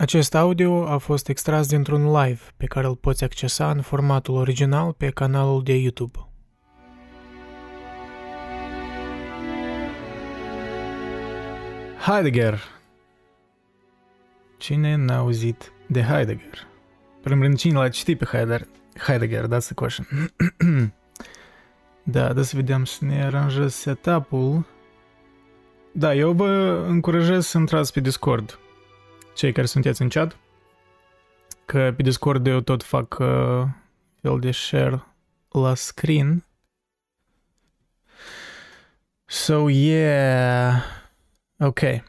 Acest audio a fost extras dintr-un live pe care îl poți accesa în formatul original pe canalul de YouTube. Heidegger Cine n-a auzit de Heidegger? Primul rând, cine l-a citit pe Heidegger? Heidegger, that's the question. da, da să vedem să ne aranjez setup-ul. Da, eu vă încurajez să intrați pe Discord cei care sunteți în chat, că pe Discord eu tot fac uh, fel de share la screen. So, yeah. Ok. Uh,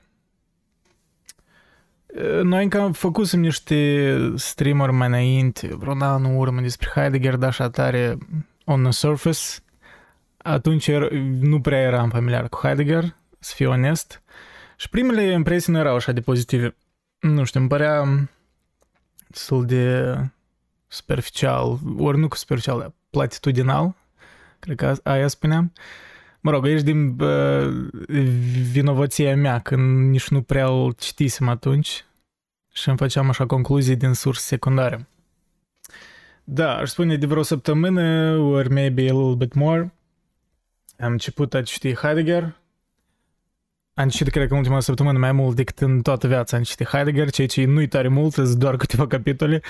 noi încă făcusem niște streameri mai înainte, vreo an în urmă, despre Heidegger, dar așa tare on the surface. Atunci er, nu prea eram familiar cu Heidegger, să fiu onest. Și primele impresii nu erau așa de pozitive nu știu, îmi părea destul de superficial, ori nu cu superficial, dar platitudinal, cred că aia spuneam. Mă rog, aici din uh, vinovăția mea, când nici nu prea îl citisem atunci și îmi făceam așa concluzii din surse secundare. Da, aș spune de vreo săptămână, ori maybe a little bit more, am început a citi Heidegger, am citit, cred că în ultima săptămână mai mult decât în toată viața. Am citit Heidegger, ceea ce nu-i tare mult, sunt doar câteva capitole,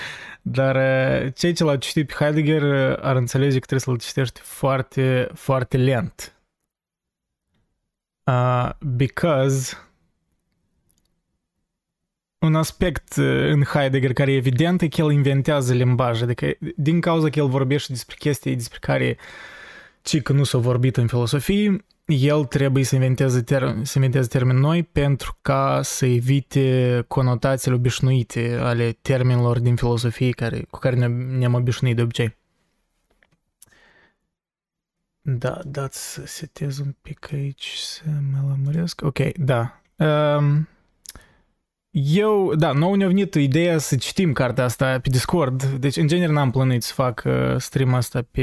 dar uh, cei ce l-au citit pe Heidegger uh, ar înțelege că trebuie să-l citești foarte, foarte lent. Uh, because un aspect uh, în Heidegger care e evident e că el inventează limbaj, adică din cauza că el vorbește despre chestii despre care ci că nu s-au vorbit în filosofie, el trebuie să inventeze, ter- să inventeze termeni noi pentru ca să evite conotațiile obișnuite ale termenilor din filosofie care, cu care ne, ne-am obișnuit de obicei. Da, dați să setez un pic aici să mă lămuresc. Ok, da. Um, eu, da, nou ne-a venit ideea să citim cartea asta pe Discord, deci în general n-am plănuit să fac uh, stream asta pe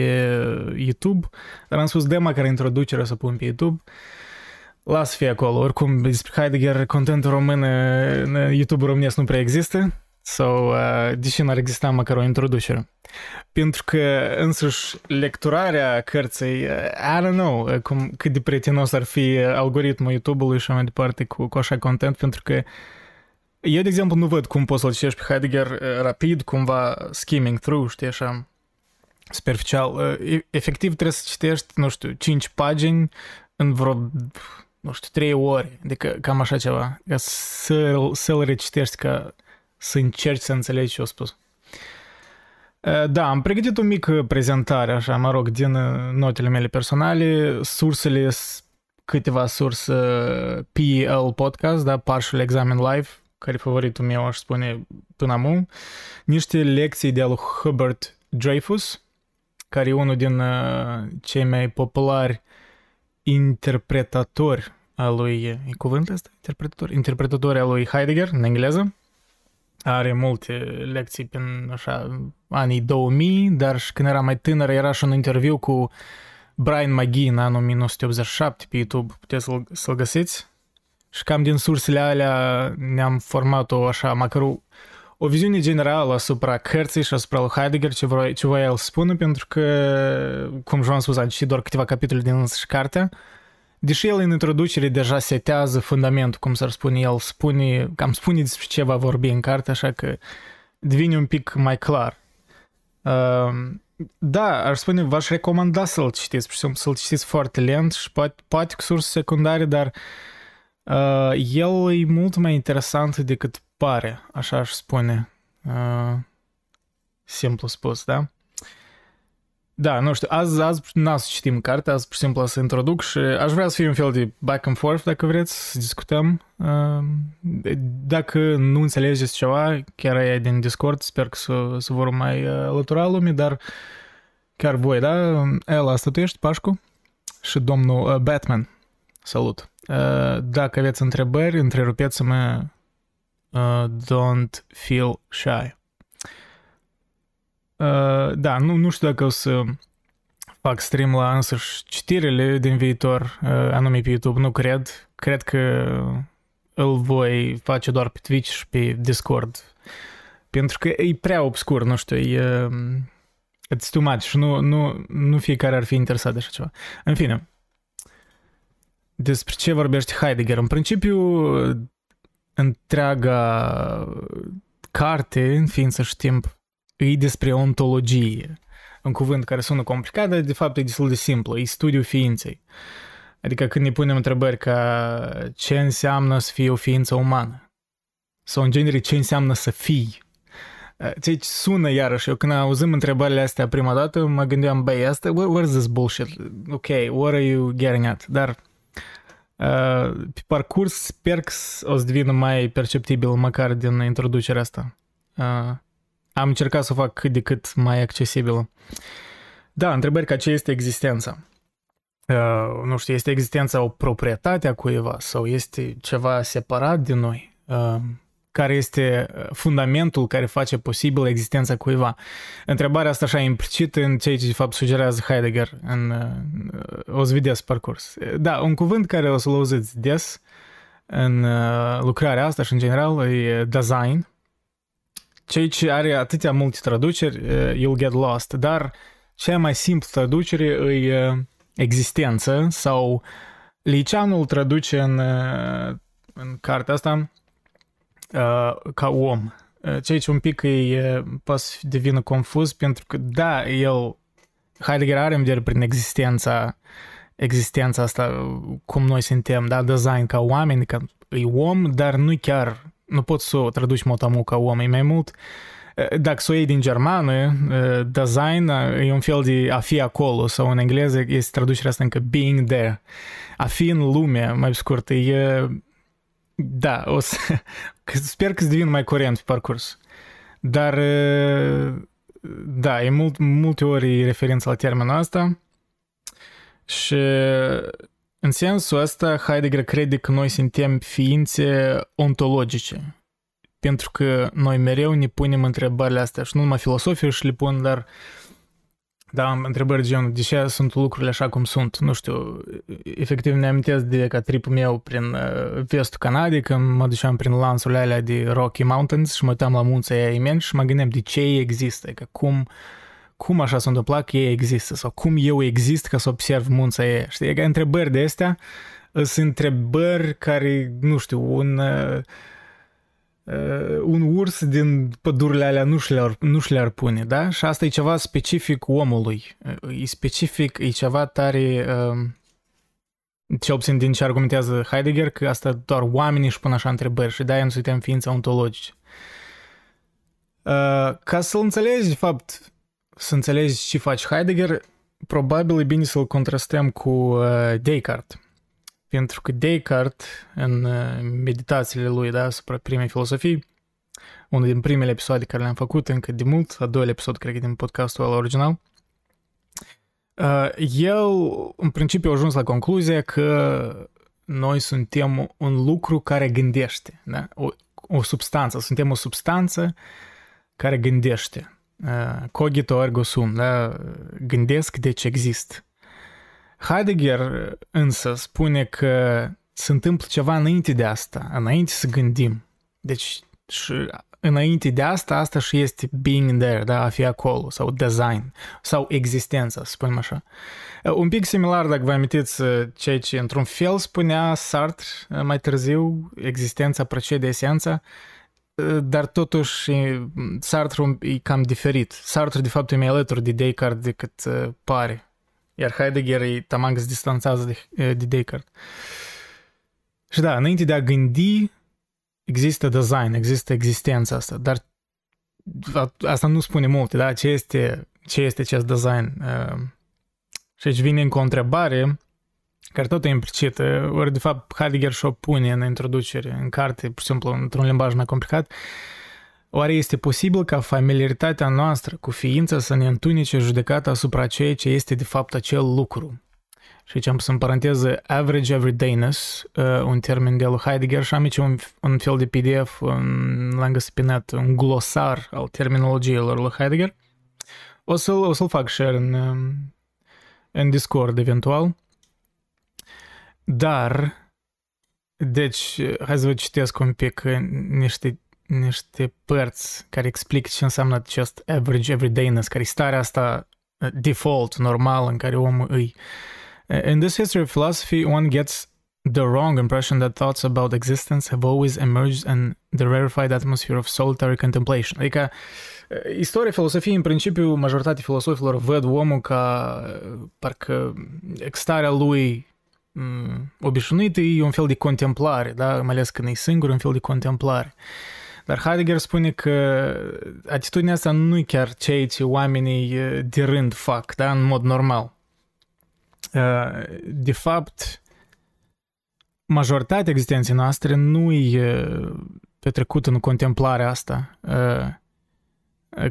YouTube, dar am spus dema care introducerea să pun pe YouTube. Las fie acolo, oricum despre Heidegger contentul român în YouTube românesc nu prea există, sau uh, deși n-ar exista măcar o introducere. Pentru că însăși lecturarea cărții, uh, I don't know uh, cum, cât de prietenos ar fi algoritmul YouTube-ului și mai departe cu, cu așa content, pentru că eu, de exemplu, nu văd cum poți să-l citești pe Heidegger uh, rapid, cumva skimming through, știi, așa, superficial. Uh, efectiv trebuie să citești, nu știu, 5 pagini în vreo, nu știu, 3 ore, adică cam așa ceva, ca să, să-l recitești, ca să încerci să înțelegi ce a spus. Uh, da, am pregătit o mică prezentare, așa, mă rog, din notele mele personale, sursele câteva surse PL Podcast, da, Partial Examen Live, care e favoritul meu, aș spune, până acum, niște lecții de al Hubert Dreyfus, care e unul din uh, cei mai populari interpretatori a lui, e cuvântul ăsta? Interpretatori? Interpretatori a lui Heidegger, în engleză. Are multe lecții prin așa anii 2000, dar și când era mai tânăr era și un interviu cu Brian McGee în anul 1987 pe YouTube. Puteți să-l, să-l găsiți. Și cam din sursele alea ne-am format o așa, măcar o, o viziune generală asupra cărții și asupra lui Heidegger, ce, vrea, ce voia el să spună, pentru că, cum v-am spus, am citit doar câteva capitole din însăși cartea, deși el în introducere deja setează fundamentul, cum s-ar spune, el spune, cam spune despre ce va vorbi în carte, așa că devine un pic mai clar. Uh, da, aș spune, v-aș recomanda să-l citiți, să-l citiți foarte lent și poate, poate cu surse secundare, dar uh, Uh, el e mult mai interesant decât pare, așa aș spune. Uh, simplu spus, da? Da, nu știu, azi, azi n să citim cartea, azi pur și simplu să introduc și aș vrea să fie un fel de back and forth, dacă vreți, să discutăm. Uh, dacă nu înțelegeți ceva, chiar aia din Discord, sper că să, să vor mai uh, alătura lumii, dar chiar voi, da? El, asta tu ești, Pașcu? Și domnul uh, Batman. Salut! Uh, dacă aveți întrebări, întrerupeți-mă. Uh, don't feel shy. Uh, da, nu, nu știu dacă o să fac stream la însăși citirile din viitor, anume pe YouTube, nu cred. Cred că îl voi face doar pe Twitch și pe Discord. Pentru că e prea obscur, nu știu, e... It's too much și nu, nu, nu fiecare ar fi interesat de așa ceva. În fine, despre ce vorbește Heidegger? În principiu, întreaga carte, în ființă și timp, e despre ontologie. Un cuvânt care sună complicat, dar de fapt e destul de simplu, e studiul ființei. Adică când ne punem întrebări ca ce înseamnă să fie o ființă umană, sau în genere ce înseamnă să fii, ce sună iarăși, eu când auzim întrebările astea prima dată, mă gândeam, băi, asta, what, is this bullshit? Ok, what are you getting at? Dar pe parcurs sper că o să devină mai perceptibil măcar din introducerea asta. Am încercat să o fac cât de cât mai accesibilă. Da, întrebări ca ce este existența. Uh, nu știu, este existența o proprietate a cuiva sau este ceva separat din noi? Uh, care este fundamentul care face posibil existența cuiva? Întrebarea asta așa implicită în ceea ce de fapt sugerează Heidegger în, uh, o să vedeți parcurs. Da, un cuvânt care o să-l auziți des în uh, lucrarea asta și în general e design, ceea ce are atâtea multe traduceri, uh, you'll get lost, dar cea mai simplă traducere e uh, existență sau Liceanul traduce în, în cartea asta ca om. Ceea ce un pic e, poate să devină confuz pentru că da, el Heidegger are în vedere prin existența existența asta, cum noi suntem, da, design ca oameni, că e om, dar nu chiar, nu poți să o traduci motamul ca om, e mai mult uh, dacă să o iei din germană, design e un fel de a fi acolo sau în engleză este traducerea asta încă being there. A fi în lume, mai scurt, e... Da, o să... Sper că să devin mai curent pe parcurs. Dar, da, e mult, multe ori referință la termenul ăsta și în sensul ăsta Heidegger crede că noi suntem ființe ontologice pentru că noi mereu ne punem întrebările astea și nu numai filosofii și le pun, dar da, întrebări de genul, de ce sunt lucrurile așa cum sunt? Nu știu, efectiv ne amintesc de ca tripul meu prin uh, vestul Canadei, când mă duceam prin lanțurile alea de Rocky Mountains și mă uitam la munții aia imensi și mă gândeam de ce ei există, că cum, cum așa s-a întâmplat că ei există sau cum eu exist ca să observ munța aia. Știi, că întrebări de astea sunt întrebări care, nu știu, un... Uh, Uh, un urs din pădurile alea nu și, le-ar, nu și le-ar pune, da? Și asta e ceva specific omului. Uh, e specific, e ceva tare... Uh, ce obțin din ce argumentează Heidegger, că asta doar oamenii își pun așa întrebări și de-aia nu suntem ființe ontologice. Ca să-l înțelegi, de fapt, să înțelegi ce face Heidegger, probabil e bine să-l contrastăm cu Descartes. Pentru că Descartes, în uh, meditațiile lui da, asupra primei filosofii, unul din primele episoade care le-am făcut încă de mult, a doilea episod, cred că din podcastul ăla original, uh, el, în principiu, a ajuns la concluzia că noi suntem un lucru care gândește, da? o, o substanță, suntem o substanță care gândește. Uh, cogito ergo sum, da? gândesc, deci exist. Heidegger însă spune că se întâmplă ceva înainte de asta, înainte să gândim. Deci și înainte de asta, asta și este being there, da, a fi acolo, sau design, sau existența, să spunem așa. Un pic similar, dacă vă amintiți, ceea ce într-un fel spunea Sartre mai târziu, existența precede esența, dar totuși Sartre e cam diferit. Sartre, de fapt, e mai alături de Descartes decât pare. Iar Heidegger îi tamang se distanțează de, de Descartes. Și da, înainte de a gândi, există design, există existența asta, dar asta nu spune multe, da? Ce este, ce este acest design? Uh, și aici vine încă o întrebare care tot e implicită, ori de fapt Heidegger și-o pune în introducere, în carte, pur și simplu, într-un limbaj mai complicat, Oare este posibil ca familiaritatea noastră cu ființa să ne întunice judecata asupra ceea ce este de fapt acel lucru? Și aici am pus în paranteză average everydayness, uh, un termen de lui Heidegger și am aici un, un fel de PDF, un, l-am găsit pe net, un glosar al terminologiilor lui Heidegger. O să-l, o să-l fac share în, um, în Discord eventual. Dar Deci, hai să vă citesc un pic niște, niște părți care explică ce înseamnă acest average everydayness, care e starea asta default, normal, în care omul îi... In this history of philosophy, one gets the wrong impression that thoughts about existence have always emerged in the rarefied atmosphere of solitary contemplation. Adică, istoria filosofiei, în principiu, majoritatea filosofilor văd omul ca parcă starea lui obișnuită e un fel de contemplare, da? mai ales când e singur, un fel de contemplare. Dar Heidegger spune că atitudinea asta nu e chiar ceea ce oamenii de rând fac, da? în mod normal. De fapt, majoritatea existenței noastre nu e petrecută în contemplarea asta.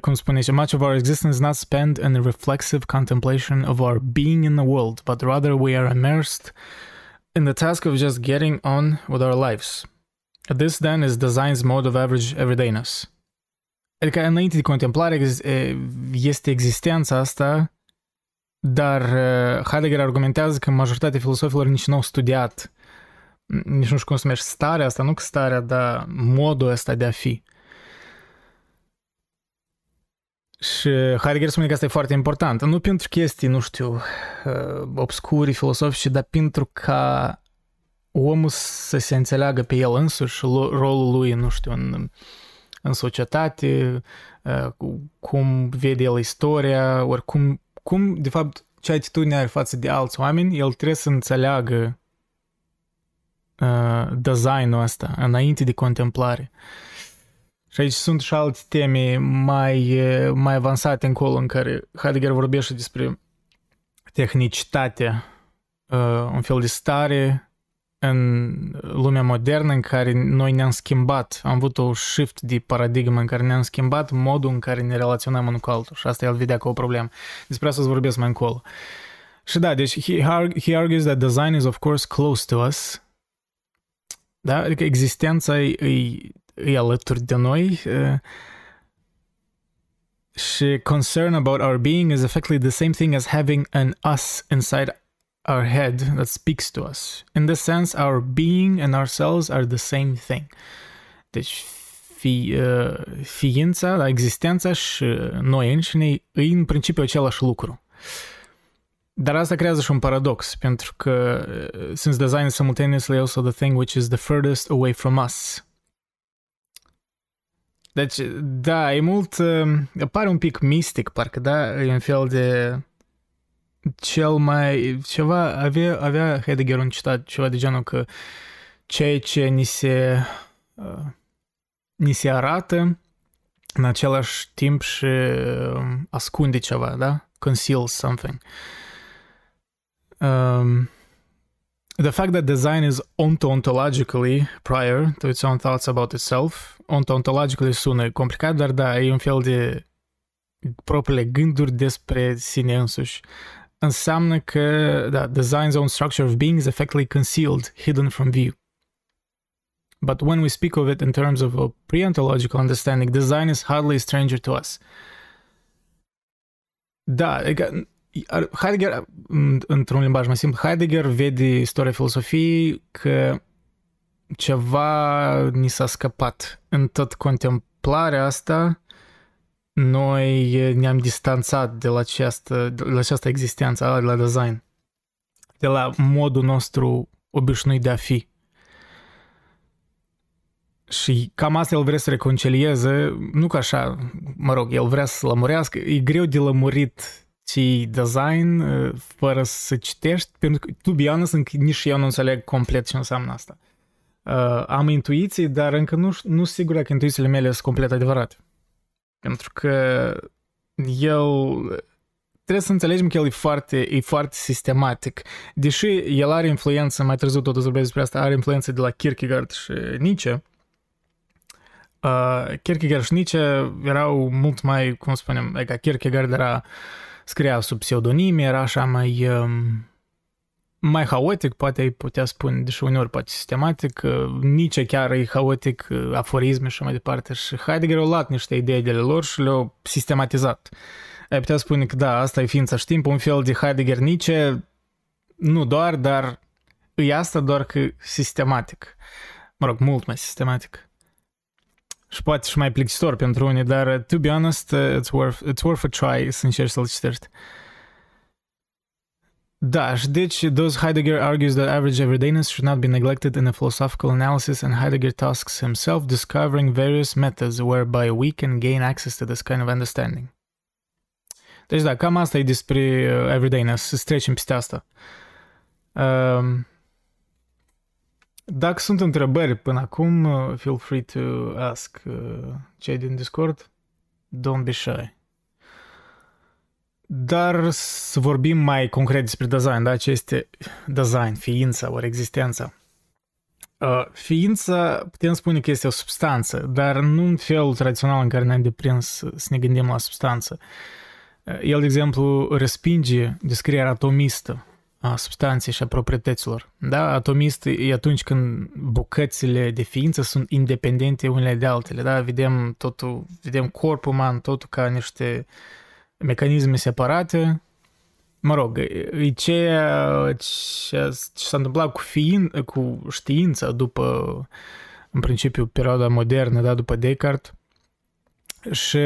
Cum spune și, much of our existence is not spent in reflexive contemplation of our being in the world, but rather we are immersed in the task of just getting on with our lives. This then is design's mode of average everydayness. Adică înainte de contemplare este existența asta, dar Heidegger argumentează că majoritatea filosofilor nici nu au studiat nici nu știu cum să mergi, starea asta, nu că starea, dar modul ăsta de a fi. Și Heidegger spune că asta e foarte important. Nu pentru chestii, nu știu, obscuri, filosofice, dar pentru ca omul să se înțeleagă pe el însuși, rolul lui, nu știu, în, în societate, cum vede el istoria, ori cum, cum, de fapt, ce atitudine are față de alți oameni, el trebuie să înțeleagă uh, designul ăsta înainte de contemplare. Și aici sunt și alte teme mai, mai avansate încolo în care Heidegger vorbește despre tehnicitatea, uh, un fel de stare în lumea modernă în care noi ne-am schimbat, am avut o shift de paradigmă în care ne-am schimbat modul în care ne relaționăm unul cu altul și asta el vedea ca o problemă. Despre asta să vorbesc mai încolo. Și da, deci he, he argues that design is of course close to us, da? Adică existența e, e, e alături de noi uh, și concern about our being is effectively the same thing as having an us inside our head that speaks to us. In this sense, our being and ourselves are the same thing. Deci, fi, uh, ființa, existența și noi înșine e în principiu același lucru. Dar asta creează și un paradox, pentru că since design is simultaneously also the thing which is the furthest away from us. Deci, da, e mult, pare un pic mistic, parcă, da, e un fel de cel mai, ceva, avea, avea Heidegger un citat, ceva de genul că ceea ce ni se, uh, ni se arată, în același timp și ascunde ceva, da? Conceals something. Uh, um, the fact that design is ontologically prior to its own thoughts about itself, ontologically sună complicat, dar da, e un fel de propriile gânduri despre sine însuși. Înseamnă că da, design's own structure of being is effectively concealed, hidden from view. But when we speak of it in terms of a pre-ontological understanding, design is hardly a stranger to us. Da, Heidegger, într-un limbaj mai simplu, Heidegger vede istoria filosofiei că ceva ni s-a scăpat. În tot contemplarea asta, noi ne-am distanțat de la această, de la această existență, de la design, de la modul nostru obișnuit de a fi. Și cam asta el vrea să reconcilieze, nu ca așa, mă rog, el vrea să lămurească, e greu de lămurit ți design fără să citești, pentru că, tu be honest, încă nici eu nu înțeleg complet ce înseamnă asta. Uh, am intuiții, dar încă nu, nu sigur că intuițiile mele sunt complet adevărate. Pentru că el trebuie să înțelegem că el e foarte, e foarte sistematic. Deși el are influență, mai târziu tot o să vorbesc despre asta, are influență de la Kierkegaard și Nietzsche, uh, Kierkegaard și Nietzsche erau mult mai, cum spunem, adică Kierkegaard era scria sub pseudonim, era așa mai, um, mai haotic, poate ai putea spune, deși uneori poate sistematic, uh, nici chiar e haotic, uh, aforisme și mai departe. Și Heidegger a luat niște idei de lor și le-a sistematizat. Ai putea spune că da, asta e ființa și timp, un fel de Heidegger Nietzsche, nu doar, dar e asta doar că sistematic. Mă rog, mult mai sistematic. Și poate și mai plictisitor pentru unii, dar to be honest, it's worth, it's worth a try să încerci să-l citești. Da, și deci, thus Heidegger argues that average everydayness should not be neglected in a philosophical analysis, and Heidegger tasks himself discovering various methods whereby we can gain access to this kind of understanding. Deci da, cam asta e despre uh, everydayness, să trecem peste asta. Um, dacă sunt întrebări până acum, uh, feel free to ask uh, cei din Discord. Don't be shy. Dar să vorbim mai concret despre design, da? Ce este design, ființa, ori existența. Uh, ființa, putem spune că este o substanță, dar nu în felul tradițional în care ne-am deprins să ne gândim la substanță. Uh, el, de exemplu, respinge descrierea atomistă a substanței și a proprietăților. Da? Atomist e atunci când bucățile de ființă sunt independente unele de altele. Da? Vedem totul, vedem corpul uman, totul ca niște mecanisme separate. Mă rog, e ce, ce, ce s-a întâmplat cu, fiin, cu știința după, în principiu, perioada modernă, da? după Descartes. Și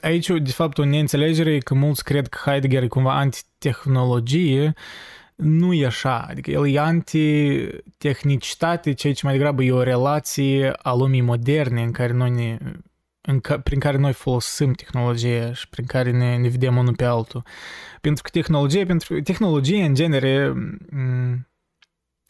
Aici, de fapt, o neînțelegere e că mulți cred că Heidegger e cumva antitehnologie, nu e așa, adică el e anti-tehnicitate, ceea ce mai degrabă e o relație a lumii moderne în care noi ne, în ca, prin care noi folosim tehnologia și prin care ne, ne vedem unul pe altul. Pentru că tehnologia, pentru tehnologia în genere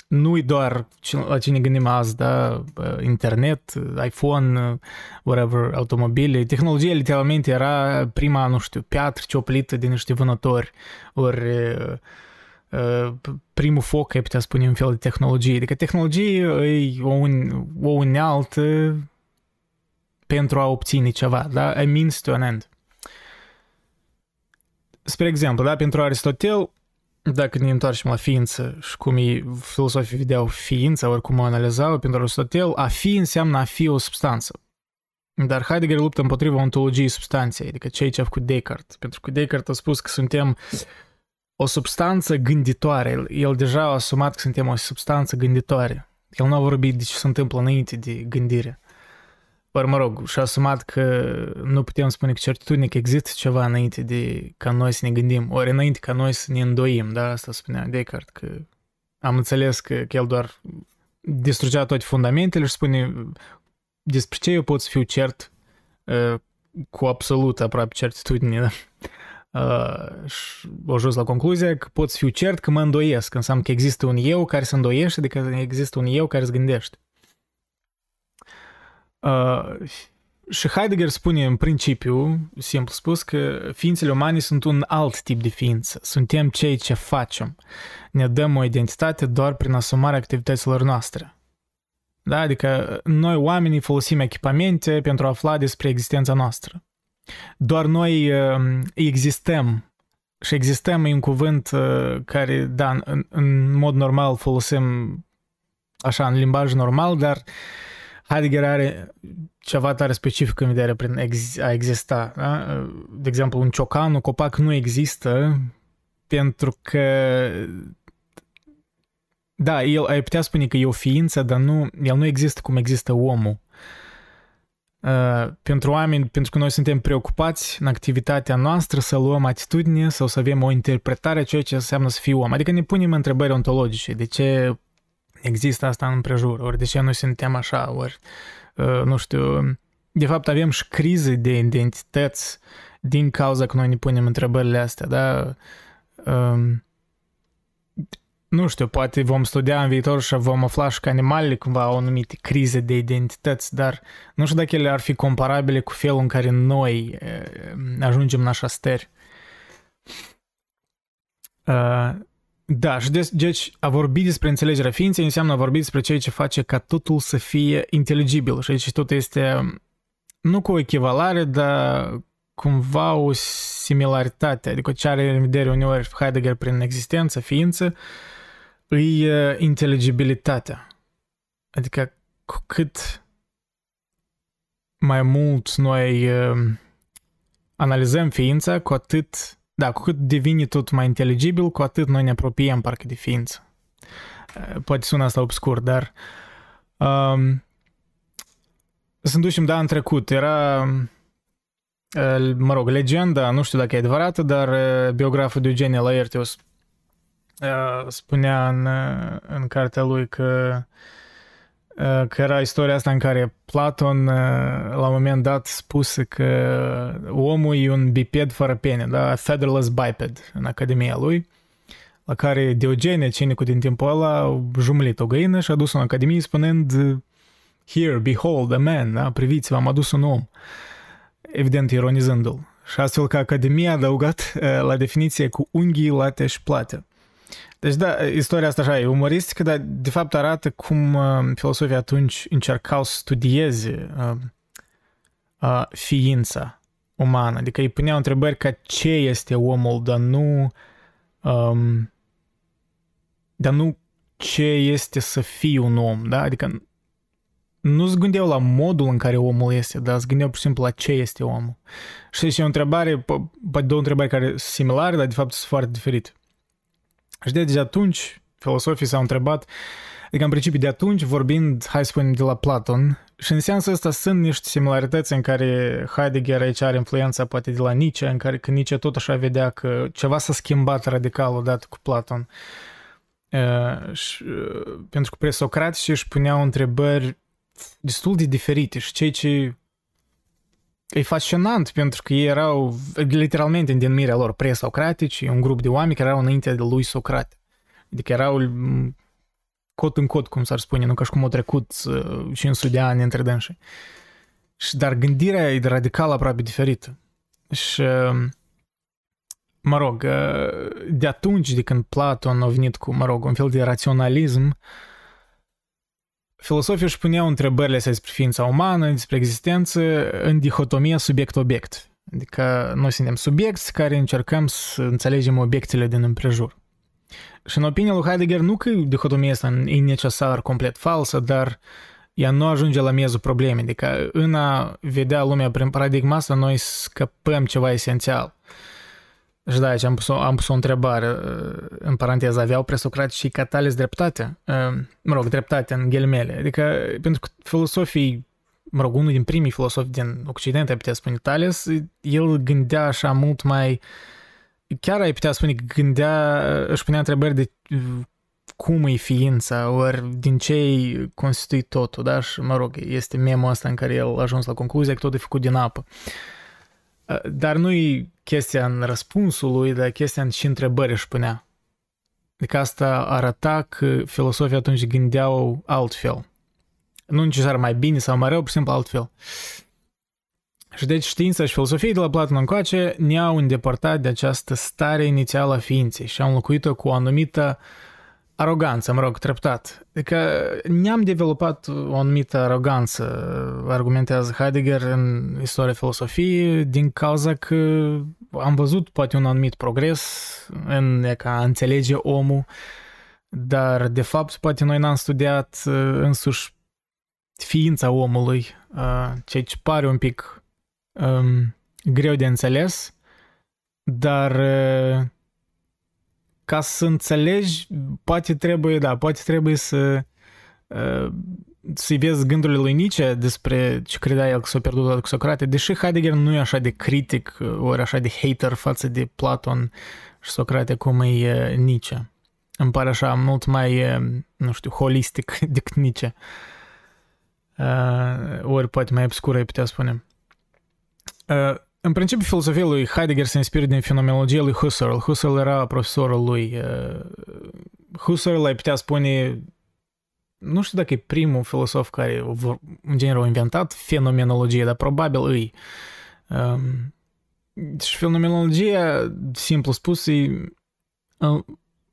nu-i doar la ce ne gândim azi, da? Internet, iPhone, whatever, automobile. Tehnologia literalmente era prima, nu știu, piatră cioplită de niște vânători, ori primul foc, ai putea spune, un fel de tehnologie. Adică tehnologie e o, un, o unealtă pentru a obține ceva, da? A means to an end. Spre exemplu, da, pentru Aristotel, dacă ne întoarcem la ființă și cum ei, filosofii vedeau ființa, ori cum o analizau, pentru Aristotel, a fi înseamnă a fi o substanță. Dar Heidegger luptă împotriva ontologiei substanței, adică ceea ce a făcut Descartes. Pentru că Descartes a spus că suntem o substanță gânditoare. El deja a asumat că suntem o substanță gânditoare. El nu a vorbit de ce se întâmplă înainte de gândire. Ori, mă rog, și-a asumat că nu putem spune că certitudine că există ceva înainte de ca noi să ne gândim, ori înainte ca noi să ne îndoim, da? Asta spunea Descartes, că am înțeles că, că el doar distrugea toate fundamentele și spune despre ce eu pot să fiu cert uh, cu absolut aproape certitudine, da? Uh, și au ajuns la concluzia că pot să fiu cert că mă îndoiesc, înseamnă că există un eu care se îndoiește, adică există un eu care se gândește. Uh, și Heidegger spune în principiu, simplu spus, că ființele umane sunt un alt tip de ființă. Suntem cei ce facem. Ne dăm o identitate doar prin asumarea activităților noastre. Da? Adică noi oamenii folosim echipamente pentru a afla despre existența noastră. Doar noi uh, existăm și existăm e un cuvânt uh, care, da, în, în mod normal folosim așa în limbaj normal, dar uh, Heidegger are ceva tare specific în vedere prin ex- a exista. Da? De exemplu, un ciocan, un copac nu există pentru că da, el ai putea spune că e o ființă, dar nu, el nu există cum există omul. Uh, pentru oameni, pentru că noi suntem preocupați în activitatea noastră să luăm atitudine sau să avem o interpretare a ceea ce înseamnă să fii om. Adică ne punem întrebări ontologice. De ce există asta în împrejur, ori de ce noi suntem așa, ori, uh, nu știu, de fapt avem și crize de identități din cauza că noi ne punem întrebările astea, da? Um, nu știu, poate vom studia în viitor și vom afla și că animalele cumva au anumite crize de identități, dar nu știu dacă ele ar fi comparabile cu felul în care noi uh, ajungem în așa stări. Uh, da, și de, deci a vorbi despre înțelegerea ființei înseamnă a vorbi despre ceea ce face ca totul să fie inteligibil și aici tot este nu cu o echivalare, dar cumva o similaritate, adică ce are în vedere uneori Heidegger prin existență, ființă, e inteligibilitatea. Adică cu cât mai mult noi analizăm ființa, cu atât da, cu cât devine tot mai inteligibil, cu atât noi ne apropiem parcă de ființă. poate sună asta obscur, dar um, să ne ducem, da, în trecut. Era, mă rog, legenda, nu știu dacă e adevărată, dar biograful de Eugenia Laertius spunea în, în cartea lui că că era istoria asta în care Platon la un moment dat spuse că omul e un biped fără pene, da? featherless biped în academia lui, la care Diogene, cinicul din timpul ăla, a jumlit o găină și a dus-o în academie spunând Here, behold, a man, da? priviți-vă, am adus un om, evident ironizându-l. Și astfel că Academia a adăugat la definiție cu unghii, late și plate. Deci da, istoria asta așa e umoristică, dar de fapt arată cum uh, filosofii atunci încercau să studieze uh, uh, ființa umană. Adică îi puneau întrebări ca ce este omul, dar nu um, dar nu ce este să fii un om, da? Adică nu se gândeau la modul în care omul este, dar se gândeau pur și simplu la ce este omul. Și este o întrebare, poate două întrebări care sunt similare, dar de fapt sunt foarte diferite. Și de atunci filosofii s-au întrebat, adică în principiu de atunci, vorbind, hai să spunem, de la Platon, și în sensul ăsta sunt niște similarități în care Heidegger aici are influența poate de la Nietzsche, în care că Nietzsche tot așa vedea că ceva s-a schimbat radical odată cu Platon. Uh, și, uh, pentru că presocratici își puneau întrebări destul de diferite și cei ce E fascinant pentru că ei erau literalmente în denumirea lor presocratici, un grup de oameni care erau înainte de lui Socrate. Adică erau cot în cot, cum s-ar spune, nu ca și cum au trecut 500 de ani între dânsii. Și, dar gândirea e radical aproape diferită. Și, mă rog, de atunci, de când Platon a venit cu, mă rog, un fel de raționalism, uh, Filosofii își puneau întrebările astea despre ființa umană, despre existență, în dihotomia subiect-obiect. Adică noi suntem subiecti care încercăm să înțelegem obiectele din împrejur. Și în opinia lui Heidegger, nu că dihotomia asta e necesar complet falsă, dar ea nu ajunge la miezul problemei. Adică în a vedea lumea prin paradigma asta, noi scăpăm ceva esențial. Și da, aici am pus, o, am pus o întrebare, în paranteză, aveau presocrati și catales dreptate? Mă rog, dreptate în ghilimele. Adică, pentru că filosofii, mă rog, unul din primii filosofi din Occident, ai putea spune Tales, el gândea așa mult mai, chiar ai putea spune, gândea, își punea întrebări de cum e ființa, ori din ce e constituit totul, da? Și, mă rog, este memul ăsta în care el a ajuns la concluzia că totul e făcut din apă. Dar nu-i chestia în răspunsul lui, dar chestia în și întrebări își punea. Adică asta arăta că filosofii atunci gândeau altfel. Nu necesar mai bine sau mai rău, pur și simplu altfel. Și deci știința și filosofia de la Platon încoace ne-au îndepărtat de această stare inițială a ființei și au înlocuit-o cu o anumită uh, aroganță, mă rog, treptat. Adică ne-am dezvoltat o anumită aroganță, argumentează Heidegger în istoria filosofiei, din cauza că am văzut poate un anumit progres în ca a înțelege omul, dar de fapt poate noi n-am studiat uh, însuși ființa omului, uh, ceea ce pare un pic um, greu de înțeles, dar uh, ca să înțelegi, poate trebuie, da, poate trebuie să uh, să-i vezi gândurile lui Nietzsche despre ce credea el că s-a pierdut cu Socrate, deși Heidegger nu e așa de critic, ori așa de hater față de Platon și Socrate cum e Nietzsche. Îmi pare așa mult mai, nu știu, holistic decât Nietzsche. Uh, ori poate mai obscură, ai putea spune. Uh, în principiu, filosofia lui Heidegger se inspiră din fenomenologia lui Husserl. Husserl era profesorul lui. Uh, Husserl, ai putea spune, nu știu dacă e primul filosof care, în general, a inventat fenomenologie, dar probabil îi. Um, și fenomenologia, simplu spus, e,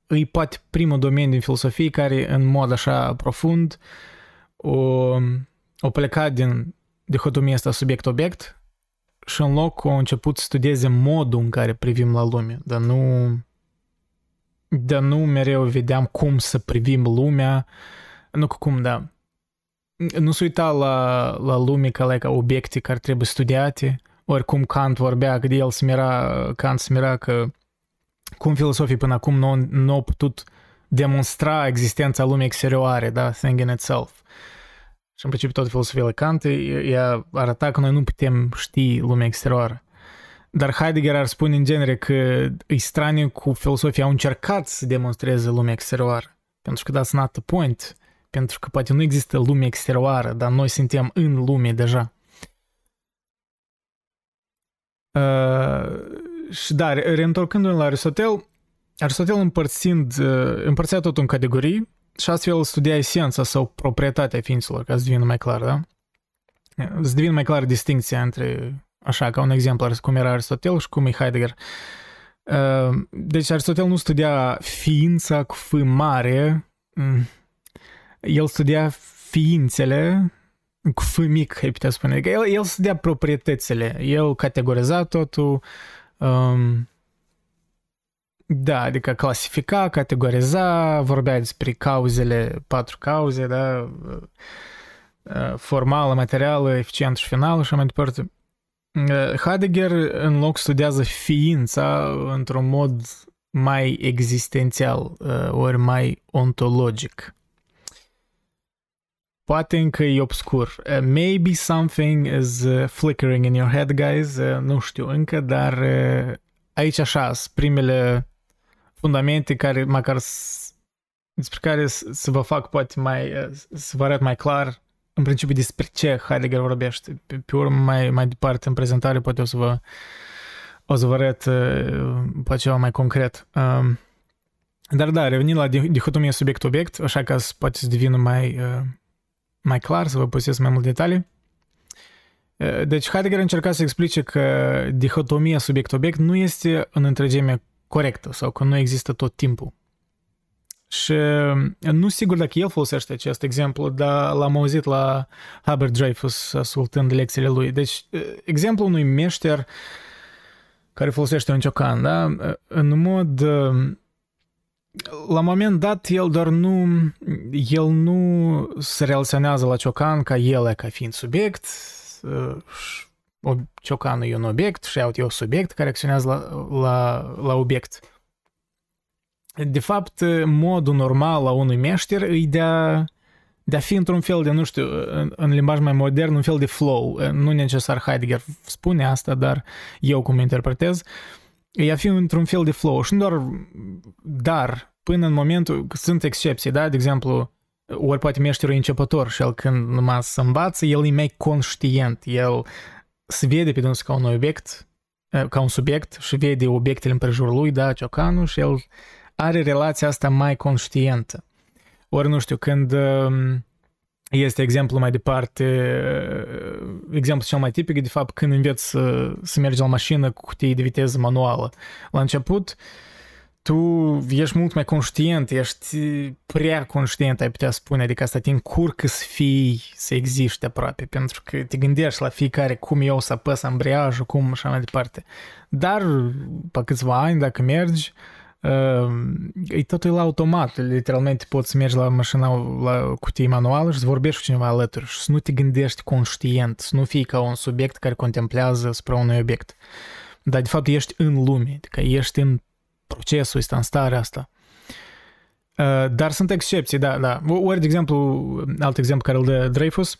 e poate primul domeniu din filosofie care, în mod așa profund, o, o plecat din dihotomia asta subiect-obiect și în loc au început să studieze modul în care privim la lume, dar nu, dar nu mereu vedeam cum să privim lumea, nu cum, da, nu se uita la, la lume ca, like, obiecte care trebuie studiate, ori cum Kant vorbea, că el smira, Kant smira că cum filosofii până acum nu, nu au putut demonstra existența lumii exterioare, da, thing in itself. Și în principiu tot filosofia Kant ea arăta că noi nu putem ști lumea exterioară. Dar Heidegger ar spune în genere că e straniu cu filosofia au încercat să demonstreze lumea exterioară. Pentru că that's not the point. Pentru că poate nu există lume exterioară, dar noi suntem în lume deja. Uh, și da, reîntorcându-ne la Aristotel, Aristotel împărțind, uh, împărțea tot în categorii și astfel studia esența sau proprietatea ființelor, ca să devină mai clar, da? Să devină mai clar distinția între, așa, ca un exemplu, cum era Aristotel și cum e Heidegger. Uh, deci Aristotel nu studia ființa cu F mare, mm. el studia ființele cu F mic, ai putea spune. El, el studia proprietățile, el categoriza totul, um, da, adică clasifica, categoriza, vorbea despre cauzele, patru cauze, da, formală, materială, eficient și final și așa mai departe. Heidegger în loc studiază ființa într-un mod mai existențial, ori mai ontologic. Poate încă e obscur. maybe something is flickering in your head, guys. nu știu încă, dar aici așa, sunt primele fundamente care măcar despre care să vă fac poate mai, să vă arăt mai clar în principiu despre ce Heidegger vorbește. Pe, pe urmă, mai, mai departe în prezentare, poate o să vă o să vă arăt poate ceva mai concret. Dar da, revenind la dihotomia subiect-obiect, așa că poate să devină mai, mai clar, să vă pusesc mai multe detalii. Deci Heidegger încerca să explice că dihotomia subiect-obiect nu este în întregime corectă sau că nu există tot timpul. Și nu sigur dacă el folosește acest exemplu, dar l-am auzit la Hubbard Dreyfus ascultând lecțiile lui. Deci, exemplul unui meșter care folosește un ciocan, da? În mod la moment dat el doar nu el nu se relaționează la ciocan ca el ca fiind subiect ciocanul e un obiect și iau eu subiect care acționează la, la, la obiect. De fapt, modul normal la unui meșter e de a, de a fi într-un fel de, nu știu, în, în limbaj mai modern, un fel de flow. Nu necesar Heidegger spune asta, dar eu cum interpretez, e a fi într-un fel de flow. Și nu doar, dar până în momentul, sunt excepții, da? De exemplu, ori poate meșterul e începător și el când numai să învață, el e mai conștient, el se vede pe dânsul ca un obiect, ca un subiect și vede obiectele împrejurul lui, da, ciocanul, și el are relația asta mai conștientă. Ori, nu știu, când este exemplu mai departe, exemplu cel mai tipic, de fapt, când înveți să, să mergi la mașină cu cutii de viteză manuală. La început, uh, tu ești mult mai conștient, ești prea conștient, ai putea spune, adică asta te încurcă să fii, să existi aproape, pentru că te gândești la fiecare cum eu să apăs ambreiajul, cum și mai departe. Dar, pe câțiva ani, dacă mergi, e totul la automat, literalmente poți să mergi la mașina, la cutie manuală și să vorbești cu cineva alături și să nu te gândești conștient, să nu fii ca un subiect care contemplează spre un obiect. Dar, de fapt, ești în lume, adică ești în procesul ăsta, în starea asta. Uh, dar sunt excepții, da, da. Ori, de exemplu, alt exemplu care îl dă Dreyfus,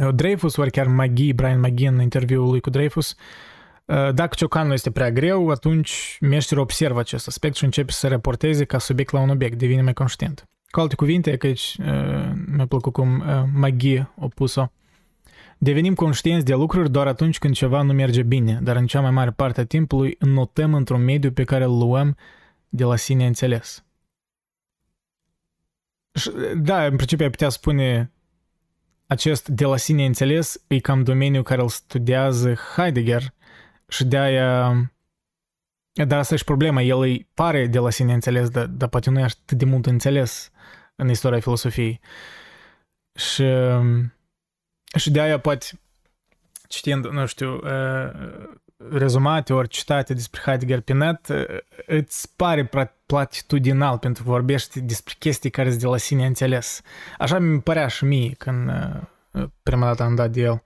uh, Dreyfus, ori chiar McGee, Brian McGee în interviul lui cu Dreyfus, uh, dacă ciocanul este prea greu, atunci meșterul observă acest aspect și începe să raporteze ca subiect la un obiect, devine mai conștient. Cu alte cuvinte, că aici mi-a plăcut cum McGee a pus-o, Devenim conștienți de lucruri doar atunci când ceva nu merge bine, dar în cea mai mare parte a timpului notăm într-un mediu pe care îl luăm de la sine înțeles. Da, în principiu ai putea spune acest de la sine înțeles e cam domeniul care îl studiază Heidegger și de aia dar asta e și problema, el îi pare de la sine înțeles, dar, dar poate nu e atât de mult înțeles în istoria filosofiei. Și și de aia poate citind, nu știu, rezumate ori citate despre Heidegger pe net, îți pare platitudinal pentru că vorbești despre chestii care sunt de la sine înțeles. Așa mi părea și mie când prima dată am dat de el.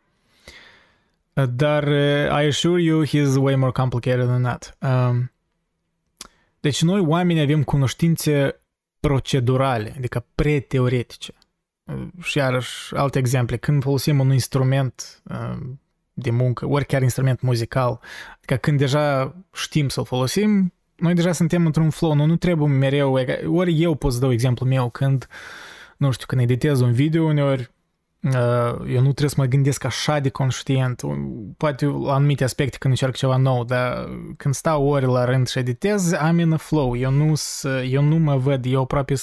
Dar I assure you he's way more complicated than that. Um, Deci noi oamenii avem cunoștințe procedurale, adică preteoretice. Și iarăși alte exemple, când folosim un instrument de muncă, ori chiar instrument muzical, adică când deja știm să-l folosim, noi deja suntem într-un flow, nu, nu trebuie mereu, ori eu pot să dau exemplu meu când, nu știu, când editez un video uneori, eu nu trebuie să mă gândesc așa de conștient, poate la anumite aspecte când încerc ceva nou, dar când stau ori la rând și editez, am in a flow, eu nu, eu nu mă văd, eu aproape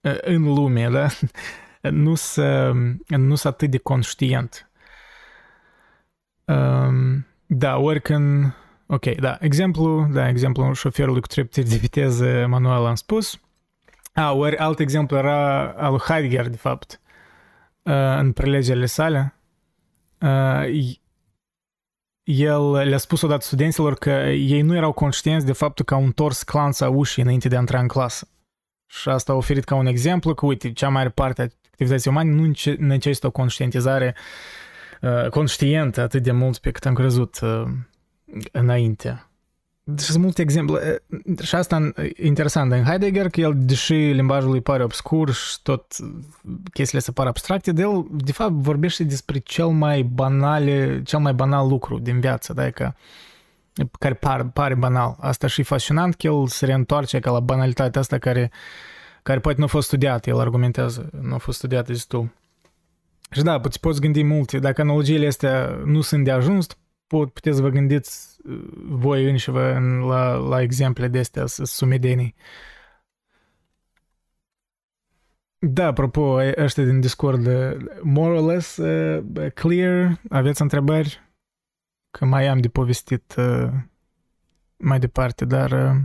în lume, da? nu sunt nu atât de conștient. Um, da, ori când... Ok, da, exemplu, da, exemplu șoferului cu trepte de viteză manual am spus. A, ori alt exemplu era al lui Heidegger, de fapt, în prelegerile sale. El le-a spus odată studenților că ei nu erau conștienți de faptul că au întors clanța ușii înainte de a intra în clasă. Și asta a oferit ca un exemplu că, uite, cea mai mare parte a activității umane nu necesită o conștientizare uh, conștientă atât de mult pe cât am crezut uh, înainte. Deci sunt multe exemple. Și asta e interesant în Heidegger, că el, deși limbajul îi pare obscur și tot chestiile se par abstracte, de el, de fapt, vorbește despre cel mai banal, cel mai banal lucru din viață, da? Că, care par, pare banal. Asta și fascinant că el se reîntoarce ca la banalitatea asta care, care poate nu a fost studiată, el argumentează, nu a fost studiată destul. Și da, poți, poți gândi multe. Dacă analogiile astea nu sunt de ajuns, puteți să vă gândiți uh, voi înșivă la, la exemple de astea sumedenii. Da, apropo, ăștia din Discord, uh, more or less uh, clear, aveți întrebări? Că mai am de povestit uh, mai departe, dar uh,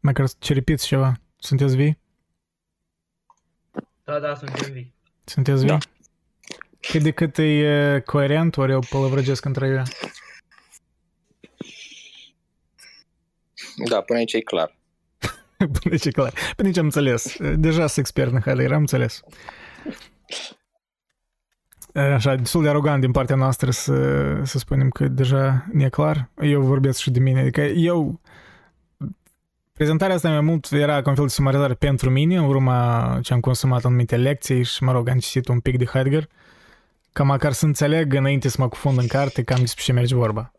măcar să ceripiți ceva. Sunteți vii? Da, da, suntem vii. Sunteți vii? Da. Cât de cât e uh, coerent, ori eu pălăvrăgesc între eu? Da, până aici e clar. până aici e clar. Până aici am înțeles. Deja sunt expert în Heidegger, am înțeles. Așa, destul de arogant din partea noastră să, să spunem că deja ne e clar. Eu vorbesc și de mine. Adică eu... Prezentarea asta mai mult era ca un fel de sumarizare pentru mine, în urma ce am consumat anumite lecții și, mă rog, am citit un pic de Heidegger, ca măcar să înțeleg înainte să mă cufund în carte cam despre ce merge vorba.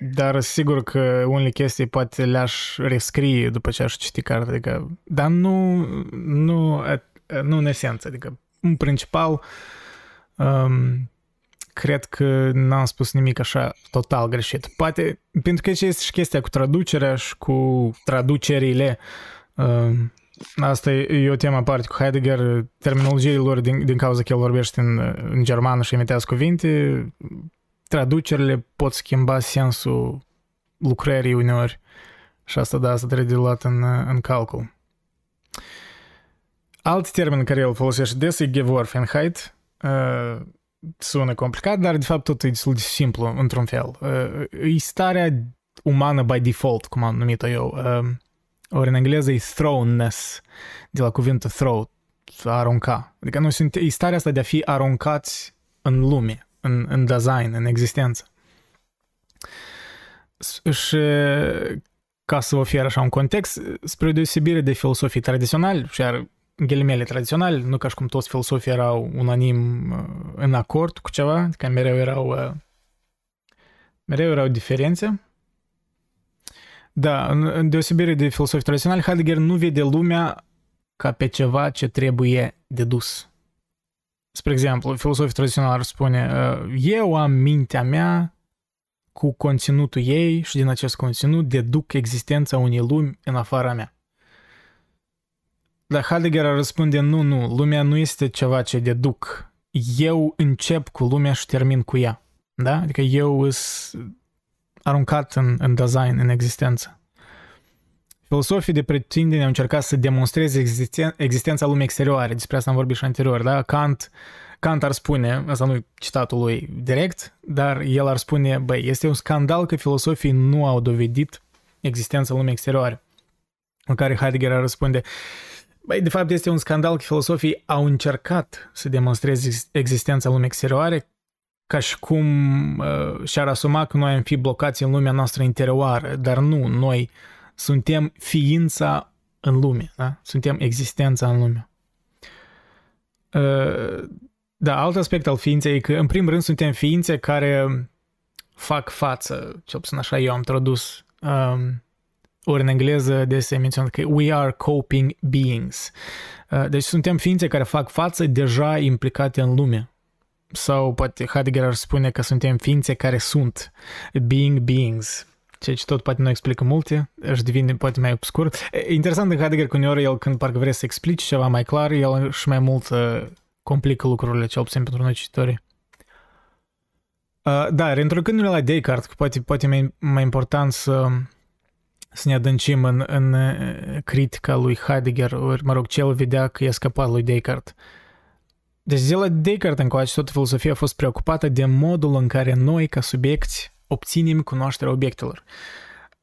Dar sigur că unele chestii poate le-aș rescrie după ce aș citi cartea, adică, dar nu, nu, nu în esență, adică în principal um, cred că n-am spus nimic așa total greșit. Poate, pentru că este și chestia cu traducerea și cu traducerile, um, Asta e o temă aparte cu Heidegger, terminologiile lor din, din cauza că el vorbește în, în germană și imitează cuvinte, traducerile pot schimba sensul lucrării uneori și asta, da, asta trebuie de luat în, în calcul. Alt termen care el folosește des e Geworfenheit. Uh, sună complicat, dar de fapt tot e destul de simplu, într-un fel. Uh, e starea umană by default, cum am numit-o eu. Uh, ori în engleză e thrownness, de la cuvântul throw, a arunca. Adică nu sunt, e starea asta de a fi aruncați în lume în, în design, în existență. Și ca să ofer așa un context, spre deosebire de filosofii tradiționali, și ar ghilimele tradiționali, nu ca și cum toți filosofii erau unanim uh, în acord cu ceva, adică mereu erau uh, mereu erau diferențe. Da, în deosebire de filosofii tradiționali, Heidegger nu vede lumea ca pe ceva ce trebuie dedus. Spre exemplu, filosofii tradiționali ar spune eu am mintea mea cu conținutul ei și din acest conținut deduc existența unei lumi în afara mea. Dar Heidegger ar răspunde, nu, nu, lumea nu este ceva ce deduc. Eu încep cu lumea și termin cu ea. Da? Adică eu sunt aruncat în, în design, în existență. Filosofii de pretindere au încercat să demonstreze existen- existența lumii exterioare. Despre asta am vorbit și anterior, da? Kant, Kant ar spune, asta nu e citatul lui direct, dar el ar spune, băi, este un scandal că filosofii nu au dovedit existența lumii exterioare. În care Heidegger ar răspunde, băi, de fapt este un scandal că filosofii au încercat să demonstreze existența lumii exterioare ca și cum uh, și-ar asuma că noi am fi blocați în lumea noastră interioară, dar nu, noi suntem ființa în lume, da? Suntem existența în lume. Uh, da, alt aspect al ființei e că, în primul rând, suntem ființe care fac față, cel puțin așa eu am tradus, um, ori în engleză de se menționat că we are coping beings. Uh, deci suntem ființe care fac față deja implicate în lume. Sau poate Heidegger ar spune că suntem ființe care sunt being beings. Ceea ce tot poate nu explică multe, își devine poate mai obscur. Interesant în Heidegger că uneori el când parcă vrea să explice ceva mai clar, el și mai mult uh, complică lucrurile, cel puțin pentru noi cititorii. Uh, da, reîntorcându-ne la Descartes, că poate, poate mai, mai important să, să ne adâncim în, în uh, critica lui Heidegger, ori, mă rog, ce el vedea că e scăpat lui Descartes. Deci de la Descartes încoace, toată filosofia a fost preocupată de modul în care noi, ca subiecti, obținem cunoașterea obiectelor.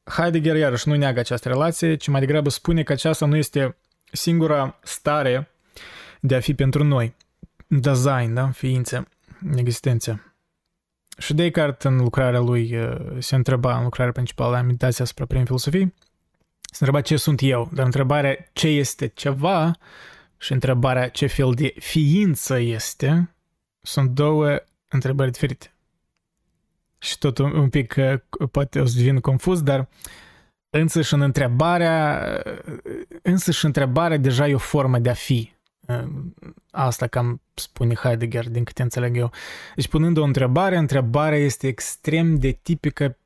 Heidegger, iarăși, nu neagă această relație, ci mai degrabă spune că aceasta nu este singura stare de a fi pentru noi. Design, da? Ființe, existență. Și Descartes, în lucrarea lui, uh, se întreba, în lucrarea principală a meditației asupra prin filosofii, se întreba ce sunt eu, dar întrebarea ce este ceva și întrebarea ce fel de ființă este sunt două întrebări diferite. Și tot un, un pic uh, poate o să devin confuz, dar însăși în întrebarea, uh, însăși întrebarea deja e o formă de a fi. Asta cam spune Heidegger, din câte înțeleg eu. Deci punând o întrebare, întrebarea este extrem de tipică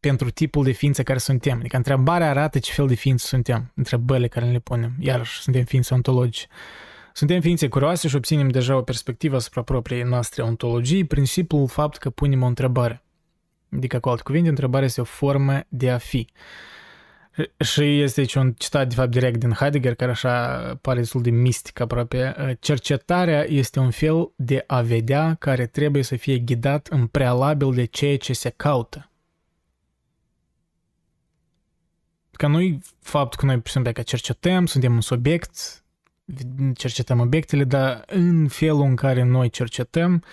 pentru tipul de ființe care suntem. Adică întrebarea arată ce fel de ființe suntem, întrebările care le punem. Iarăși, suntem ființe ontologice. Suntem ființe curioase și obținem deja o perspectivă asupra propriei noastre ontologii prin simplul fapt că punem o întrebare. Adică, cu alte cuvinte, întrebarea este o formă de a fi. Și este aici un citat, de fapt, direct din Heidegger, care așa pare destul de mistic aproape. Cercetarea este un fel de a vedea care trebuie să fie ghidat în prealabil de ceea ce se caută. Că nu faptul că noi, simplu, că cercetăm, suntem un subiect, cercetăm obiectele, dar în felul în care noi cercetăm,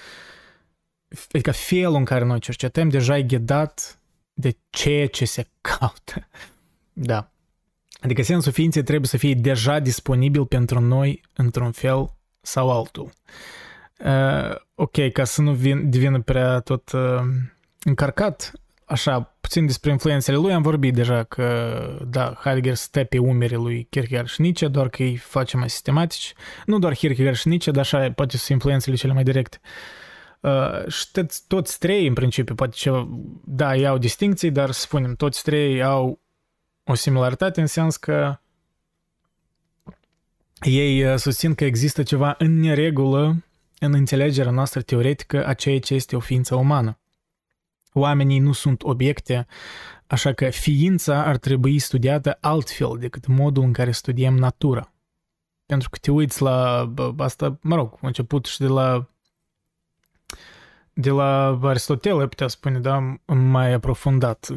adică felul în care noi cercetăm deja e ghidat de ceea ce se caută. Da. Adică sensul ființei trebuie să fie deja disponibil pentru noi într-un fel sau altul. Uh, ok, ca să nu vin, devină prea tot uh, încărcat, așa, puțin despre influențele lui am vorbit deja că, da, Heidegger stă pe umerii lui Kierkegaard și Nietzsche, doar că îi face mai sistematici. Nu doar Kierkegaard și Nietzsche, dar așa, poate sunt influențele cele mai directe. Uh, și toți, toți trei, în principiu, poate ce, da, ei au distinții, dar spunem, toți trei au o similaritate în sens că ei uh, susțin că există ceva în neregulă în înțelegerea noastră teoretică a ceea ce este o ființă umană. Oamenii nu sunt obiecte, așa că ființa ar trebui studiată altfel decât modul în care studiem natura. Pentru că te uiți la asta, mă rog, a început și de la de la Aristotel, putea spune, da, mai aprofundat.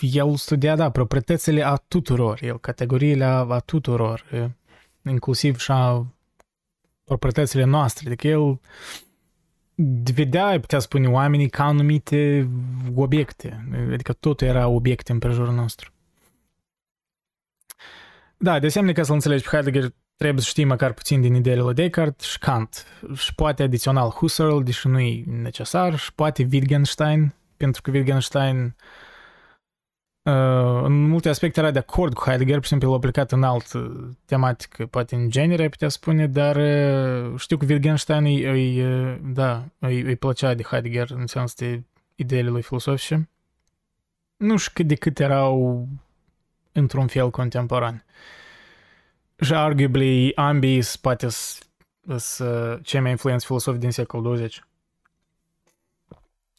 El studia, da, proprietățile a tuturor, el categoriile a, a tuturor, inclusiv și a proprietățile noastre. Adică el vedea, putea spune, oamenii ca anumite obiecte. Adică totul era obiecte în prejurul nostru. Da, de asemenea, ca să-l înțelegi pe Heidegger, trebuie să știi măcar puțin din ideile lui Descartes și Kant și poate adițional Husserl, deși nu e necesar, și poate Wittgenstein, pentru că Wittgenstein Uh, în multe aspecte era de acord cu Heidegger, pur și simplu l-a aplicat în alt tematică, poate în genere, putea spune, dar uh, știu că Wittgenstein îi, îi, da, îi, îi plăcea de Heidegger în sens de ideile lui filosofice. Nu știu cât de cât erau într-un fel contemporani. Și arguably ambii poate sunt cei mai influenți filosofi din secolul 20.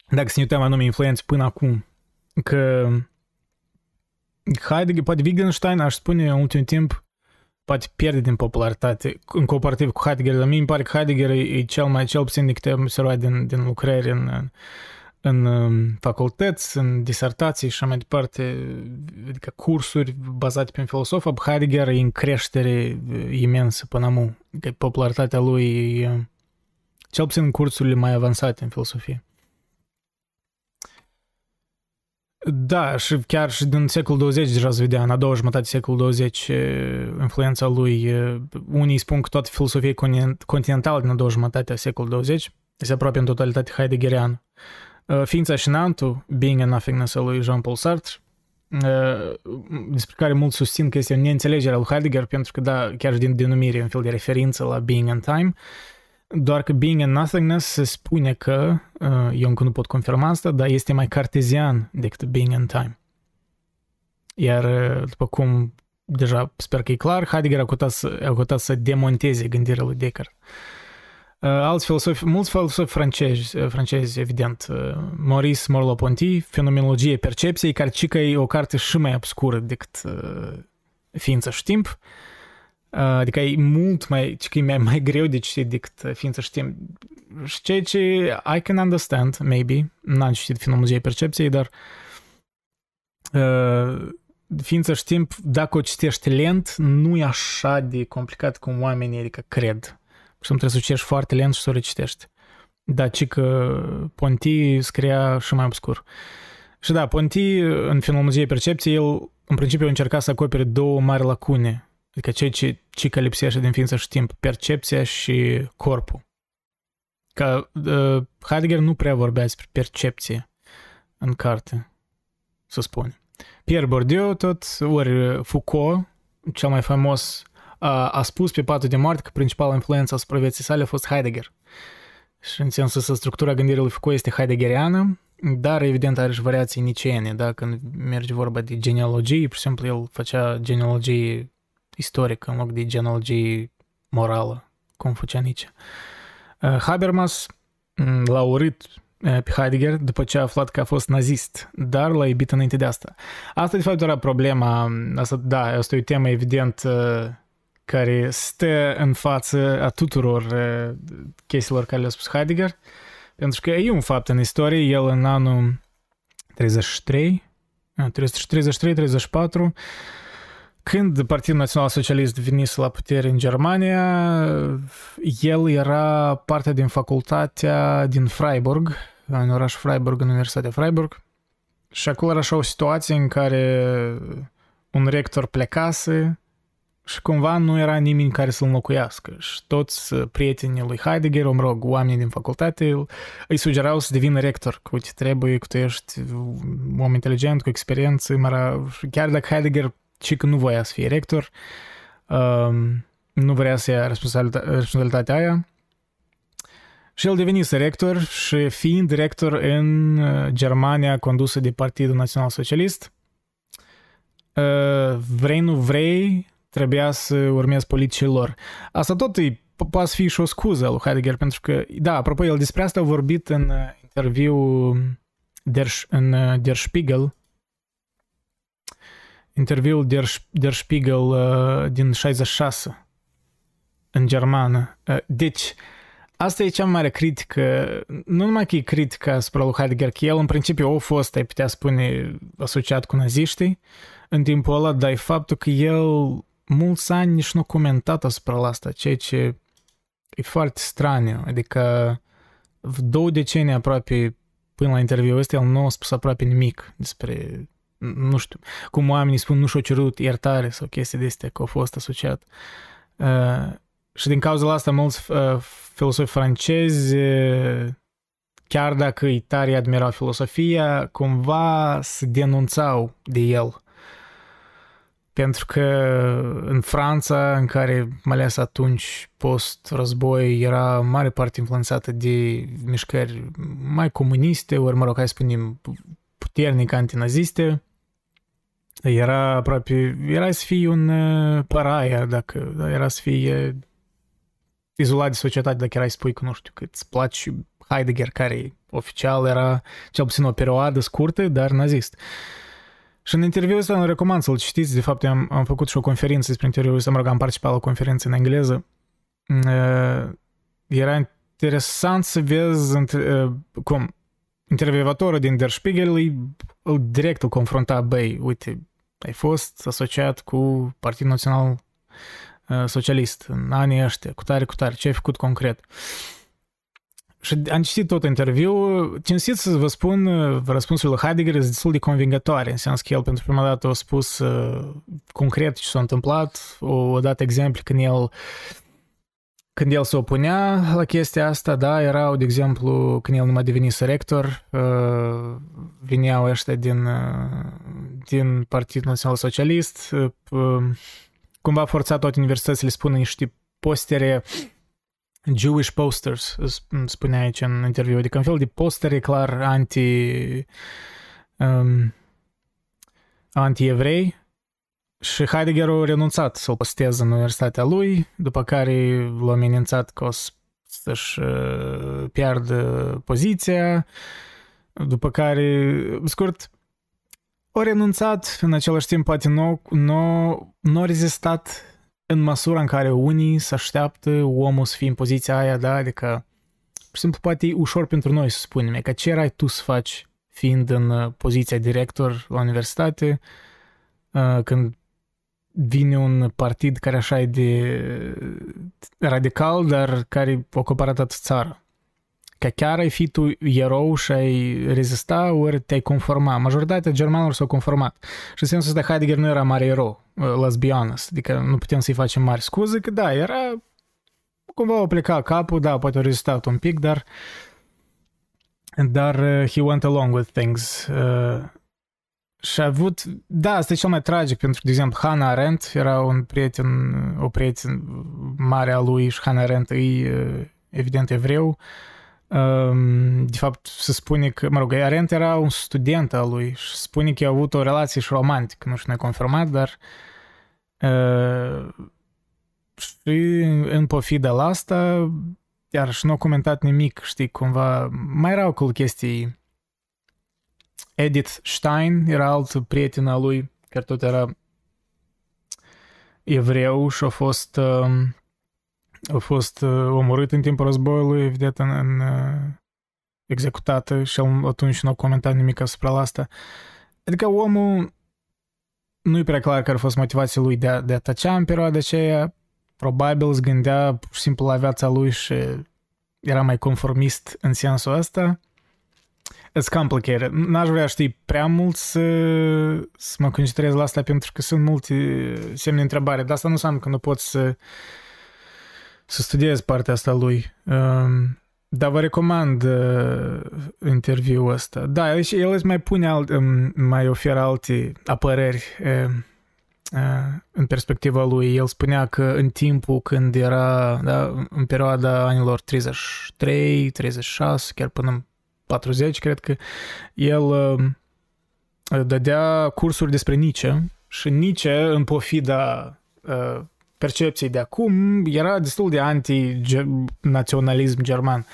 Dacă să ne uităm anume influenți până acum, că Heidegger, poate Wittgenstein, aș spune în ultimul timp, poate pierde din popularitate în comparativ cu Heidegger, dar mie îmi pare că Heidegger e, e cel mai, cel puțin de câte am observat din, din lucrări în, în um, facultăți, în disertații și așa mai departe, adică cursuri bazate pe filosof, Heidegger e în creștere uh, imensă până acum. Adică popularitatea lui e, cel puțin în cursurile mai avansate în filosofie. Da, și chiar și din secolul 20 deja se vedea, în a doua jumătate secolul 20, influența lui. Unii spun că toată filosofia continentală din a doua jumătate a secolului 20 se apropie în totalitate heideggeriană. Ființa și Nantu, Being and Nothingness al lui Jean-Paul Sartre, despre care mult susțin că este o neînțelegere al lui Heidegger, pentru că, da, chiar și din denumire e un fel de referință la Being and Time, doar că Being and Nothingness se spune că, eu încă nu pot confirma asta, dar este mai cartezian decât Being and Time. Iar, după cum deja sper că e clar, Heidegger a căutat să, a căutat să demonteze gândirea lui Descartes. Alți filosofi, mulți filosofi francezi, francezi evident, Maurice Merleau-Ponty, Fenomenologie percepției, care cică e o carte și mai obscură decât Ființa și timp, adică e mult mai, că e mai, mai greu de citit decât Ființa și timp. Și ceea ce I can understand, maybe, n-am citit Fenomenologie percepției, dar uh, Ființa și timp, dacă o citești lent, nu e așa de complicat cum oamenii adică cred și trebuie să o citești foarte lent și să o recitești. Da, ci că Ponti scria și mai obscur. Și da, Ponti, în fenomenologie percepției, el în principiu încerca să acopere două mari lacune, adică ceea ce cică lipsește din ființă și timp, percepția și corpul. Că uh, Heidegger nu prea vorbea despre percepție în carte, să spun. Pierre Bourdieu tot, ori Foucault, cel mai famos a spus pe patul de moarte că principala influență asupra vieții sale a fost Heidegger. Și în sensul să structura gândirii lui Foucault este heideggeriană, dar evident are și variații niciene, da? Când merge vorba de genealogie, pur și simplu el făcea genealogie istorică în loc de genealogie morală, cum făcea Nietzsche. Habermas l-a urât pe Heidegger după ce a aflat că a fost nazist, dar l-a iubit înainte de asta. Asta de fapt era problema, asta, da, asta e o temă evident care stă în față a tuturor chestiilor care le-a spus Heidegger, pentru că e un fapt în istorie, el în anul 33, 33-34, când Partidul Național Socialist venise la putere în Germania, el era parte din facultatea din Freiburg, în oraș Freiburg, în Universitatea Freiburg, și acolo era așa o situație în care un rector plecase, și cumva nu era nimeni care să-l înlocuiască. Și toți prietenii lui Heidegger, mă rog, oamenii din facultate, îi sugerau să devină rector, că uite, trebuie, că tu ești un om inteligent, cu experiență, măra... chiar dacă Heidegger și că nu voia să fie rector, um, nu vrea să ia responsabilitatea aia, și el devenise rector și fiind rector în Germania condusă de Partidul Național Socialist, vrei nu vrei, trebuia să urmez politicile lor. Asta tot e, poate fi și o scuză lui Heidegger, pentru că, da, apropo, el despre asta a vorbit în uh, interviu der, în uh, Der Spiegel, interviul Der, Der Spiegel uh, din 66 în germană. Uh, deci, asta e cea mai mare critică, nu numai că e critică asupra lui Heidegger, că el în principiu a fost, ai putea spune, asociat cu naziștii în timpul ăla, dar e faptul că el mulți ani nici nu comentat asupra asta, ceea ce e foarte straniu. Adică două decenii aproape până la interviul ăsta, el nu a spus aproape nimic despre, nu știu, cum oamenii spun nu și-au cerut iertare sau chestii de astea, că au fost asociat. Uh, și din cauza asta mulți uh, filosofi francezi, uh, chiar dacă îi tare admirau filosofia, cumva se denunțau de el pentru că în Franța, în care, mai ales atunci, post-război, era mare parte influențată de mișcări mai comuniste, ori, mă rog, hai să spunem, puternic antinaziste, era aproape, era să fii un uh, paraia, dacă da, era să fii uh, izolat de societate, dacă erai spui că, nu știu, că îți place Heidegger, care oficial era cel puțin o perioadă scurtă, dar nazist. Uh, și în interviul ăsta îl recomand să-l citiți. De fapt, am, am făcut și o conferință despre interviul ăsta, mă rog, am participat la o conferință în engleză. Uh, era interesant să vezi uh, cum intervievatorul din Der Spiegel îi, îl direct îl confrunta, băi, uite, ai fost asociat cu Partidul Național uh, Socialist în anii ăștia, cu tare, cu tare, ce ai făcut concret? Și am citit tot interviul, cinstit să vă spun, răspunsul lui Heidegger este destul de convingătoare, în sens că el pentru prima dată a spus uh, concret ce s-a întâmplat, o, o dat exemple când el când el se opunea la chestia asta, da, erau, de exemplu, când el nu mai devenise rector, uh, vineau ăștia din, uh, din Partidul Național Socialist, uh, cumva forțat toate universitățile să spună niște postere Jewish posters, spunea aici în interviu, adică un fel de postere clar anti um, anti-evrei și Heidegger a renunțat să-l posteze în universitatea lui, după care l-a amenințat că o să-și uh, piardă poziția, după care, scurt, a renunțat, în același timp poate nu, nu, nu a rezistat în măsura în care unii se așteaptă omul să fie în poziția aia, da, adică, pur și simplu, poate e ușor pentru noi să spunem, că ce erai tu să faci fiind în uh, poziția director la universitate, uh, când vine un partid care așa e de radical, dar care a ocupat atât țara. Că chiar ai fi tu erou și ai rezista, ori te-ai conforma. Majoritatea germanilor s-au conformat. Și în sensul ăsta Heidegger nu era mare erou, let's be honest. Adică nu putem să-i facem mari scuze, că da, era cumva o pleca capul, da, poate a rezistat un pic, dar dar uh, he went along with things. Uh, și a avut, da, asta e cel mai tragic, pentru că, de exemplu, Hannah Arendt era un prieten, o prieten mare a lui și Hannah Arendt e, evident, evreu. De fapt, se spune că, mă rog, Arendt era un student al lui și spune că a avut o relație și romantică, nu știu, confirmat, dar și în pofida la asta, iar și nu a comentat nimic, știi, cumva, mai erau cu chestii. Edith Stein era alt prieten al lui, care tot era evreu și a fost, uh, a fost uh, omorât în timpul războiului, evident, în, în uh, executată și el atunci nu a comentat nimic asupra asta. Adică omul nu-i prea clar care a fost motivația lui de a, de a tăcea în perioada aceea, probabil îți gândea pur și simplu la viața lui și era mai conformist în sensul ăsta. It's complicated. N-aș vrea ști prea mult să, să mă concentrez la asta pentru că sunt multe semne de întrebare, dar asta nu înseamnă că nu pot să, să studiez partea asta lui. Um, dar vă recomand uh, interviul ăsta. Da, el, el îți mai pune alt, um, mai oferă alte apărări uh, uh, în perspectiva lui. El spunea că în timpul când era, da, în perioada anilor 33, 36, chiar până în 40, cred că el uh, dădea cursuri despre Nietzsche și Nietzsche, în pofida uh, percepției de acum, era destul de anti-naționalism german.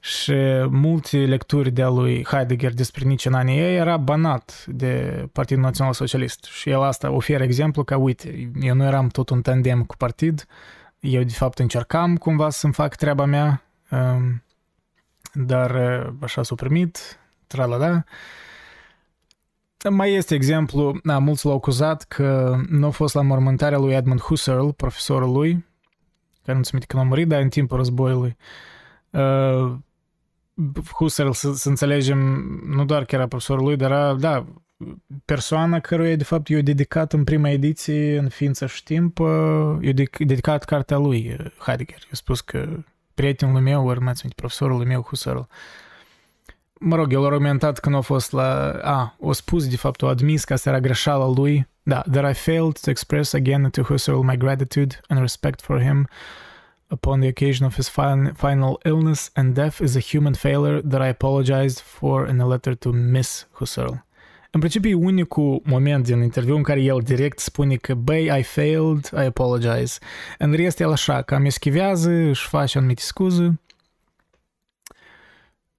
Și multe lecturi de-a lui Heidegger despre Nietzsche în anii ei era banat de Partidul Național Socialist. Și el asta oferă exemplu că, uite, eu nu eram tot un tandem cu partid, eu de fapt încercam cumva să-mi fac treaba mea, um, dar așa s-a primit, tralala. Mai este exemplu, da, mulți l-au acuzat că nu a fost la mormântarea lui Edmund Husserl, profesorul lui, care nu se că l-a murit, dar în timpul războiului. Uh, Husserl, să, să înțelegem, nu doar că era profesorul lui, dar era, da, persoana căruia de fapt i-a dedicat în prima ediție în ființă și timp, i-a dedicat cartea lui, Heidegger. I-a spus că prietenul meu, ori mai profesorul meu, Husserl, mă rog, el a argumentat că nu a fost la... A, o spus, de fapt, o admis că asta era greșeala lui. Da, that I failed to express again to Husserl my gratitude and respect for him upon the occasion of his final illness and death is a human failure that I apologized for in a letter to Miss Husserl. În principiu e unicul moment din interviu în care el direct spune că băi, I failed, I apologize. În rest, el așa, cam eschivează, își face anumite scuze.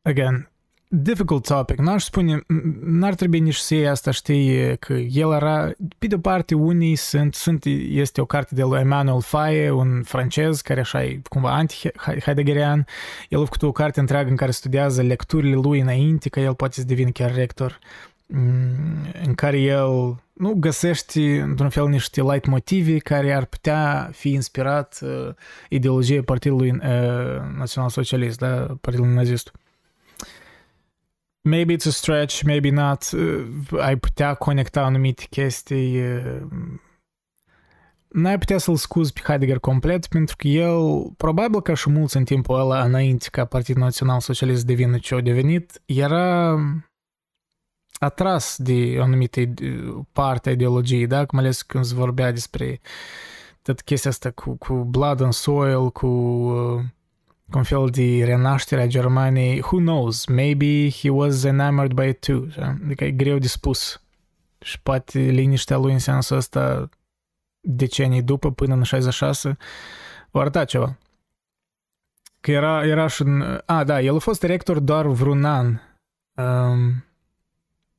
Again, difficult topic. N-aș spune, n-ar trebui nici să iei asta, știi, că el era, pe de-o parte, unii sunt, sunt, este o carte de lui Emmanuel Faye, un francez care așa e cumva anti-heideggerian. El a făcut o carte întreagă în care studiază lecturile lui înainte, că el poate să devină chiar rector mm, în care el nu găsește într-un fel niște light motive care ar putea fi inspirat uh, ideologiei Partidului uh, Național Socialist, da, Partidul Nazist. Maybe it's a stretch, maybe not. Uh, ai putea conecta anumite chestii. Uh, n-ai putea să-l scuzi pe Heidegger complet, pentru că el, probabil ca și mulți în timpul ăla, înainte ca Partidul Național Socialist să devină ce a devenit, era atras de o anumită parte a ideologiei, da? Cum ales când se vorbea despre tot chestia asta cu, cu blood and soil, cu, cu un fel de renaștere a Germaniei. Who knows? Maybe he was enamored by it too. Da? Adică e greu de spus. Și poate liniștea lui în sensul ăsta decenii după, până în 66, o arăta ceva. Că era, era și în... A, da, el a fost director doar vreun an. Um,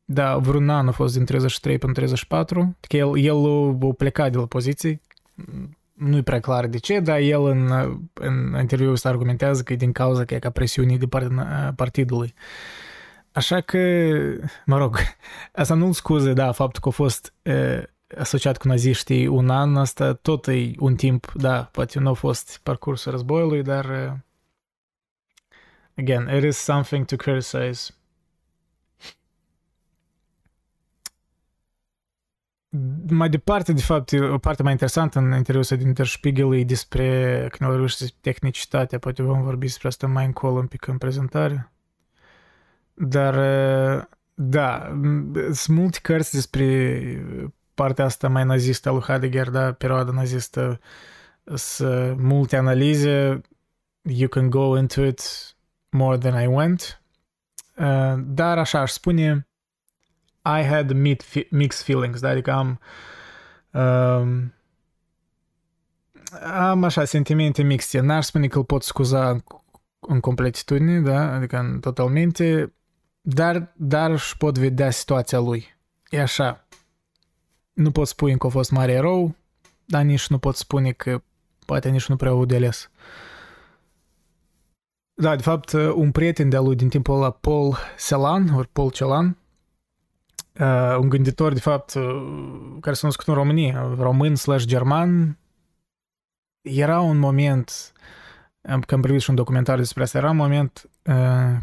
da, vreun an a fost din 33 până 34. Adică el, el a plecat de la poziții. Nu-i prea clar de ce, dar el în, în interviul ăsta argumentează că e din cauza că e ca presiunii de partea partidului. Așa că, mă rog, asta nu-l scuze, da, faptul că a fost uh, asociat cu naziștii un an, asta tot e un timp, da, poate nu a fost parcursul războiului, dar uh, again, it is something to criticize. Mai departe, de fapt, o parte mai interesantă în interviul din Der Spiegel e despre, când au reușit tehnicitatea, poate vom vorbi despre asta mai încolo un pic în prezentare. Dar, da, sunt multe cărți despre partea asta mai nazistă a lui Heidegger, da, perioada nazistă, sunt multe analize, you can go into it more than I went, dar așa aș spune, I had mixed feelings, da? adică am um, am așa sentimente mixte. N-aș spune că îl pot scuza în completitudine, da? adică în totalmente, dar, dar își pot vedea situația lui. E așa. Nu pot spune că a fost mare erou, dar nici nu pot spune că poate nici nu prea au de ales. Da, de fapt, un prieten de-a lui din timpul ăla, Paul Celan, ori Paul Celan, uh, un gânditor, de fapt, uh, care s-a născut în România, român slash german, era un moment, că am privit și un documentar despre asta, era un moment uh,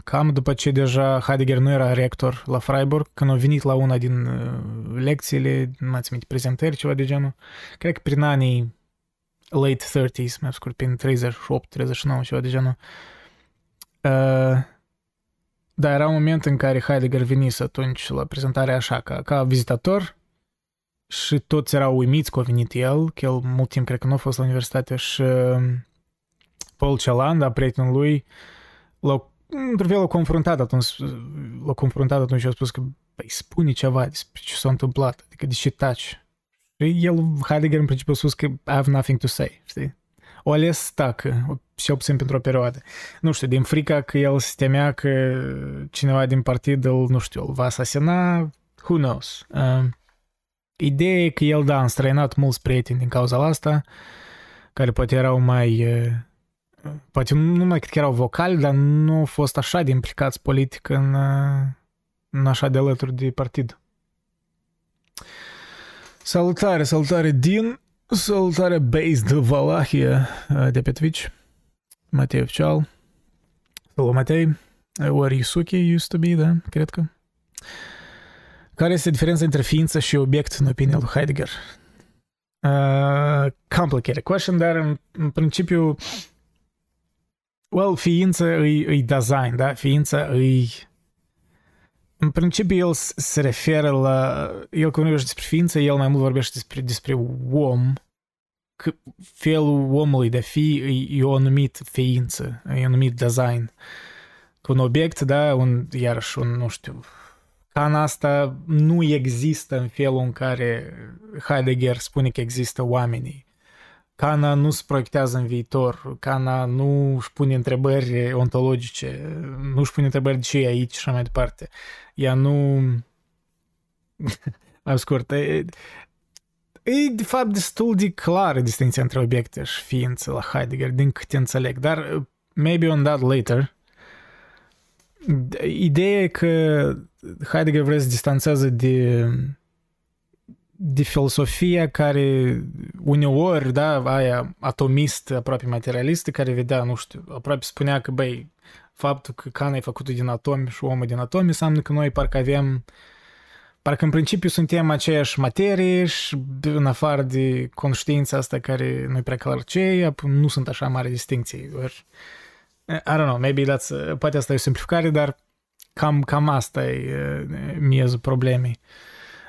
cam după ce deja Heidegger nu era rector la Freiburg, când a venit la una din uh, lecțiile, nu mai țin prezentări, ceva de genul, cred că prin anii late 30s, mai scurt, prin 38, 39, ceva de genul. Uh, da, era un moment în care Heidegger venise atunci la prezentarea așa, ca, ca vizitator și toți erau uimiți că a venit el, că el mult timp cred că nu a fost la universitate și um, Paul Celan, da, prietenul lui, l-a, într-un fel l-a confruntat atunci, l-a confruntat atunci și a spus că, păi, spune ceva despre ce s-a întâmplat, adică de ce taci. Și el, Heidegger, în principiu a spus că I have nothing to say, știi? O ales să tacă, cel puțin pentru o perioadă. Nu știu, din frica că el se temea că cineva din partid îl, nu știu, îl va asasina, who knows. Uh, ideea e că el, da, a înstrăinat mulți prieteni din cauza asta, care poate erau mai... Uh, poate nu mai cred că erau vocali, dar nu au fost așa de implicați politic în, uh, în așa de alături de partid. Salutare, salutare din Salutare Based Valahia de pe Twitch. Matei Oficial. Salut Matei. Ori Yusuke used to be, da? Cred că. Care este diferența între ființă și obiect în opinia lui Heidegger? Uh, complicated question, dar în, în principiu well, ființă e, e design, da? Ființa e în principiu el se referă la... El când vorbește despre ființă, el mai mult vorbește despre, despre om, că felul omului de a fi e, e o anumit ființă, e un anumit design. Că un obiect, da, un, iarăși un, nu știu, cana asta nu există în felul în care Heidegger spune că există oamenii. Cana nu se proiectează în viitor, Cana nu își pune întrebări ontologice, nu își pune întrebări de ce e aici și așa mai departe. Ea nu... mai scurt, e, e de fapt destul de clară distinția între obiecte și ființe la Heidegger, din câte înțeleg, dar maybe on that later. Ideea e că Heidegger vrea să distanțează de de filosofia care uneori, da, aia atomist, aproape materialistă, care vedea, nu știu, aproape spunea că, băi, faptul că cana e făcută din atomi și omul din atomi înseamnă că noi parcă avem parcă în principiu suntem aceeași materie și în afară de conștiința asta care nu e prea clar ce e, nu sunt așa mari distinții. Or, I don't know, maybe that's, poate asta e o simplificare, dar cam, cam asta e miezul problemei.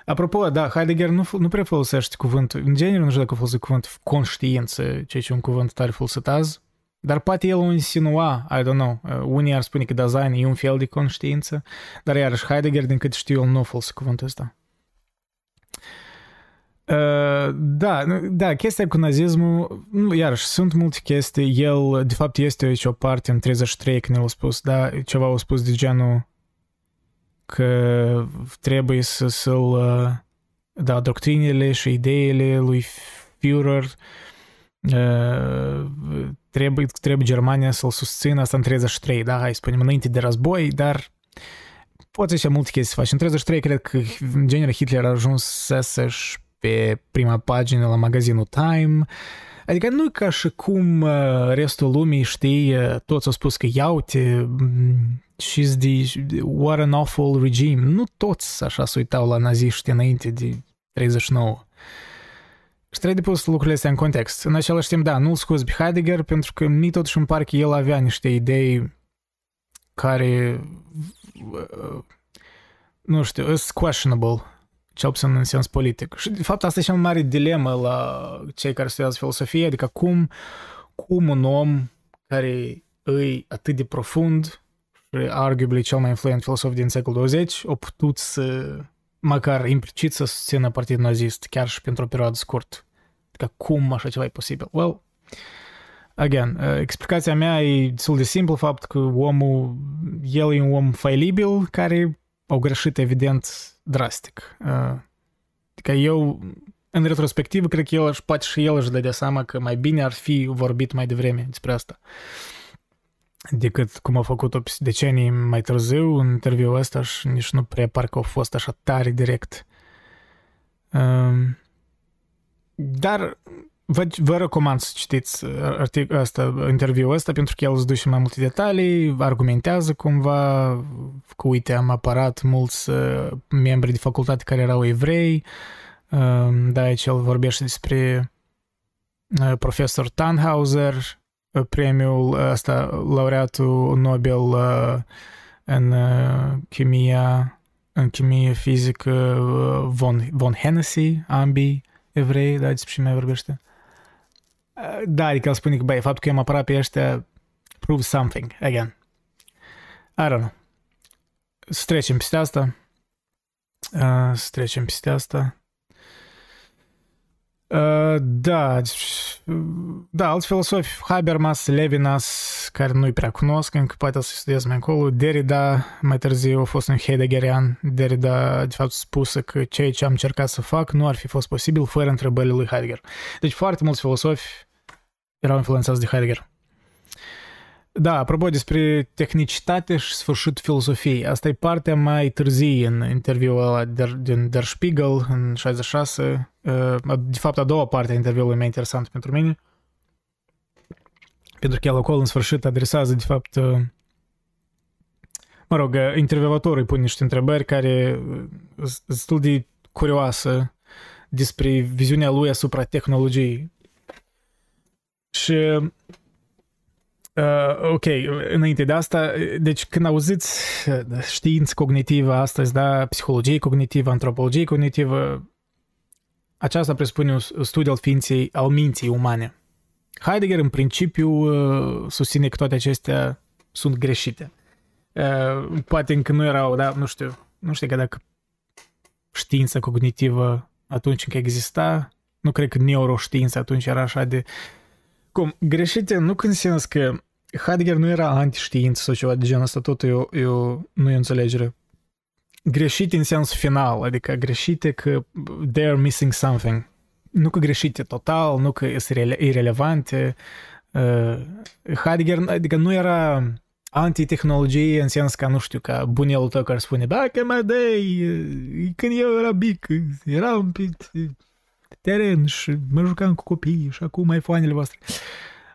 Apropo, da, Heidegger nu, nu prea folosește cuvântul, în genere nu știu dacă folosește cuvântul conștiință, ceea ce e un cuvânt tare folosit azi, dar poate el o insinua, I don't know, unii ar spune că design e un fel de conștiință, dar iarăși Heidegger, din cât știu, el nu folosește cuvântul ăsta. Uh, da, da, chestia cu nazismul, nu, iarăși, sunt multe chestii, el, de fapt, este aici o parte în 33 când el a spus, da, ceva a spus de genul că trebuie să, să-l, da, doctrinele și ideile lui Führer trebuie, trebuie Germania să-l susțină asta în 33, da, hai să spunem, înainte de război, dar poate și multe chestii să faci. În 33 cred că în genere Hitler a ajuns să-și pe prima pagină la magazinul Time, Adică nu ca și cum restul lumii, știi, toți au spus că iau-te, she's the, what an awful regime. Nu toți așa se uitau la naziști înainte de 39. Și trebuie pus lucrurile astea în context. În același timp, da, nu-l scuz pe Heidegger, pentru că mi totuși în parcă el avea niște idei care, nu știu, sunt questionable, cel puțin în sens politic. Și, de fapt, asta e cea mai mare dilemă la cei care studiază filosofie, adică cum, cum un om care îi atât de profund arguably cel mai influent filosof din secolul 20, a putut să, măcar implicit, să susțină partidul nazist, chiar și pentru o perioadă scurtă. Adică cum așa ceva e posibil? Well, again, uh, explicația mea e destul de simplu, faptul că omul, el e un om failibil care au greșit evident drastic. Uh, adică eu, în retrospectivă, cred că el, poate și el își dădea seama că mai bine ar fi vorbit mai devreme despre asta. Uh, decât cum a făcut-o decenii mai târziu în interviul ăsta și nici nu prea parcă a fost așa tare direct. Um, dar vă, vă recomand să citiți artic- asta, interviul ăsta pentru că el îți duce mai multe detalii, argumentează cumva că uite am apărat mulți uh, membri de facultate care erau evrei, um, da, aici el vorbește despre uh, profesor Tannhauser, premiul ăsta, laureatul Nobel în chimia, în chimie fizică von, von Hennessy, ambii evrei, da, despre ce mai vorbește. Da, adică el spune că, băi, faptul că am apărat pe ăștia proves something, again. I don't know. Să trecem peste asta. Uh, să trecem peste asta. Uh, da, da, alți filosofi, Habermas, Levinas, care nu-i prea cunosc, încă poate să studiez mai încolo, Derrida, mai târziu a fost un Heideggerian, Derrida, de fapt, spusă că ceea ce am încercat să fac nu ar fi fost posibil fără întrebările lui Heidegger. Deci foarte mulți filosofi erau influențați de Heidegger. Da, apropo despre tehnicitate și sfârșit filosofiei, asta e partea mai târzie în interviul ăla din Der Spiegel în 66, uh, de fapt a doua parte a interviului mai interesant pentru mine, pentru că el acolo în sfârșit adresează de fapt uh, mă rog, uh, intervievatorul îi pune niște întrebări care sunt destul de curioasă despre viziunea lui asupra tehnologiei. Și Uh, ok, înainte de asta, deci când auziți uh, știință cognitivă astăzi, da, psihologie cognitivă, antropologie cognitivă, aceasta presupune un studiu al ființei, al minții umane. Heidegger, în principiu, uh, susține că toate acestea sunt greșite. Uh, poate încă nu erau, da, nu știu, nu știu că dacă știința cognitivă atunci încă exista, nu cred că neuroștiința atunci era așa de cum, greșite nu în sens că Heidegger nu era anti-știință sau ceva de genul ăsta, tot eu, eu nu e înțelegere. Greșite în sens final, adică greșite că they're missing something. Nu că greșite total, nu că sunt irelevante. Uh, Heidegger, adică nu era antitehnologie în sens ca, nu știu, ca bunelul tău care spune back in my day, când eu eram mic, eram pe teren și mă jucam cu copiii și acum iPhone-ele voastre.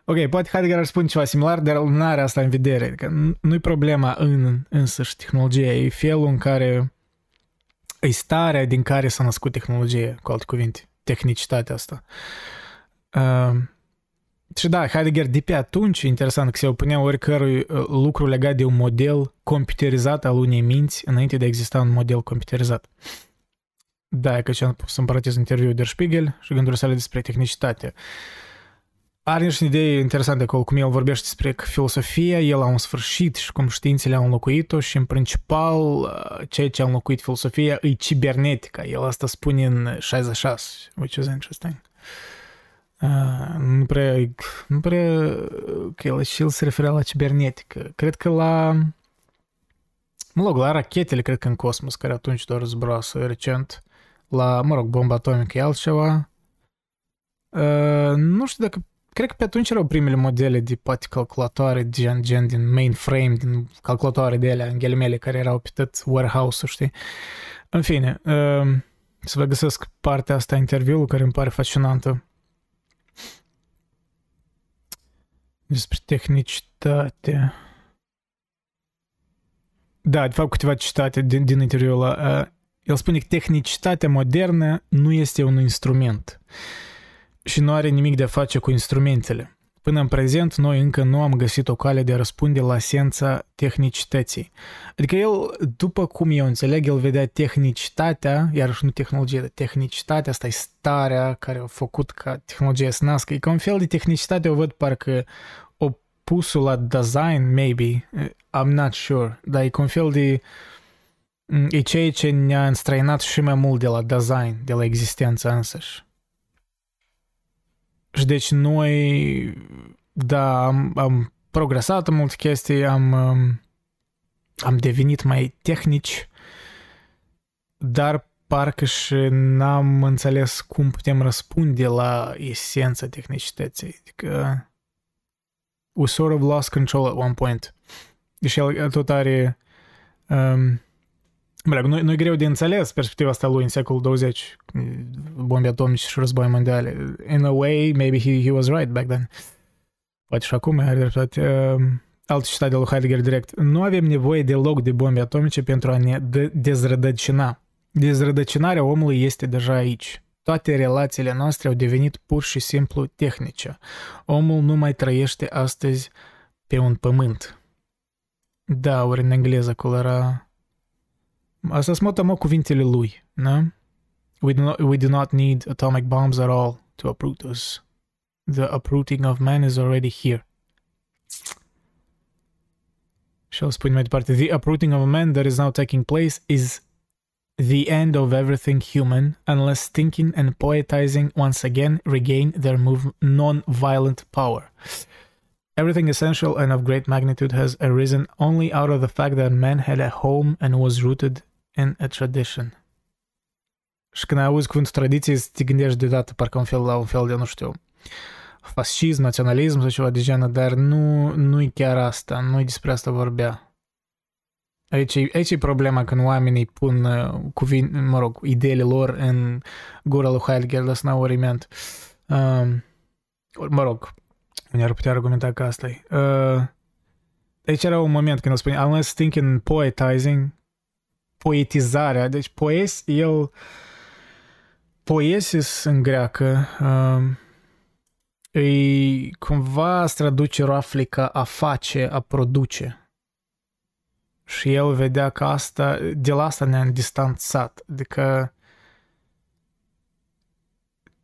Ok, poate Heidegger ar spune ceva similar, dar nu are asta în vedere. Adică nu-i problema în însăși tehnologia, e felul în care e starea din care s-a născut tehnologia, cu alte cuvinte, tehnicitatea asta. Uh, și da, Heidegger de pe atunci, interesant că se opunea oricărui uh, lucru legat de un model computerizat al unei minți înainte de a exista un model computerizat. Da, e că ce am pus în paranteză interviul Der Spiegel și gândurile sale despre tehnicitate. Are niște idei interesante acolo, cum el vorbește despre că filosofia, el a un sfârșit și cum științele au înlocuit-o și în principal uh, ceea ce a înlocuit filosofia e cibernetica. El asta spune în 66, which is interesting. Uh, nu prea, nu prea că el și el se referea la cibernetică. Cred că la mă rog, la rachetele, cred că în cosmos, care atunci doar zbrasă recent, la, mă rog, bomba atomică e altceva. Uh, nu știu dacă cred că pe atunci erau primele modele de poate calculatoare gen, gen din mainframe, din calculatoare de alea, în ghilimele, care erau pe tot warehouse-ul, știi? În fine, uh, să vă găsesc partea asta a interviului care îmi pare fascinantă. Despre tehnicitate. Da, de fapt, câteva citate din, din interviul ăla. Uh, el spune că tehnicitatea modernă nu este un instrument și nu are nimic de a face cu instrumentele. Până în prezent, noi încă nu am găsit o cale de a răspunde la esența tehnicității. Adică el, după cum eu înțeleg, el vedea tehnicitatea, iarăși nu tehnologie, dar tehnicitatea, asta e starea care a făcut ca tehnologia să nască. E ca un fel de tehnicitate, o văd parcă opusul la design, maybe, I'm not sure, dar e ca un fel de e ceea ce ne-a înstrăinat și mai mult de la design, de la existența însăși. Și deci noi, da, am, am progresat în multe chestii, am, um, am devenit mai tehnici, dar parcă și n-am înțeles cum putem răspunde la esența tehnicității. Adică we sort of lost control at one point. Deci el tot are um, Bля, nu, nu e greu de înțeles perspectiva asta lui în secolul 20, bombe atomice și război mondiale. In a way, maybe he, he was right back then. Poate și acum are dreptate. Uh, altă citate de lui Heidegger direct. Nu avem nevoie deloc de bombe atomice pentru a ne de- dezrădăcina. Dezrădăcinarea omului este deja aici. Toate relațiile noastre au devenit pur și simplu tehnice. Omul nu mai trăiește astăzi pe un pământ. Da, ori în engleză acolo era Sunt mă cuvintele lui, nu? We do, not, we do not need atomic bombs at all to uproot us. The uprooting of man is already here. Și o spune mai departe, the uprooting of man that is now taking place is the end of everything human unless thinking and poetizing once again regain their non-violent power. Everything essential and of great magnitude has arisen only out of the fact that man had a home and was rooted in a tradition. Și când auzi cuvântul tradiție, te gândești deodată parcă un fel la un fel de, nu știu, fascism, naționalism sau ceva de genul, dar nu, nu e chiar asta, nu e despre asta vorbea. Aici, aici e problema când oamenii pun uh, cuvinte, mă rog, ideile lor în gura lui Heidegger, dar n-au oriment. Uh, mă rog, unii ar putea argumenta că asta e. Uh, aici era un moment când el spune, unless thinking poetizing, poetizarea. Deci poes, el poesis în greacă um, e cumva se traduce roughly ca a face, a produce. Și el vedea că asta, de la asta ne-am distanțat. Adică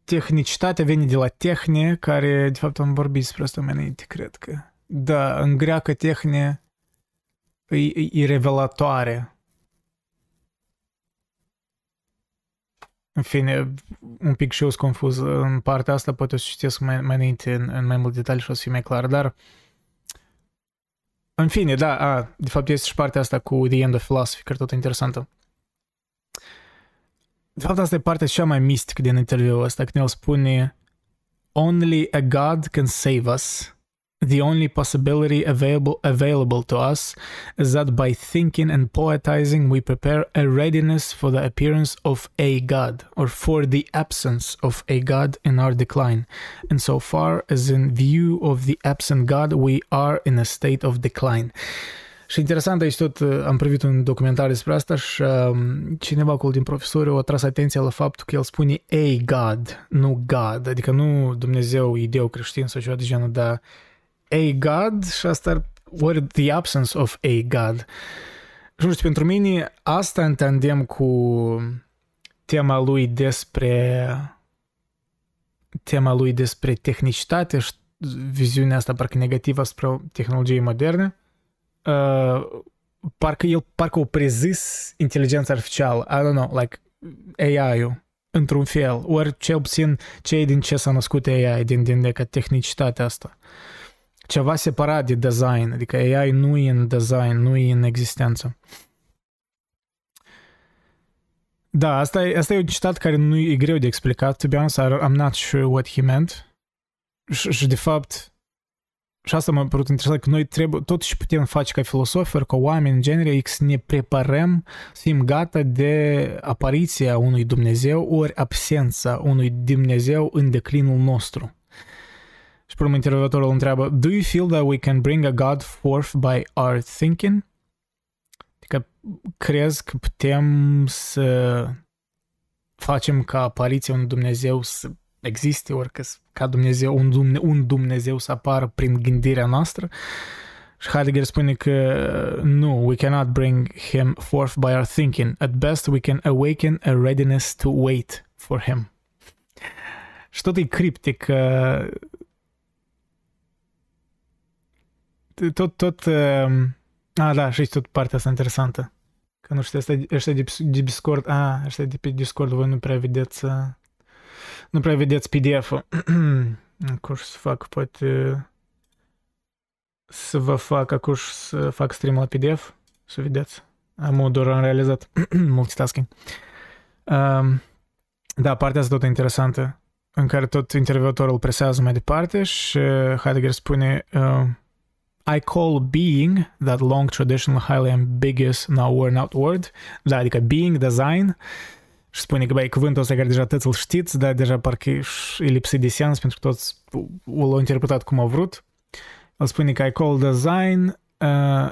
tehnicitatea vine de la tehne, care, de fapt, am vorbit despre asta mai înainte, cred că. Da, în greacă tehne e, e revelatoare În fine, un pic și eu sunt confuz în partea asta, poate o să citesc mai, mai înainte în, în mai mult detalii și o să fie mai clar, dar în fine, da, a, de fapt este și partea asta cu The End of Philosophy, care tot interesantă. De fapt, asta e partea cea mai mistică din interviul ăsta, când el spune Only a God can save us The only possibility available available to us is that by thinking and poetizing we prepare a readiness for the appearance of a god or for the absence of a god in our decline. And so far as in view of the absent god we are in a state of decline. Și interesant aici tot am privit un documentar despre asta și um, cineva acolo din profesori a tras atenția la faptul că el spune a God, nu God, adică nu Dumnezeu ideu creștin sau ceva de genul, dar a God și asta or the absence of a God. Și nu știu, pentru mine asta în tandem cu tema lui despre tema lui despre tehnicitate și viziunea asta parcă negativă spre tehnologii moderne, uh, parcă el parcă o prezis inteligența artificială, I don't know, like AI-ul, într-un fel, ori cel puțin cei din ce s-a născut AI, din, din de tehnicitatea asta. Ceva separat de design, adică AI nu e în design, nu e în existență. Da, asta e, asta e un citat care nu e greu de explicat, to be honest, I'm not sure what he meant. Și, și de fapt, și asta m-a părut interesant, că noi trebuie, totuși putem face ca filosofi, ca oameni în genere, să ne preparăm, să fim gata de apariția unui Dumnezeu, ori absența unui Dumnezeu în declinul nostru. Și până intervievatorul întreabă, Do you feel that we can bring a God forth by our thinking? Adică crezi că putem să facem ca apariția unui Dumnezeu să existe, ori că ca Dumnezeu, un, Dumne, un Dumnezeu să apară prin gândirea noastră. Și Heidegger spune că nu, we cannot bring him forth by our thinking. At best, we can awaken a readiness to wait for him. Și tot e criptic. Uh, tot, tot... Uh, a, da, și tot partea asta interesantă. Că nu știu, ăștia, ăștia de, de Discord, a, ăștia de pe Discord voi nu prea vedeți uh, nu prea vedeți PDF-ul. Acum să fac, poate să vă fac acum să fac stream la PDF, să vedeți. Am doar am realizat multitasking. Um, da, partea asta tot interesantă, în care tot intervievatorul presează mai departe și Heidegger spune uh, I call being, that long traditional highly ambiguous now worn out word, da, adică being, design, și spune că, băi, cuvântul ăsta care deja toți îl știți, dar deja parcă e lipsit de sens pentru că toți l-au interpretat cum au vrut. El spune că I call design uh,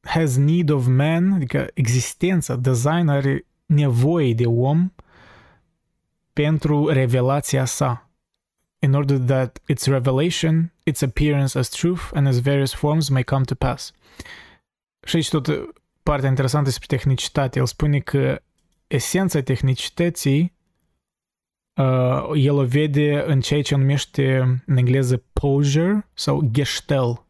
has need of man, adică existența, design are nevoie de om pentru revelația sa. In order that its revelation, its appearance as truth and as various forms may come to pass. Și aici tot partea interesantă despre tehnicitate. El spune că esența tehnicității uh, el o vede în ceea ce numește în engleză posure sau gestel.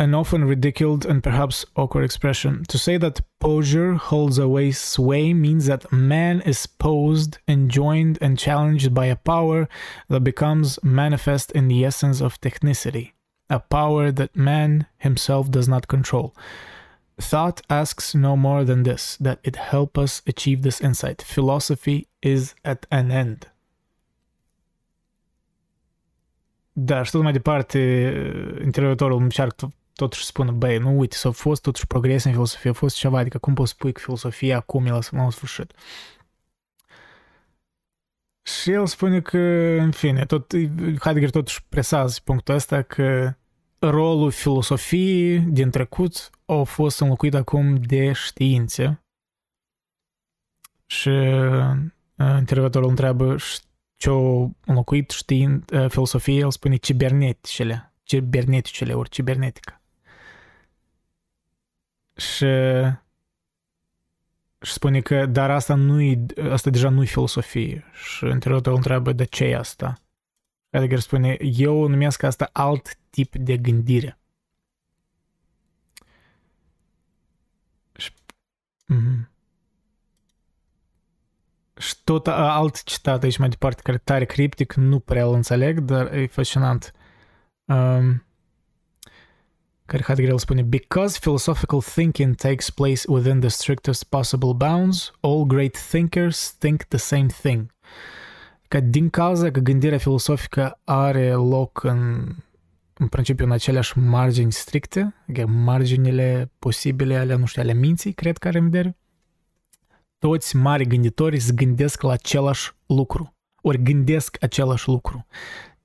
An often ridiculed and perhaps awkward expression. To say that posure holds away sway means that man is posed, enjoined, and challenged by a power that becomes manifest in the essence of technicity, a power that man himself does not control. Thought asks no more than this that it help us achieve this insight. Philosophy is at an end. Da, și tot mai departe, eh, intervievatorul încearcă totuși să spună, băi, nu uite, s-a fost totuși progres în filosofie, a fost ceva, adică cum poți spui că filosofia acum e la, la sfârșit? Și el spune că, în fine, tot, Heidegger totuși presează punctul ăsta că rolul filosofiei din trecut a fost înlocuit acum de științe. Și intervievatorul întreabă ce a înlocuit știind filosofie, el spune ciberneticele, ciberneticele ori cibernetică. Și și spune că dar asta nu asta deja nu e filosofie. Și intervievatorul întreabă de ce e asta. Heidegger spune, eu numesc asta alt tip de gândire. Și, mm-hmm. și tot alt citat aici mai departe, care tare criptic, nu prea îl înțeleg, dar e fascinant. Um, care Heidegger îl spune, Because philosophical thinking takes place within the strictest possible bounds, all great thinkers think the same thing. că din cauza că gândirea filosofică are loc în, în principiu în aceleași margini stricte, adică marginile posibile ale, nu știu, ale minții, cred că are în vedere, toți mari gânditori se gândesc la același lucru, ori gândesc același lucru.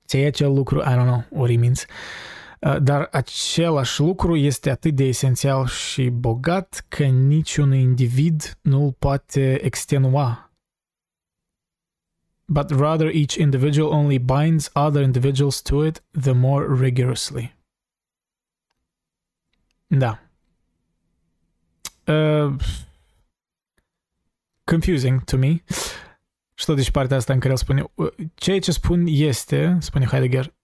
Ce e acel lucru? I don't know, ori minți. Dar același lucru este atât de esențial și bogat că niciun individ nu îl poate extenua. But rather each individual only binds other individuals to it the more rigorously. Da. Uh, confusing to me. Și tot deci partea asta în care el spune, ceea ce spun este, spune Heidegger,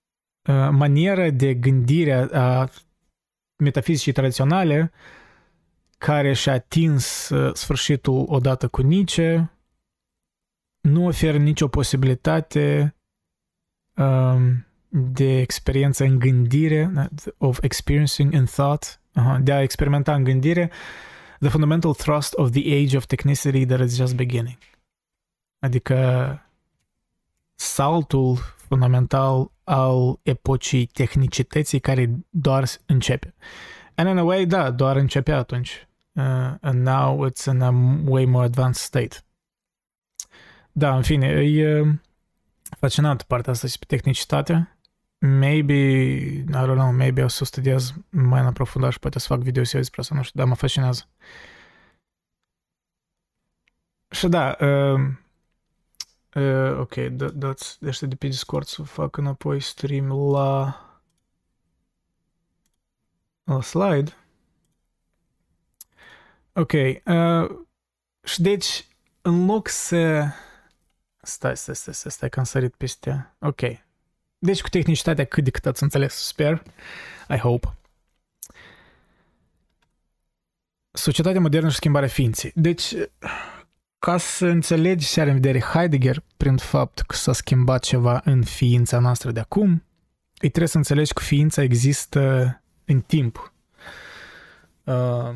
maniera de gândire a metafizicii tradiționale care și-a atins sfârșitul odată cu Nietzsche, nu oferă nicio posibilitate um, de experiență în gândire, of experiencing in thought, uh-huh, de a experimenta în gândire, the fundamental thrust of the age of technicity that is just beginning. Adică saltul fundamental al epocii tehnicității care doar începe. And in a way, da, doar începe atunci. Uh, and now it's in a way more advanced state. Da, în fine, e fascinant partea asta despre tehnicitate. Maybe, I don't know, maybe o să studiez mai în aprofundat și poate să fac video despre asta, nu știu, dar mă fascinează. Și da, uh, uh, ok, da, dați de ăștia de pe Discord să fac înapoi stream la la slide. Ok, uh, și deci, în loc să... Stai, stai, stai, stai, stai, că am sărit peste... Ok. Deci cu tehnicitatea cât de cât ați înțeles, sper. I hope. Societatea modernă și schimbarea ființei. Deci, ca să înțelegi ce are în vedere Heidegger prin fapt că s-a schimbat ceva în ființa noastră de acum, îi trebuie să înțelegi că ființa există în timp. Uh,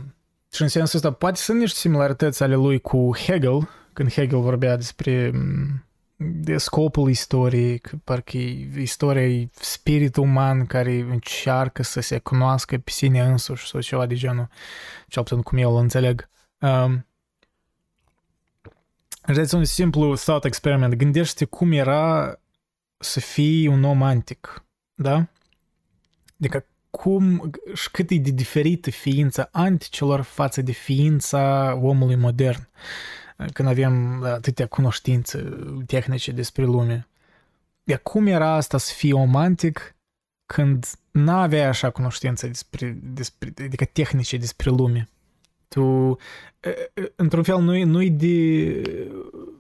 și în sensul ăsta poate sunt niște similarități ale lui cu Hegel, când Hegel vorbea despre de scopul istoriei, că parcă istoria e spiritul uman care încearcă să se cunoască pe sine însuși sau ceva de genul, cel puțin cum eu îl înțeleg. Um, Vedeți un simplu thought experiment. Gândește cum era să fii un om antic, da? Adică cum și cât e de diferită ființa anticilor față de ființa omului modern, când avem atâtea cunoștințe tehnice despre lume. De cum era asta să fii om antic când n-aveai așa cunoștințe despre, despre, adică tehnice despre lume? Tu, într-un fel, nu-i, nu-i de,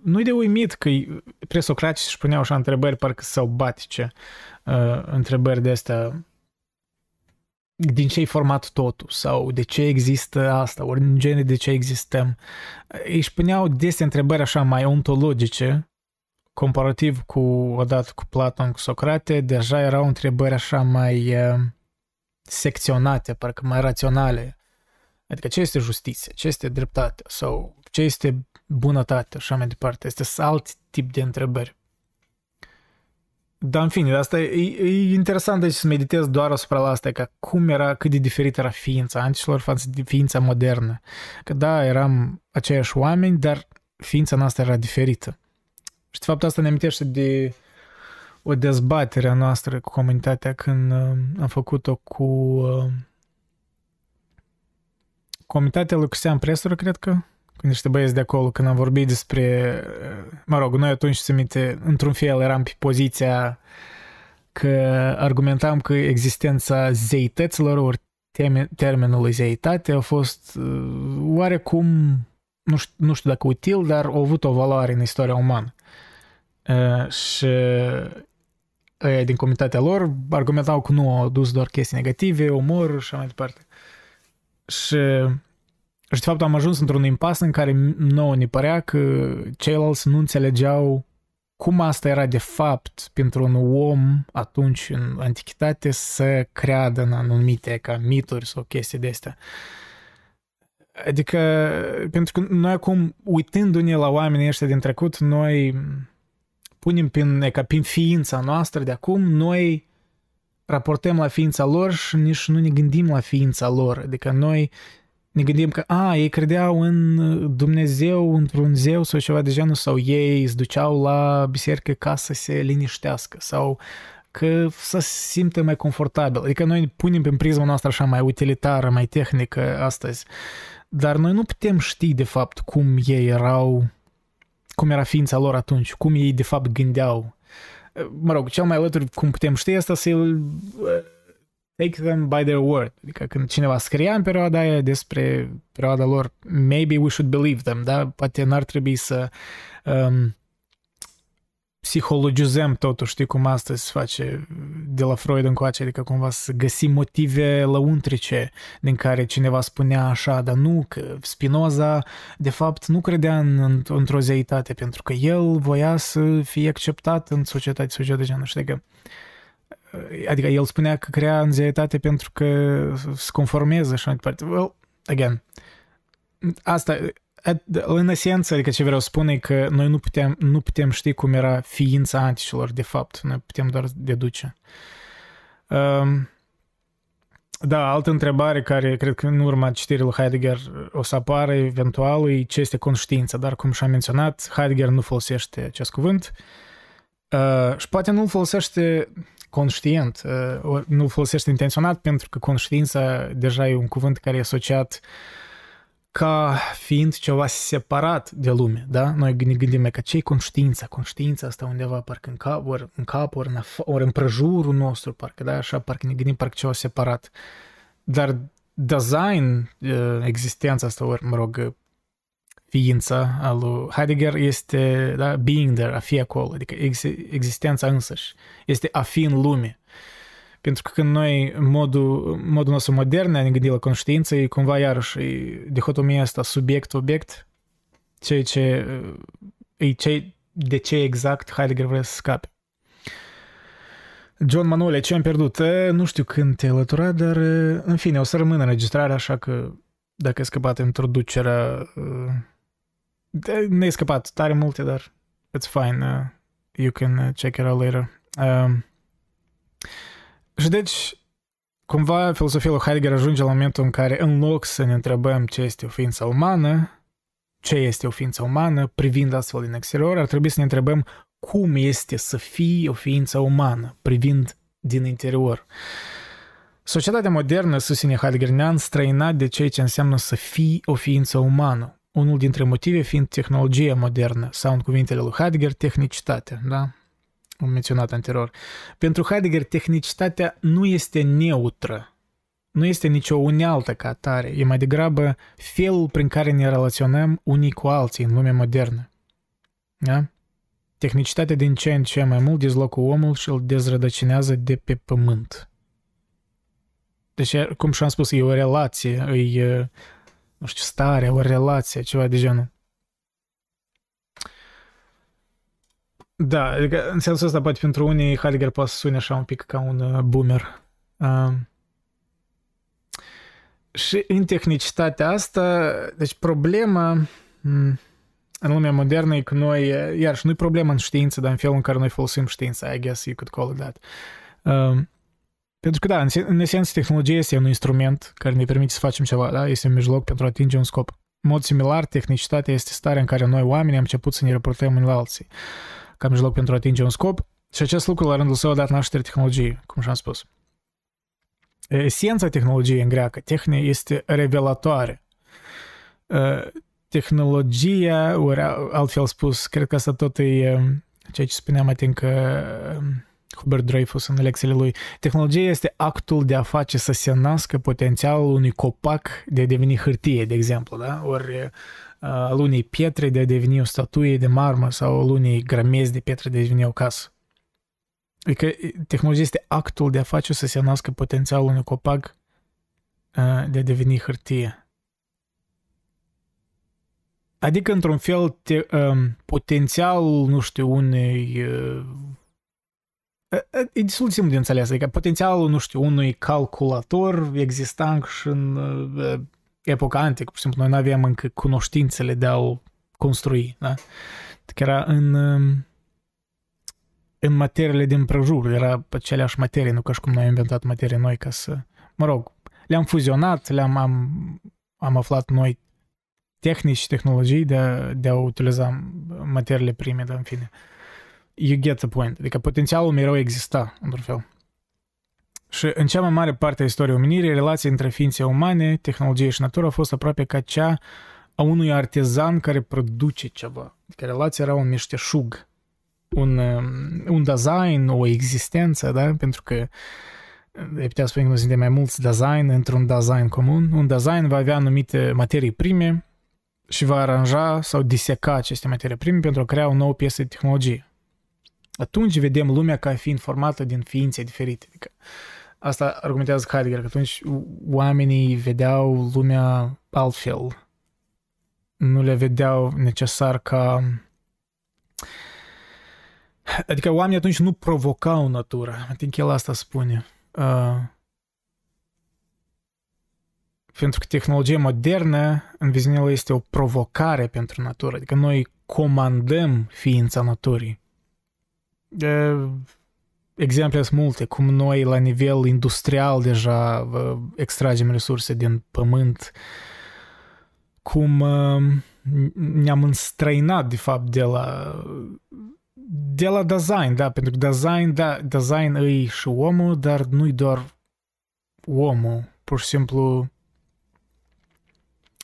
nu-i de uimit că presocrații își puneau așa întrebări parcă sălbatice, uh, întrebări de astea. Din ce e format totul? Sau de ce există asta, ori în genere de ce existăm. Își puneau des întrebări așa mai ontologice, comparativ cu odată cu Platon, cu Socrate, deja erau întrebări așa mai uh, secționate, parcă mai raționale Adică ce este justiție, ce este dreptate sau ce este bunătate, așa mai departe. Este alt tip de întrebări. Dar în fine, asta e, e interesant deci să meditez doar asupra la asta, că cum era, cât de diferit era ființa anticilor față de ființa modernă. Că da, eram aceiași oameni, dar ființa noastră era diferită. Și de fapt asta ne amintește de o dezbatere a noastră cu comunitatea când uh, am făcut-o cu uh, comitatea lui Cristian Presor, cred că, cu niște băieți de acolo, când am vorbit despre, mă rog, noi atunci, se minte, într-un fel eram pe poziția că argumentam că existența zeităților, ori termenul zeitate a fost uh, oarecum, nu știu, nu știu dacă util, dar a avut o valoare în istoria umană. Uh, și din comitatea lor argumentau că nu au dus doar chestii negative, umor și așa mai departe. Și, și de fapt am ajuns într-un impas în care nouă ne părea că ceilalți nu înțelegeau cum asta era de fapt pentru un om atunci în antichitate să creadă în anumite ca mituri sau chestii de astea. Adică, pentru că noi acum, uitându-ne la oamenii ăștia din trecut, noi punem prin, ca prin ființa noastră de acum, noi raportăm la ființa lor și nici nu ne gândim la ființa lor. Adică noi ne gândim că, a, ei credeau în Dumnezeu, într-un zeu sau ceva de genul, sau ei îți duceau la biserică ca să se liniștească, sau că să se simtă mai confortabil. Adică noi punem prin prisma noastră așa mai utilitară, mai tehnică astăzi, dar noi nu putem ști de fapt cum ei erau, cum era ființa lor atunci, cum ei de fapt gândeau. Mă rog, cel mai alături cum putem ști asta să-l take them by their word. Adică când cineva scria în perioada aia despre perioada lor, maybe we should believe them, da? Poate n-ar trebui să um, psihologizăm totul, știi cum astăzi se face de la Freud încoace, adică cumva să găsim motive lăuntrice din care cineva spunea așa, dar nu, că Spinoza de fapt nu credea în, într-o zeitate pentru că el voia să fie acceptat în societate, societate de genul, știi că adică el spunea că crea anxietate pentru că se conformează și mai departe. Well, again, asta, în esență, adică ce vreau să spun e că noi nu putem, nu putem ști cum era ființa anticilor, de fapt. Noi putem doar deduce. Um, da, altă întrebare care cred că în urma citirii lui Heidegger o să apară eventual e ce este conștiința, dar cum și-am menționat, Heidegger nu folosește acest cuvânt uh, și poate nu folosește conștient, uh, nu folosește intenționat pentru că conștiința deja e un cuvânt care e asociat ca fiind ceva separat de lume, da? Noi ne gândim că ce e conștiința? Conștiința asta undeva parcă în cap, ori în cap, ori în, af- ori în prejurul nostru, parcă, da? Așa, parcă ne gândim parcă ceva separat. Dar design, uh, existența asta, ori, mă rog, ființa al lui Heidegger este da, being there, a fi acolo, adică ex- existența însăși, este a fi în lume. Pentru că când noi, în modul, modul nostru modern, ne gândim la conștiință, e cumva iarăși e dihotomia asta subiect-obiect, ceea ce, e ce, de ce exact Heidegger vrea să scape. John Manuel, ce am pierdut? Nu știu când te-ai alăturat, dar în fine, o să rămână înregistrarea, așa că dacă ai scăpat introducerea ne-ai scăpat tare multe, dar it's fine. Uh, you can uh, check it out later. Um, și deci, cumva, filosofia lui Heidegger ajunge la momentul în care, în loc să ne întrebăm ce este o ființă umană, ce este o ființă umană, privind astfel din exterior, ar trebui să ne întrebăm cum este să fii o ființă umană, privind din interior. Societatea modernă, susține Heidegger, ne-a înstrăinat de ceea ce înseamnă să fii o ființă umană unul dintre motive fiind tehnologia modernă, sau în cuvintele lui Heidegger, tehnicitatea, da? Am menționat anterior. Pentru Heidegger, tehnicitatea nu este neutră, nu este nicio unealtă ca atare, e mai degrabă felul prin care ne relaționăm unii cu alții în lumea modernă. Da? Tehnicitatea din ce în ce mai mult dezlocă omul și îl dezrădăcinează de pe pământ. Deci, cum și-am spus, e o relație, e nu știu, stare, o relație, ceva de genul. Da, adică în sensul ăsta poate pentru unii Heidegger poate să sune așa un pic ca un uh, boomer. Uh, și în tehnicitatea asta, deci problema mm, în lumea modernă e că noi, iarăși, nu e problema în știință, dar în felul în care noi folosim știința, I guess you could call it that. Uh, pentru că, da, în, în esență, tehnologia este un instrument care ne permite să facem ceva, da? Este un mijloc pentru a atinge un scop. În mod similar, tehnicitatea este starea în care noi, oamenii, am început să ne raportăm în alții ca mijloc pentru a atinge un scop și acest lucru, la rândul său, a dat naștere tehnologiei, cum și-am spus. Esența tehnologiei în greacă, tehne, este revelatoare. Tehnologia, ori altfel spus, cred că asta tot e ceea ce spuneam, ating că Hubert Dreyfus în lecțiile lui. Tehnologia este actul de a face să se nască potențialul unui copac de a deveni hârtie, de exemplu, da? Ori al unei pietre de a deveni o statuie de marmă sau al unei grămezi de pietre de a deveni o casă. Adică tehnologia este actul de a face să se nască potențialul unui copac de a deveni hârtie. Adică, într-un fel, te, um, potențialul, nu știu, unei uh, E destul de simplu de înțeles, adică potențialul, nu știu, unui calculator exista și în epoca antică, pur și simplu, noi nu aveam încă cunoștințele de a-l construi, da? Adică era în, în materiile din prejur. Era aceleași materii, nu ca și cum noi am inventat materii noi ca să... Mă rog, le-am fuzionat, le-am am, am aflat noi tehnici și tehnologii de a, de a utiliza materiile prime, dar în fine. You get the point. Adică potențialul mereu exista, într-un fel. Și în cea mai mare parte a istoriei omenirii, relația între ființe umane, tehnologie și natură a fost aproape ca cea a unui artizan care produce ceva. Adică relația era un meșteșug, un, um, un design, o existență, da? Pentru că ai putea spune că nu suntem mai mulți design într-un design comun. Un design va avea anumite materii prime și va aranja sau diseca aceste materii prime pentru a crea o nouă piesă de tehnologie. Atunci vedem lumea ca fiind formată din ființe diferite. Adică asta argumentează Heidegger, că atunci oamenii vedeau lumea altfel. Nu le vedeau necesar ca... Adică oamenii atunci nu provocau natura. Adică el asta spune. Uh, pentru că tehnologia modernă, în viziunea este o provocare pentru natură. Adică noi comandăm ființa naturii. Uh, exemple sunt multe, cum noi la nivel industrial deja uh, extragem resurse din pământ, cum uh, ne-am înstrăinat de fapt de la de la design, da, pentru că design, da, design îi și omul, dar nu-i doar omul, pur și simplu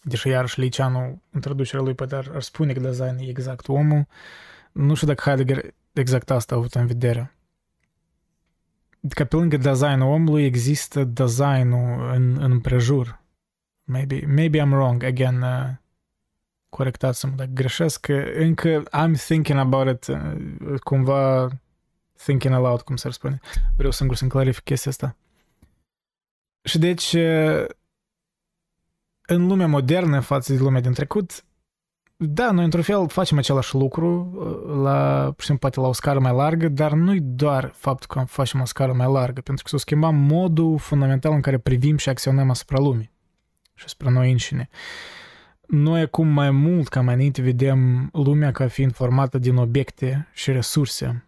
deși iarăși Liceanu, introducerea lui, poate ar, ar spune că design e exact omul, nu știu dacă Heidegger exact asta a avut în vedere. Adică pe lângă designul omului există designul în, în prejur. Maybe, maybe I'm wrong, again, uh, corectați-mă dacă greșesc, că încă I'm thinking about it, uh, cumva thinking aloud, cum s-ar spune. Vreau singur să-mi clarific chestia asta. Și deci, uh, în lumea modernă față de lumea din trecut, da, noi într-un fel facem același lucru, uh, la, pur și simplu, poate la o scară mai largă, dar nu-i doar faptul că facem o scară mai largă, pentru că s-a schimbat modul fundamental în care privim și acționăm asupra lumii și asupra noi înșine. Noi acum mai mult ca mai înainte vedem lumea ca fiind formată din obiecte și resurse,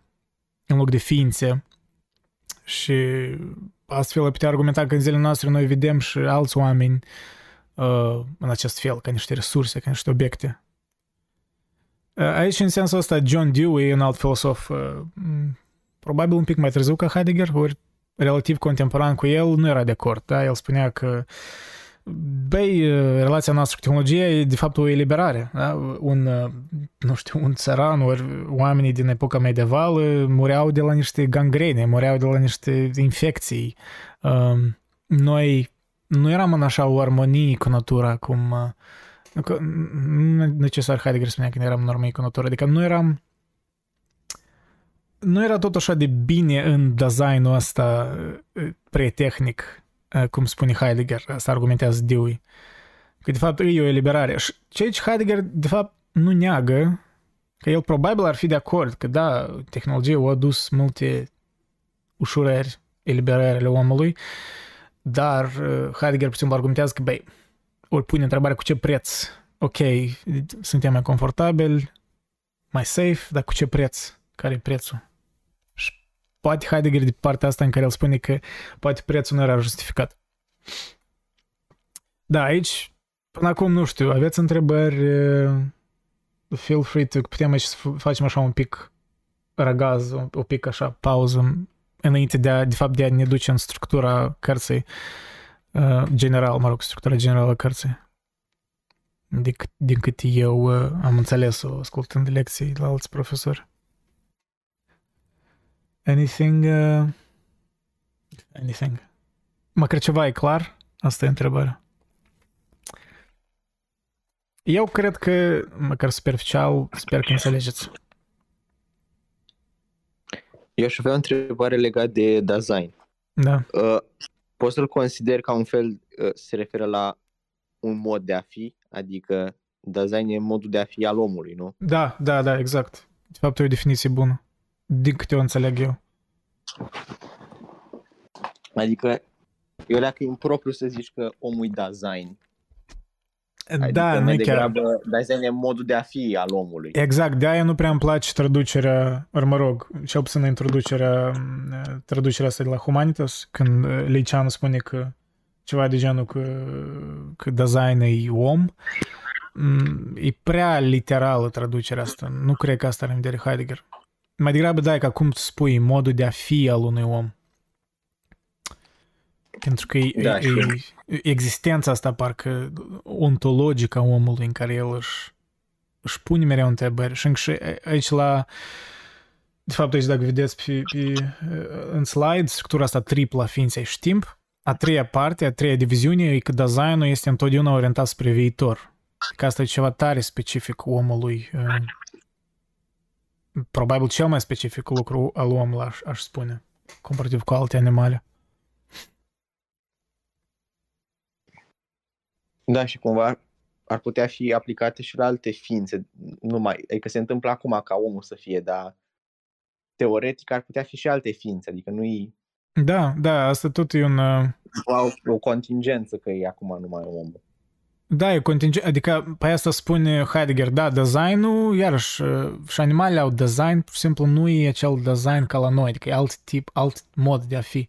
în loc de ființe. Și astfel putea argumenta că în zilele noastre noi vedem și alți oameni uh, în acest fel, ca niște resurse, ca niște obiecte. Aici, în sensul ăsta, John Dewey, un alt filosof, probabil un pic mai târziu ca Heidegger, ori relativ contemporan cu el, nu era de acord. Da? El spunea că Băi, relația noastră cu tehnologia e de fapt o eliberare. Da? Un, nu știu, un țăran ori oamenii din epoca medievală mureau de la niște gangrene, mureau de la niște infecții. Noi nu eram în așa o armonie cu natura cum nu necesar Heidegger spunea că eram în urmă iconotor, adică nu eram nu era tot așa de bine în designul ăsta pretehnic, cum spune Heidegger, asta argumentează Dewey. Că de fapt e o eliberare. Și ceea ce Heidegger de fapt nu neagă, că el probabil ar fi de acord că da, tehnologia a adus multe ușurări, eliberări ale omului, dar Heidegger puțin argumentează că, băi, ori pune întrebarea cu ce preț. Ok, suntem mai confortabili, mai safe, dar cu ce preț? Care e prețul? Și poate Heidegger de partea asta în care el spune că poate prețul nu era justificat. Da, aici, până acum, nu știu, aveți întrebări, feel free to, putem aici să facem așa un pic răgaz, un pic așa pauză, înainte de, a, de fapt de a ne duce în structura cărții general, mă rog, structura generală a cărții. Din, din cât eu am înțeles-o ascultând lecții la alți profesori. Anything? Uh, anything? Măcar ceva e clar? Asta e întrebarea. Eu cred că, măcar superficial, sper că înțelegeți. Eu aș avea o întrebare legată de design. Da. Uh, poți să-l consider ca un fel, uh, se referă la un mod de a fi, adică design e modul de a fi al omului, nu? Da, da, da, exact. De fapt, e o definiție bună, din câte o înțeleg eu. Adică, eu dacă e impropriu să zici că omul e design. Da, adică nu mai chiar. degrabă design e modul de a fi al omului. Exact, de aia nu prea îmi place traducerea, ori mă rog, cel puțin introducerea, traducerea asta de la Humanitas, când uh, Liceanu spune că ceva de genul că, că design e om, mm, e prea literală traducerea asta. Nu cred că asta are în vedere Heidegger. Mai degrabă, da, e ca cum spui, modul de a fi al unui om. Pentru că e, Da, e, știu. e existența asta parcă ontologică a omului în care el își, își pune mereu întrebări. Și încă și aici la... De fapt, aici dacă vedeți pe, pe, în slide, structura asta triplă a ființei și timp, a treia parte, a treia diviziune e că designul este întotdeauna orientat spre viitor. Că asta e ceva tare specific omului. uh, Probabil cel mai specific lucru al omului, aș, aș spune, comparativ cu alte animale. Da, și cumva ar putea fi aplicate și la alte ființe. Nu mai, adică se întâmplă acum ca omul să fie, dar teoretic ar putea fi și alte ființe, adică nu e Da, da, asta tot e un... uh, o, o contingență că e acum numai omul. Da, e contingent, adică pe asta spune Heidegger, da, designul, iarăși, uh, și animalele au design, pur și simplu nu e acel design ca la noi, adică e alt tip, alt mod de a fi.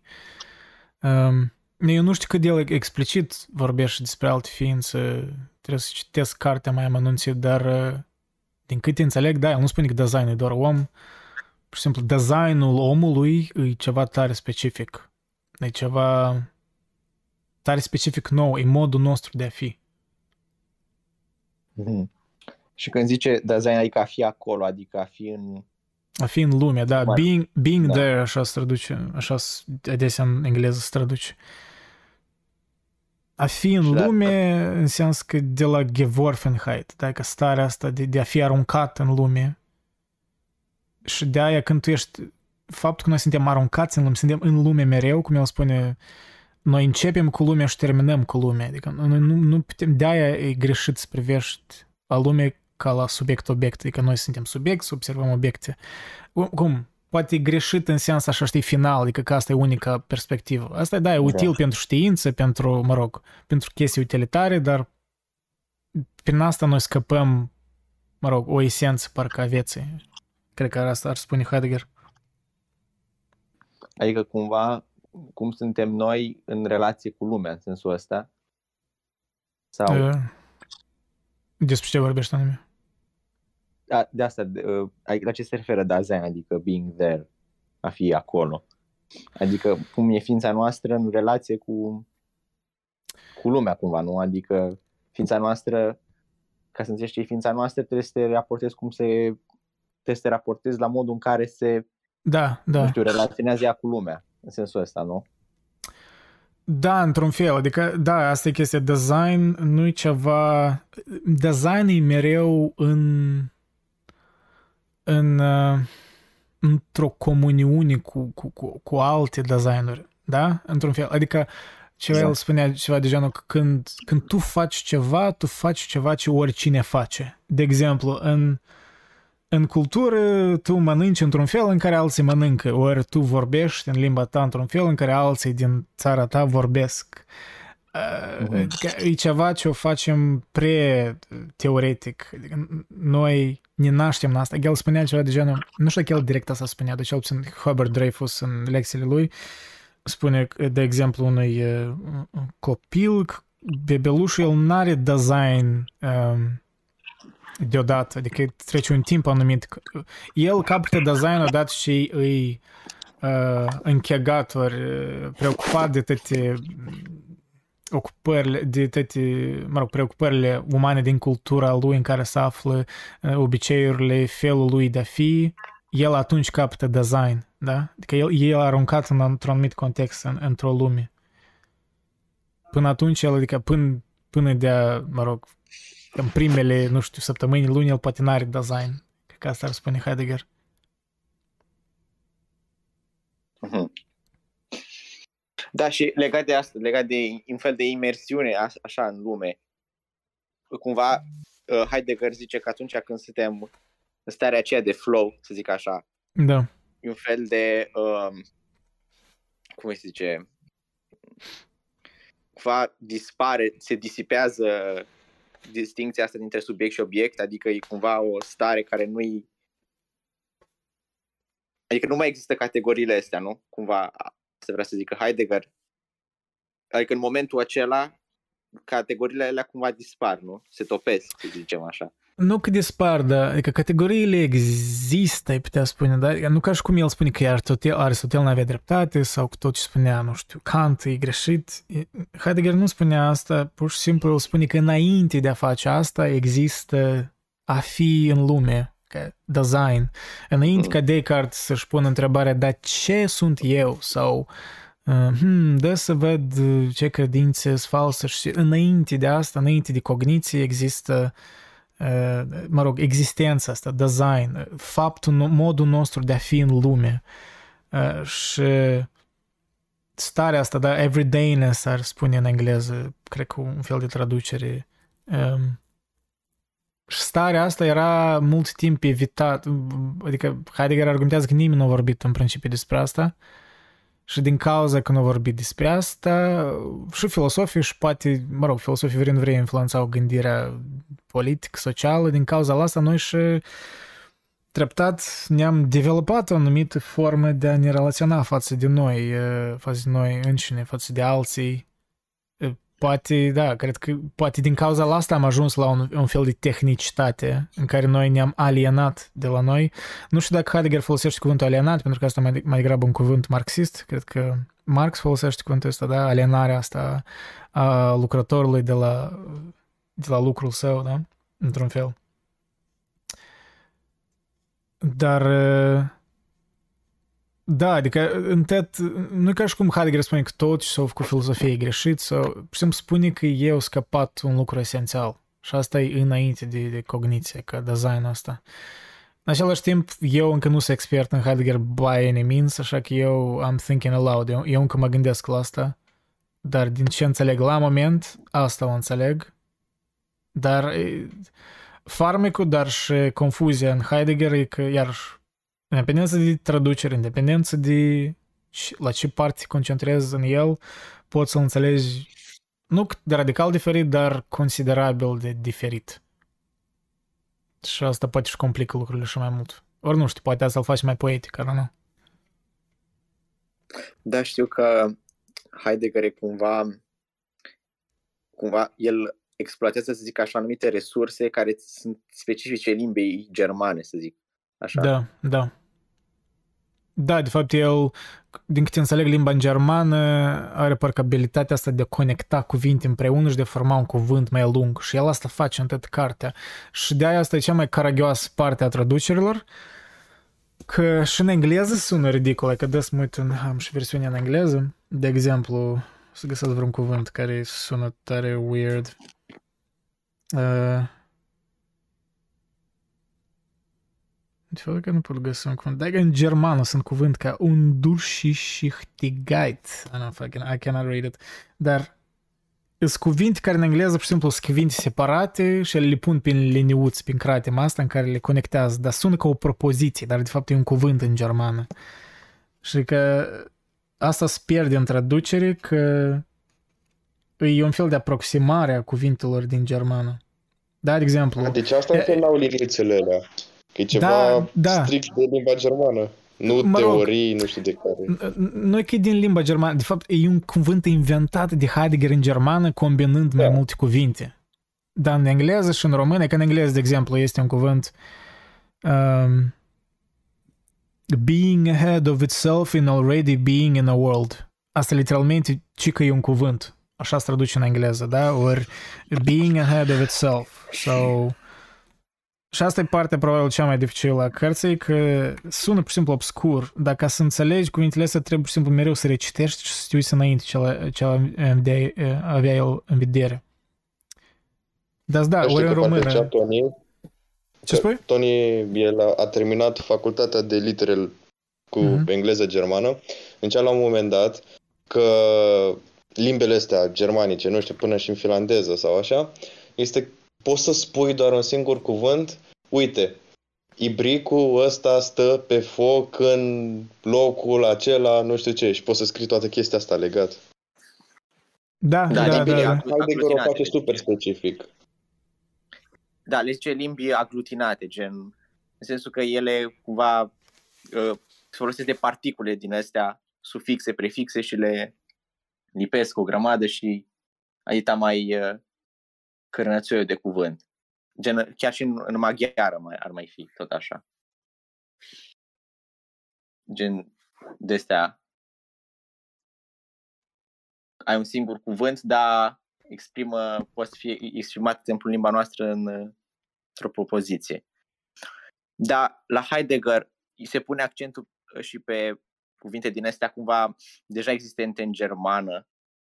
Um, eu nu știu cât de el explicit vorbește despre alte ființe, trebuie să citesc cartea mai amănunțit, dar uh, din câte înțeleg, da, el nu spune că designul e doar om, pur și simplu designul omului e ceva tare specific, e ceva tare specific nou, e modul nostru de a fi. Mhm. Și când zice design, adică a fi acolo, adică a fi în... A fi în lume, da. Mai- Being, being da. there, așa se traduce, așa s- adesea în engleză se traduce. A fi în Și da- lume înseamnă că de la Geworfenheit, da, că starea asta de, de a fi aruncat în lume. Și de aia când tu ești, faptul că noi suntem aruncați în lume, suntem în lume mereu, cum el spune, noi începem cu lumea și terminăm cu lumea. Adică noi nu, nu putem, de aia e greșit să privești la lume ca la subiect-obiect. Adică noi suntem subiect, să observăm obiecte. Cum- Cum? Poate e greșit în sens așa, știi, final, adică că asta e unica perspectivă. Asta, da, e util Da. pentru știință, pentru, mă rog, pentru chestii utilitare, dar prin asta noi scăpăm, mă rog, o esență parcă a vieții. Cred că asta ar spune Heidegger. Adică cumva cum suntem noi în relație cu lumea, în sensul ăsta. Sau, Uh, Despre ce vorbești anume? A, de asta, de, uh, adică la ce se referă design, adică being there, a fi acolo. Adică cum e ființa noastră în relație cu, cu lumea cumva, nu? Adică ființa noastră, ca să înțelegi ce e ființa noastră, trebuie să te raportezi cum se trebuie să te raportezi la modul în care se, Da, da. nu știu, relaționează ea cu lumea, în sensul ăsta, nu? Da, într-un fel. Adică, da, asta e chestia. Design nu e ceva... Design e mereu în... în uh, într-o comuniune cu, cu, cu, cu alte designuri. Da? Într-un fel. Adică ceva Exact. el spunea ceva de genul că când, când tu faci ceva, tu faci ceva ce oricine face. De exemplu, în, în cultură tu mănânci într-un fel în care alții mănâncă, ori tu vorbești în limba ta într-un fel în care alții din țara ta vorbesc. Uh, Mhm. adică E ceva ce o facem pre-teoretic. Adică noi ne naștem în asta. El spunea ceva de genul, nu știu dacă el direct asta spunea, de cel puțin Hubert Dreyfus în lecțiile lui, spune, că, de exemplu, unui uh, copil, că bebelușul, el n-are design um, deodată, adică trece un timp anumit. El capătă design odată și îi uh, închegat ori uh, preocupat de toate ocupările, de toate, mă rog, preocupările umane din cultura lui în care se află, uh, obiceiurile, felul lui de a fi, el atunci capătă design, da? Adică el, el a aruncat în, într-un anumit context, în, într-o lume. Până atunci, el, adică până, până de a, mă rog, în primele, nu știu, săptămâni, luni, el poate n-are design. Cred că asta ar spune Heidegger. Mhm. Da, și legat de asta, legat de un fel de imersiune a- așa în lume, cumva uh, Heidegger zice că atunci când suntem în starea aceea de flow, să zic așa, Da. e un fel de, um, cum se zice, cumva dispare, se disipează distinția asta dintre subiect și obiect, adică e cumva o stare care nu-i Adică nu mai există categoriile astea, nu? Cumva se vrea să zică Heidegger. Adică în momentul acela categoriile alea cumva dispar, nu? Se topesc, să zicem așa. Nu că dispar, da, adică categoriile există, ai putea spune, da? Nu ca și cum el spune că Aristotel, Aristotel nu avea dreptate sau că tot ce spunea, nu știu, Kant e greșit. Heidegger nu spunea asta, pur și simplu el spune că înainte de a face asta există a fi în lume, ca design. Înainte mm. ca Descartes să-și pună întrebarea, dar ce sunt eu? Sau uh, hmm, dă să văd ce credințe sunt false și înainte de asta, înainte de cogniție există uh, mă rog, existența asta, design, faptul, modul nostru de a fi în lume. Uh, și starea asta, da, everydayness ar spune în engleză, cred că un fel de traducere. Um, și starea asta era mult timp evitat, adică Heidegger argumentează că nimeni nu a vorbit în principiu despre asta și din cauza că nu a vorbit despre asta și filosofii și poate, mă rog, filosofii vrând vrei influențau gândirea politică, socială, din cauza asta noi și treptat ne-am dezvoltat o anumită formă de a ne relaționa față de noi, față de noi înșine, față de alții, Poate, da, cred că poate din cauza la asta am ajuns la un, un fel de tehnicitate în care noi ne-am alienat de la noi. Nu știu dacă Heidegger folosește cuvântul alienat, pentru că asta mai, mai degrabă un cuvânt marxist. Cred că Marx folosește cuvântul ăsta, da, alienarea asta a lucrătorului de la, de la lucrul său, da, într-un fel. Dar da, adică în TED, nu e ca și cum Heidegger spune că tot ce s-a făcut filosofie e greșit, sau pur și simplu spune că eu scăpat un lucru esențial. Și asta e înainte de, de cogniție, ca design asta. În același timp, eu încă nu sunt expert în Heidegger by any means, așa că eu am thinking aloud, eu, eu încă mă gândesc la asta, dar din ce înțeleg la moment, asta o înțeleg. Dar farmecul, dar și confuzia în Heidegger e că, iar Independență de traducere, independență de la ce parte te concentrezi în el, poți să înțelegi nu de radical diferit, dar considerabil de diferit. Și asta poate și complică lucrurile și mai mult. Ori nu știu, poate asta îl faci mai poetic, nu? Da, știu că Heidegger e cumva, cumva el exploatează, să zic așa, anumite resurse care sunt specifice limbii germane, să zic așa. Da, da. Da, de fapt, el, din câte înțeleg limba în germană, are parcă abilitatea asta de a conecta cuvinte împreună și de a forma un cuvânt mai lung. Și el asta face în toată cartea. Și de aia asta e cea mai caragioasă parte a traducerilor, că și în engleză sună ridicol, că des mă uit în, am și versiunea în engleză, de exemplu, să găsesc vreun cuvânt care sună tare weird. Uh, Fără că nu pot găsi un cuvânt. Dacă în germană sunt cuvânt ca undurșișichtigait. Și don't fucking, I cannot read it. Dar sunt cuvinte care în engleză, pur și simplu, sunt cuvinte separate și le pun prin liniuți, prin cratem asta în care le conectează, dar sună ca o propoziție, dar de fapt e un cuvânt în germană. Și că asta se pierde în traducere că e un fel de aproximare a cuvintelor din germană. Da, de exemplu... Deci asta însemnau liniuțele alea. Că e ceva da, da. strict de limba germană. Nu mă teorii, rog, nu știu de care. Nu e că e din limba germană. De fapt, e un cuvânt inventat de Heidegger în germană, combinând da. mai multe cuvinte. Dar în engleză și în română, că în engleză, de exemplu, este un cuvânt um, being ahead of itself in already being in a world. Asta literalmente ci că e un cuvânt. Așa se traduce în engleză, da? Or being ahead of itself. So, și asta e partea probabil cea mai dificilă a cărții, că sună pur și simplu obscur, dar ca să înțelegi cuvintele astea trebuie pur și simplu mereu să recitești și să te uiți înainte ce, ce avea el în vedere. Dar da, ori în română... Tony, ce spui? Tony el a, a terminat facultatea de litere cu uh-huh. engleză-germană. Încea la un moment dat că limbele astea germanice, nu știu, până și în finlandeză sau așa, este poți să spui doar un singur cuvânt, uite, ibricul ăsta stă pe foc în locul acela, nu știu ce, și poți să scrii toată chestia asta legat. Da, da, da. da, da. Heidegger o face super specific. da, le zice limbi aglutinate, gen, în sensul că ele cumva uh, folosesc de particule din astea, sufixe, prefixe și le lipesc o grămadă și aici mai uh, cărnățoiul de cuvânt. Gen, chiar și în, în maghiară mai, ar mai fi tot așa. Gen, de astea ai un singur cuvânt, dar exprimă, poate fi exprimat, de exemplu, în limba noastră în, într-o propoziție. Dar la Heidegger se pune accentul și pe cuvinte din astea cumva deja existente în germană,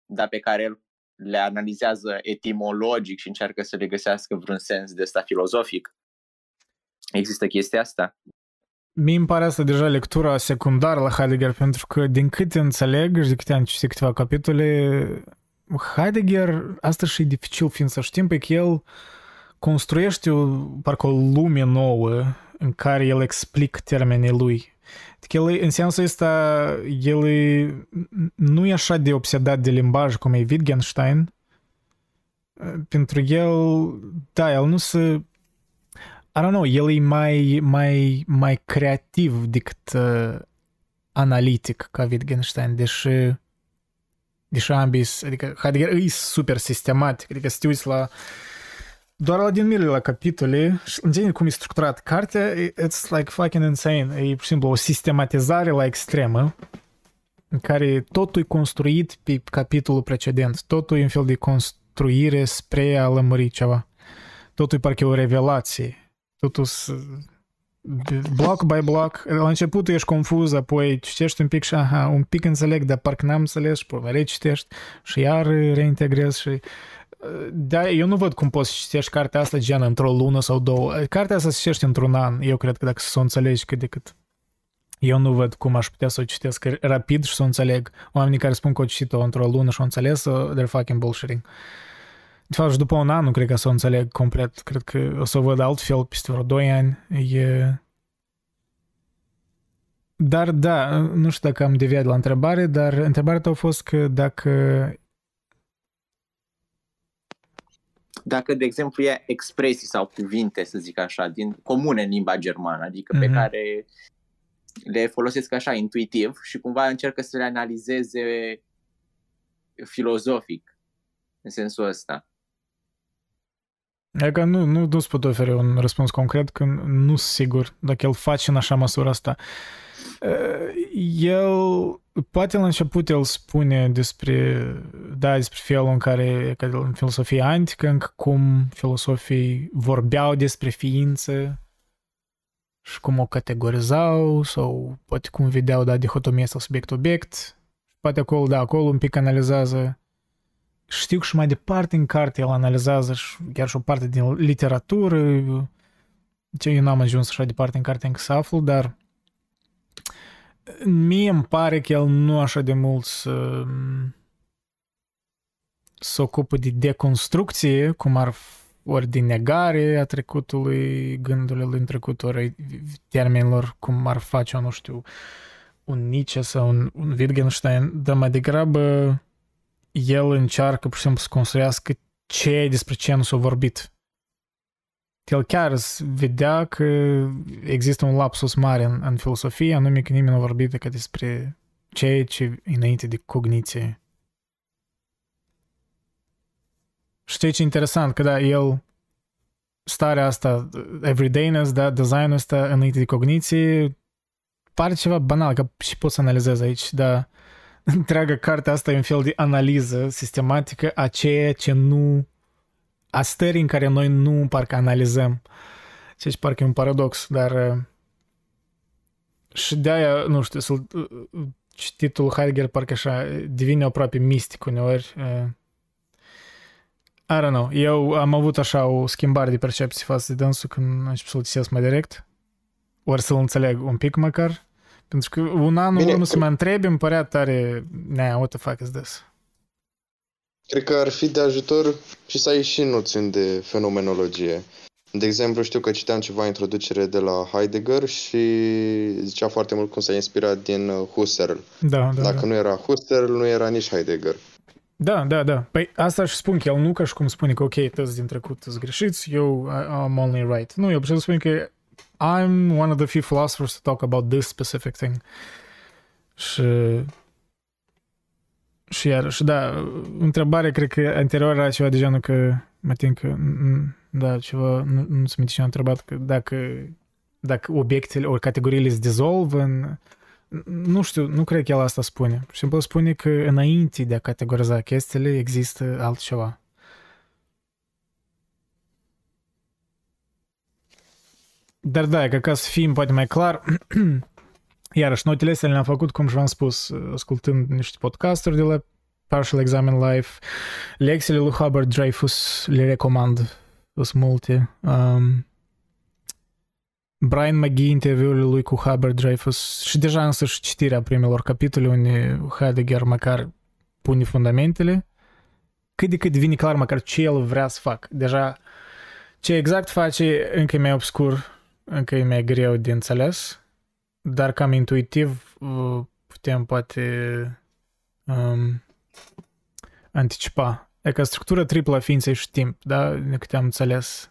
dar pe care el le analizează etimologic și încearcă să le găsească vreun sens de ăsta filozofic. Există chestia asta? Mie îmi pare asta deja lectura secundară la Heidegger, pentru că din câte înțeleg și de câte am citit câteva capitole, Heidegger, asta și e dificil fiind să știm, pe că el construiește o, parcă o lume nouă în care el explică termenii lui. Adică el, în sensul ăsta, el e, nu e așa de obsedat de limbaj cum e Wittgenstein. Pentru el, da, el nu se... I don't know, el e mai, mai, mai creativ decât uh, analitic ca Wittgenstein, deși deși ambii, adică Heidegger e super sistematic, adică să te uiți la doar la din mile la capitole și în genere cum e structurat cartea, it's like fucking insane. E pur și simplu o sistematizare la extremă în care totul e construit pe capitolul precedent. Totul e un fel de construire spre a lămuri ceva. Totul e parcă o revelație. Totul bloc by bloc. La început ești confuz, apoi citești un pic și aha, un pic înțeleg, dar parcă n-am înțeles și apoi recitești și iar reintegrezi și da, eu nu văd cum poți să citești cartea asta gen într-o lună sau două. Cartea asta se citești într-un an. Eu cred că dacă să o înțelegi cât de cât. Eu nu văd cum aș putea să o citesc rapid și să o înțeleg. Oamenii care spun că o citit-o într-o lună și o înțeles, they're fucking bullshitting. De fapt, și după un an nu cred că să o înțeleg complet. Cred că o să o văd altfel peste vreo 2 ani. E... Dar da, nu știu dacă am deviat la întrebare, dar întrebarea ta a fost că dacă dacă, de exemplu, e expresii sau cuvinte, să zic așa, din comune în limba germană, adică mm-hmm. pe mhm. care le folosesc așa intuitiv și cumva încercă să le analizeze filozofic, în sensul ăsta. E că nu, nu, nu-ți pot oferi un răspuns concret, că nu sunt sigur dacă el face în așa măsură asta. El, poate la început el spune despre, da, despre felul în care, că în filosofia antică, încă cum filosofii vorbeau despre ființă și cum o categorizau sau poate cum vedeau, da, dihotomia sau subiect-obiect. Poate acolo, da, acolo un pic analizează știu că și mai departe în carte el analizează și chiar și o parte din literatură. Ce eu n-am ajuns așa departe în carte încă să aflu, dar mie îmi pare că el nu așa de mult să să ocupă de deconstrucție, cum ar ori de negare a trecutului, gândurile lui în trecut, ori termenilor, cum ar face, nu știu, un Nietzsche sau un, un Wittgenstein, dar mai degrabă el încearcă, pur și simplu, să construiască ce despre ce nu s-a vorbit. El chiar vedea că există un lapsus mare în, în filosofie, anume că nimeni nu a vorbit decât despre ceea ce înainte de cogniție. Știi ce interesant, că da, el starea asta, everydayness, da, designul ăsta înainte de cogniție, pare ceva banal, că și poți să analizezi aici, dar întreaga carte asta e un fel de analiză sistematică a ceea ce nu a stării în care noi nu parcă analizăm. Ceea ce parcă e un paradox, dar uh, și de-aia, nu știu, să uh, cititul Heidegger parcă așa devine aproape mistic uneori. Uh. I don't know. Eu am avut așa o schimbare de percepție față de dânsul când am început să-l mai direct. Ori să-l înțeleg un pic măcar. Pentru că un an în urmă să mă întrebi, îmi părea tare, nah, what the fuck is this? Cred că ar fi de ajutor și să ai și noțiuni de fenomenologie. De exemplu, știu că citeam ceva introducere de la Heidegger și zicea foarte mult cum s-a inspirat din Husserl. Da, da, Dacă da. nu era Husserl, nu era nici Heidegger. Da, da, da. Păi asta și spun că el nu ca și cum spune că ok, toți din trecut sunt greșiți, eu I'm only right. Nu, eu pur spune că I'm one of the few philosophers to talk about this specific thing. Și și iar, și da, întrebarea cred că anterior era ceva de genul că mă tin că da, ceva, nu, nu se minte ce am întrebat, că dacă, dacă obiectele ori categoriile se dizolvă în, nu știu, nu cred că el asta spune. Și simplu spune că înainte de a categoriza chestiile există altceva. Dar da, că ca să fim poate mai clar, iarăși notele astea le-am făcut, cum și v-am spus, ascultând niște podcasturi de la Partial Examen Live, lecțiile lui Hubbard Dreyfus le recomand, sunt multe. Um, Brian McGee, interviul lui cu Hubbard Dreyfus și deja însăși citirea primelor capitole unde Heidegger măcar pune fundamentele, cât de cât vine clar măcar ce el vrea să fac. Deja ce exact face încă e mai obscur, încă e mai greu de înțeles, dar cam intuitiv uh, putem poate um, anticipa. E ca structură triplă a ființei și timp, da? De câte am înțeles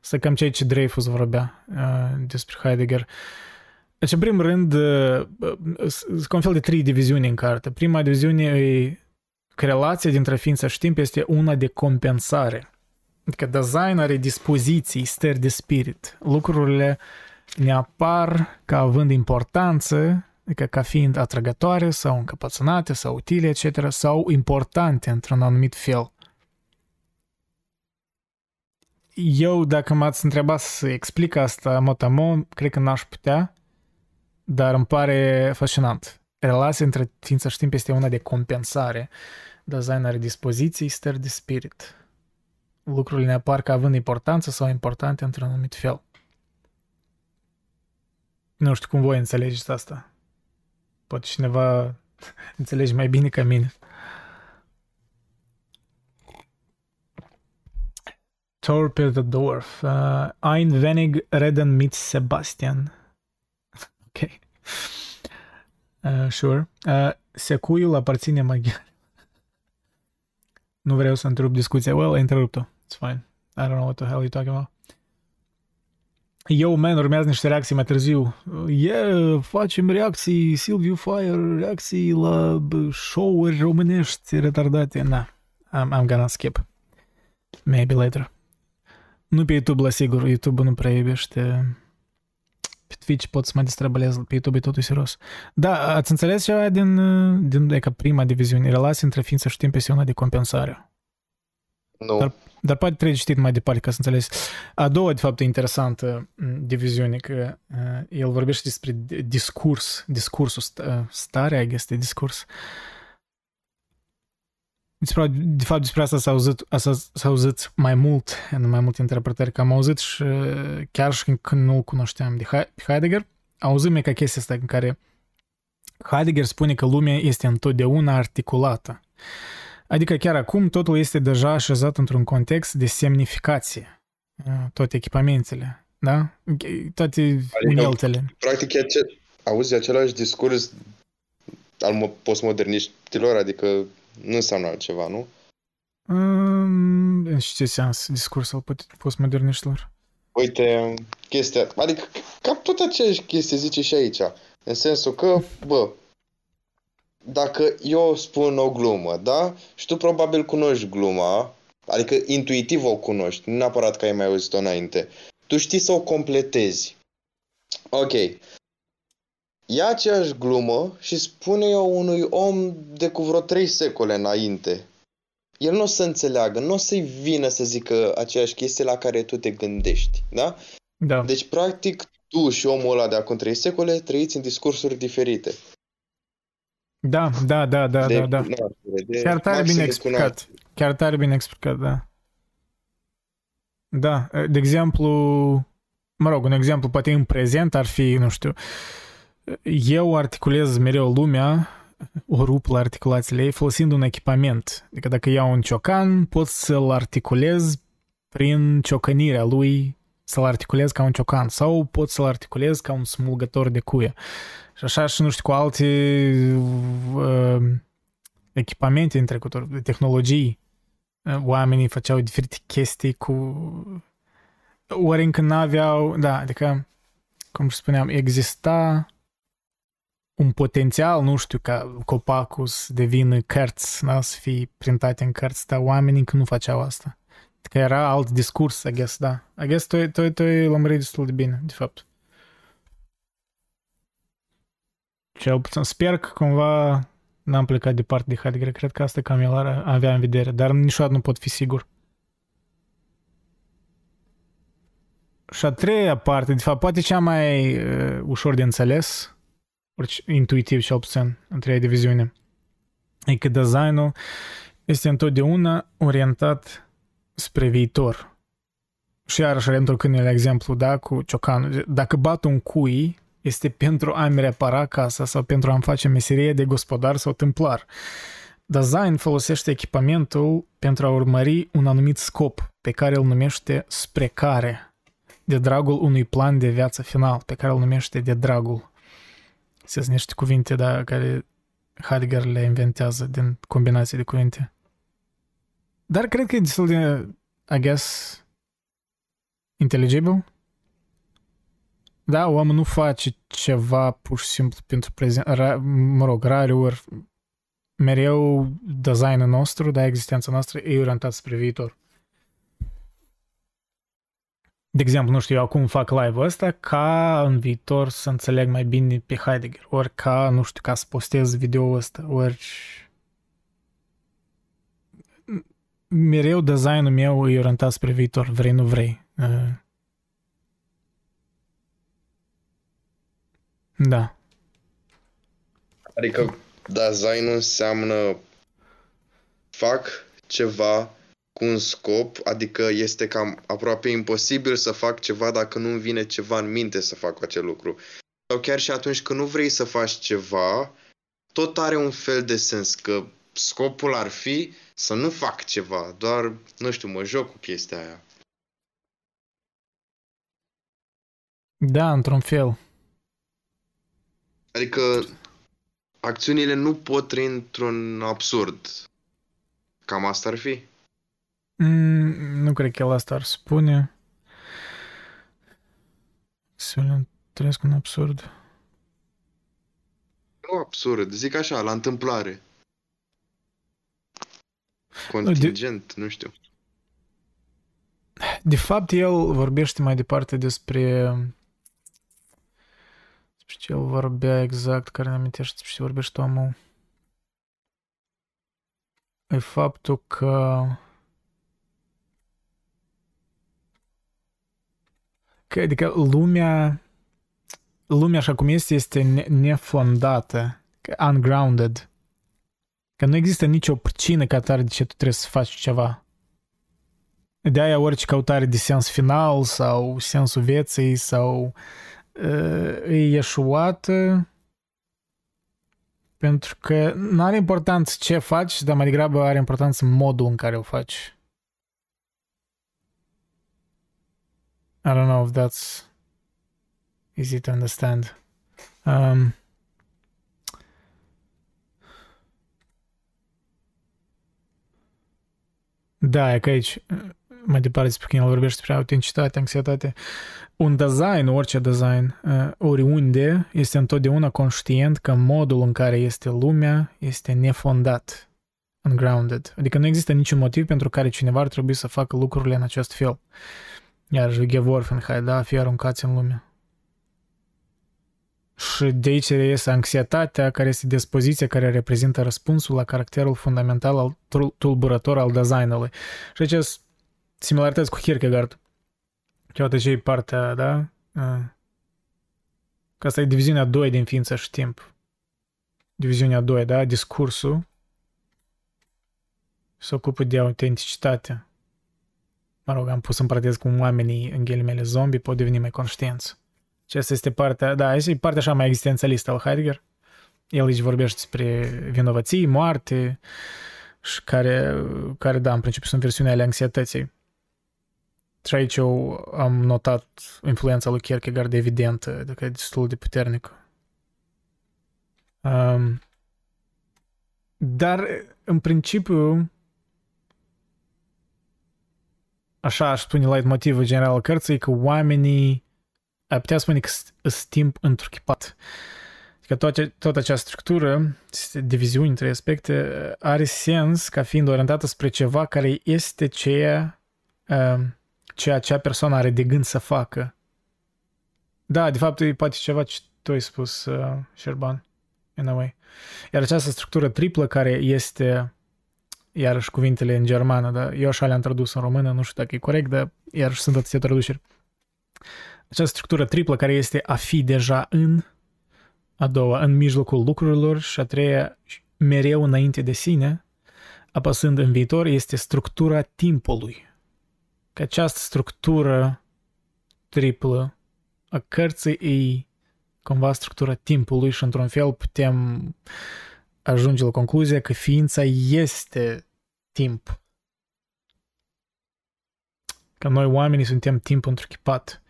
să cam ceea ce Dreyfus vorbea uh, despre Heidegger. Deci, în primul rând, uh, sunt un fel de trei diviziuni în carte. Prima diviziune e că relația dintre ființă și timp este una de compensare. Adică design are dispoziții, stări de spirit. Lucrurile ne apar ca având importanță, adică ca fiind atrăgătoare sau încăpățânate sau utile, etc., sau importante într-un anumit fel eu, dacă m-ați întrebat să explic asta motamo, cred că n-aș putea, dar îmi pare fascinant. Relația între ființa și timp este una de compensare. Design are dispoziții, stări de spirit. Lucrurile ne apar ca având importanță sau importante într-un anumit fel. Nu știu cum voi înțelegeți asta. Poate cineva înțelege mai bine ca mine. Torpe the Dwarf. Uh, Ein wenig reden mit Sebastian. ok. Uh, sure. Uh, secuiul aparține maghiar. nu vreau să întrerup discuția. Well, ai întrerupt-o. It's fine. I don't know what the hell you're talking about. Eu, man, urmează niște reacții mai târziu. Yeah, facem reacții, Silviu Fire, reacții la show-uri românești retardate. Na, I'm, I'm gonna skip. Maybe later. Nu pe YouTube, la sigur, YouTube nu prea iubește. Pe Twitch pot să mă distrabolez, pe YouTube e totul serios. Da, ați înțeles ceva din, din ca prima diviziune, relația între ființă și timp este una de compensare. Nu. Dar, dar poate trebuie citit mai departe ca să înțelegi. A doua, de fapt, interesantă diviziune, că uh, el vorbește despre discurs, discursul, starea, este discurs. Uh, despre, de fapt, despre asta s-a auzit, s-a auzit mai mult, în mai multe interpretări, că am auzit și chiar și când nu-l cunoșteam de Heidegger, auzim ca chestia asta în care Heidegger spune că lumea este întotdeauna articulată. Adică chiar acum totul este deja așezat într-un context de semnificație. Toate echipamentele, da? Toate adică, uneltele. Practic, auzi același discurs al postmoderniștilor, adică nu înseamnă altceva, nu? Um, în ce sens discurs al postmoderniștilor? Uite, chestia, adică cam tot aceeași chestie zice și aici. În sensul că, bă, dacă eu spun o glumă, da? Și tu probabil cunoști gluma, adică intuitiv o cunoști, nu neapărat că ai mai auzit-o înainte. Tu știi să o completezi. Ok, ia aceeași glumă și spune-o unui om de cu vreo trei secole înainte. El nu o să înțeleagă, nu o să-i vină să zică aceeași chestie la care tu te gândești, da? Da. Deci, practic, tu și omul ăla de acum trei secole trăiți în discursuri diferite. Da, da, da, da, de, da, da. De Chiar tare bine explicat. Chiar tare bine explicat, da. Da, de exemplu, mă rog, un exemplu poate în prezent ar fi, nu știu, uh, eu articulez mereu lumea, o rup la articulațiile ei folosind un echipament. Adică dacă iau un ciocan, pot să-l articulez prin ciocănirea lui, să-l articulez ca un ciocan sau pot să-l articulez ca un smulgător de cuie. Și așa și nu știu cu alte uh, echipamente în trecutul, de tehnologii. Oamenii făceau diferite chestii cu... Ori încă n-aveau... Da, adică, cum spuneam, exista un potențial, nu știu, ca copacul să devină cărți, da? să fie printate în cărți, dar oamenii încă nu făceau asta. Adică era alt discurs, I guess, da. I guess tu, tu, tu ai lămurit destul de bine, de fapt. Cel puțin, sper că cumva n-am plecat departe de Heidegger, cred că asta cam el avea în vedere, dar niciodată nu pot fi sigur. Și a treia parte, de fapt, poate cea mai uh, ușor de înțeles, intuitiv cel puțin, în treia diviziune, e că designul este întotdeauna orientat spre viitor. Și iarăși reîntorcându la exemplu, da, cu ciocanul. Dacă bat un cui, este pentru a-mi repara casa sau pentru a-mi face meserie de gospodar sau templar. Design folosește echipamentul pentru a urmări un anumit scop pe care îl numește spre care, de dragul unui plan de viață final, pe care îl numește de dragul. Sunt niște cuvinte da, care Heidegger le inventează din combinații de cuvinte. Dar cred că e destul de, I guess, inteligibil. Da, omul nu face ceva pur și simplu pentru prezent, ra, mă rog, rare ori mereu designul nostru, da, existența noastră e orientat spre viitor. De exemplu, nu știu, eu acum fac live-ul ăsta ca în viitor să înțeleg mai bine pe Heidegger, ori ca, nu știu, ca să postez video ăsta, ori mereu designul meu e orientat spre viitor, vrei, nu vrei. Uh, da. Adică designul înseamnă fac ceva cu un scop, adică este cam aproape imposibil să fac ceva dacă nu-mi vine ceva în minte să fac acel lucru. Sau chiar și atunci când nu vrei să faci ceva, tot are un fel de sens, că scopul ar fi să nu fac ceva, doar, nu știu, mă joc cu chestia aia. Da, într-un fel. Adică acțiunile nu pot trăi într-un absurd. Cam asta ar fi? Mm, nu cred că el asta ar spune. Să trăiesc un absurd. Nu absurd, zic așa, la întâmplare. Contingent, de, nu știu. De fapt, el vorbește mai departe despre despre ce el vorbea exact, care ne amintește despre ce vorbește omul. E faptul că că adică lumea lumea așa cum este este nefondată, ungrounded. Că nu există nicio pricină ca tare de ce tu trebuie să faci ceva. De aia orice căutare de sens final sau sensul vieții sau uh, e eșuată pentru că nu are importanță ce faci, dar mai degrabă are importanță modul în care o faci. I don't know if that's easy to understand. Um, Da, e că aici, mai departe despre când el vorbește despre autenticitate, anxietate, un design, orice design, oriunde, este întotdeauna conștient că modul în care este lumea este nefondat, ungrounded. Adică nu există niciun motiv pentru care cineva ar trebui să facă lucrurile în acest fel. Iar Gevorfenheit, da, fie aruncați în lume. Și de aici reiese anxietatea, care este dispoziția care reprezintă răspunsul la caracterul fundamental al tulburător al designului. Și aici similarități cu Kierkegaard. Iată ce e partea, da? Că asta e diviziunea 2 din ființă și timp. Diviziunea 2, da? Discursul se ocupă de autenticitate. Mă rog, am pus în paranteză cum oamenii, în ghilimele zombie, pot deveni mai conștienți. Și asta este partea, da, este partea așa mai existențialistă al Heidegger. El aici vorbește despre vinovății, moarte, și care, care, da, în principiu sunt versiunea ale anxietății. Și aici eu am notat influența lui Kierkegaard evidentă, adică e destul de puternică. Um, Dar, în principiu, așa aș spune light motivul general al cărții, că oamenii, ai putea spune că sunt timp întruchipat. Adică toată, toată această structură, diviziuni între aspecte, are sens ca fiind orientată spre ceva care este ceea, uh, ceea ce persoană are de gând să facă. Da, de fapt, e poate ceva ce tu ai spus, uh, Șerban, in a way. Iar această structură triplă care este iarăși cuvintele în germană, dar eu așa le-am tradus în română, nu știu dacă e corect, dar iarăși sunt atâtea traduceri. Această structură triplă care este a fi deja în, a doua, în mijlocul lucrurilor și a treia, mereu înainte de sine, apăsând în viitor, este structura timpului. Că această structură triplă a cărții e cumva structura timpului și într-un fel putem ajunge la concluzia că ființa este timp. Că noi oamenii suntem timp întruchipat.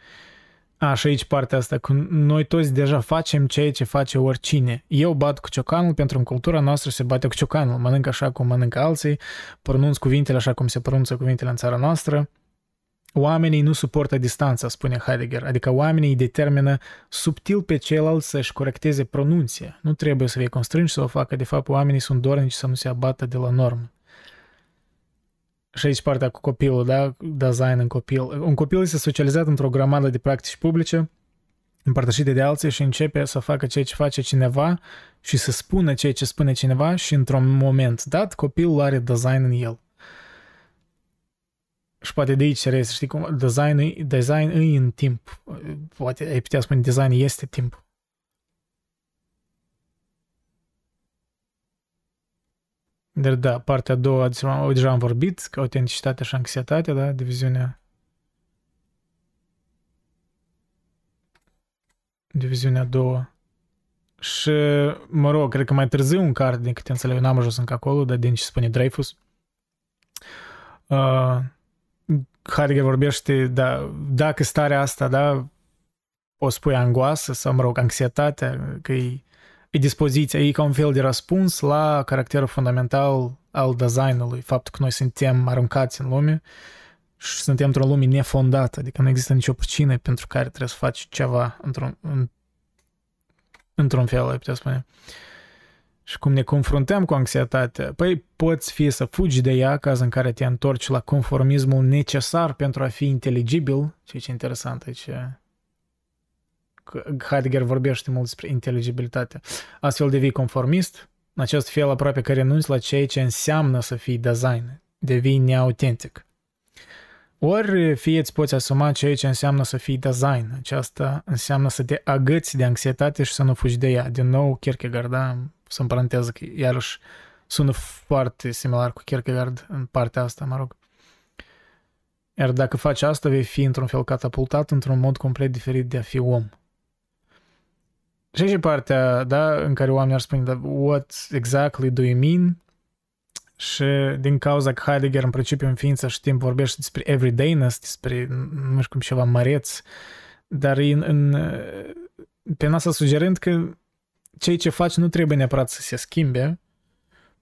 A, și aici partea asta, că noi toți deja facem ceea ce face oricine. Eu bat cu ciocanul, pentru în cultura noastră se bate cu ciocanul. Mănânc așa cum mănâncă alții, pronunț cuvintele așa cum se pronunță cuvintele în țara noastră. Oamenii nu suportă distanța, spune Heidegger, adică oamenii determină subtil pe ceilalți să-și corecteze pronunția. Nu trebuie să fie constrânși să o facă, de fapt oamenii sunt dornici să nu se abată de la normă. Și aici partea cu copilul, da? Design în copil. Un copil este socializat într-o grămadă de practici publice, împărtășite de alții și începe să facă ceea ce face cineva și să spună ceea ce spune cineva și într-un moment dat copilul are design în el. Și poate de aici se știi cum, design, design e în timp. Poate ai putea spune design este timp. Dar da, partea a doua, deja am vorbit, că autenticitatea și anxietatea, da, diviziunea diviziunea a doua. Și, mă rog, cred că mai târziu un card, din câte înțeleg, n-am ajuns încă acolo, dar din ce spune Dreyfus, uh, Heidegger vorbește, da, dacă starea asta, da, o spui angoasă sau, mă rog, anxietatea, că e, e dispoziția, e ca un fel de răspuns la caracterul fundamental al designului, faptul că noi suntem aruncați în lume și suntem într-o lume nefondată, adică nu există nicio pricină pentru care trebuie să faci ceva într-un, în, într-un fel, ai putea spune. Uh, și cum ne confruntăm cu anxietatea, păi poți fi să fugi de ea, caz în care te întorci la conformismul necesar pentru a fi inteligibil, ceea ce e interesant aici. Heidegger vorbește mult despre inteligibilitate. Astfel devii conformist, în acest fel aproape că renunți la ceea ce înseamnă să fii design, devii neautentic. Ori fie îți poți asuma ceea ce înseamnă să fii design. Aceasta înseamnă să te agăți de anxietate și să nu fugi de ea. Din nou, Kierkegaard, da? Să-mi paranteză că iarăși sună foarte similar cu Kierkegaard în partea asta, mă rog. Iar dacă faci asta, vei fi într-un fel catapultat într-un mod complet diferit de a fi om. Și și partea, da, în care oamenii ar spune, da, what exactly do you mean? Și din cauza că Heidegger în principiu în ființă și timp vorbește despre everydayness, despre, nu știu cum, ceva măreț, dar în, în, pe asta sugerând că ceea ce faci nu trebuie neapărat să se schimbe,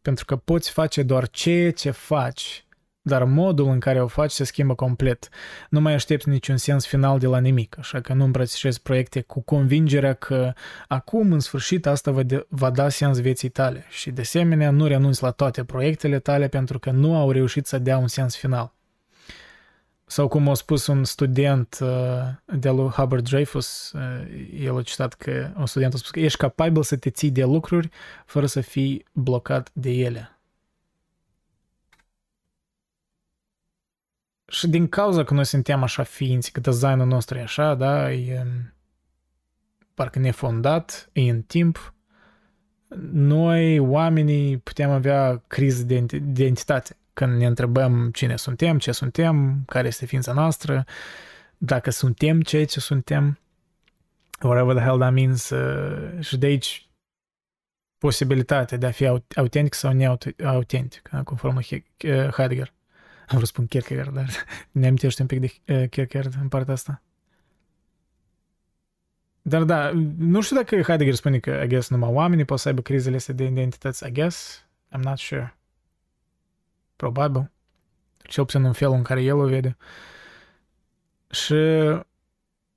pentru că poți face doar ceea ce faci, dar modul în care o faci se schimbă complet. Nu mai aștepți niciun sens final de la nimic, așa că nu îmbrățișezi proiecte cu convingerea că acum, în sfârșit, asta va, de, va da sens vieții tale și, de asemenea, nu renunți la toate proiectele tale pentru că nu au reușit să dea un sens final. Sau cum a spus un student uh, de lui Hubbard Dreyfus, uh, el a citat că un student a spus că ești capabil să te ții de lucruri fără să fii blocat de ele. Și din cauza că noi suntem așa ființi, că designul nostru e așa, da, e um, parcă nefondat, e în timp, noi, oamenii, putem avea criză de identitate când ne întrebăm cine suntem, ce suntem, care este ființa noastră, dacă suntem ceea ce suntem, whatever the hell that means, uh, și de aici posibilitatea de a fi autentic sau neautentic, conform lui Heidegger. Am vrut să spun Kierkegaard, dar ne amintește un pic de uh, Kierkegaard în partea asta. Dar da, nu știu dacă Heidegger spune că, I guess, numai oamenii pot să aibă crizele astea de identități, I guess, I'm not sure. Probabil. Cel puțin în felul în care el o vede. Și,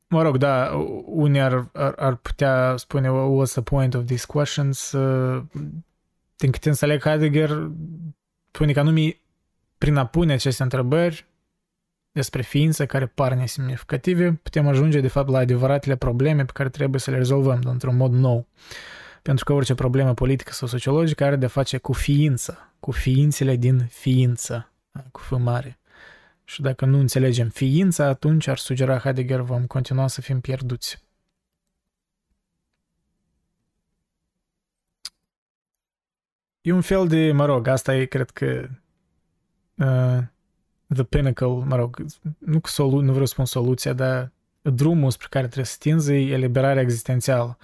mă rog, da, unii ar, ar, ar putea spune what's the point of these questions. Uh, din câte înțeleg Heidegger, spune că anume prin a pune aceste întrebări despre ființe care par nesemnificative, putem ajunge de fapt la adevăratele probleme pe care trebuie să le rezolvăm într-un mod nou. Pentru că orice problemă politică sau sociologică are de face cu ființă, cu ființele din ființă, cu F mare. Și dacă nu înțelegem ființa, atunci ar sugera Heidegger vom continua să fim pierduți. E un fel de, mă rog, asta e, cred că, uh, the pinnacle, mă rog, nu, că solu- nu vreau să spun soluția, dar drumul spre care trebuie să tinzi e eliberarea existențială.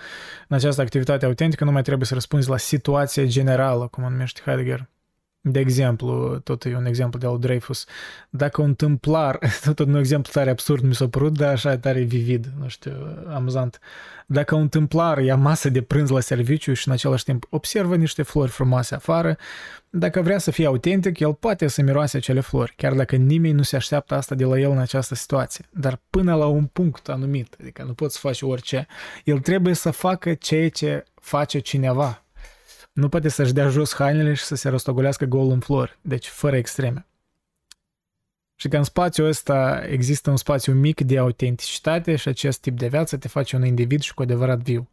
În această activitate autentică nu mai trebuie să răspunzi la situația generală, cum o numește Heidegger, de exemplu, tot e un exemplu de al Dreyfus, dacă un tâmplar, tot un exemplu tare absurd mi s-a părut, dar așa tare vivid, nu știu, amuzant. Dacă un tâmplar ia masă de prânz la serviciu și în același timp observă niște flori frumoase afară, dacă vrea să fie autentic, el poate să miroase acele flori, chiar dacă nimeni nu se așteaptă asta de la el în această situație. Dar până la un punct anumit, adică nu poți să faci orice, el trebuie să facă ceea ce face cineva, nu poate să-și dea jos hainele și să se rostogolească gol în flori, deci fără extreme. Și că în spațiul ăsta există un spațiu mic de autenticitate și acest tip de viață te face un individ și cu adevărat viu.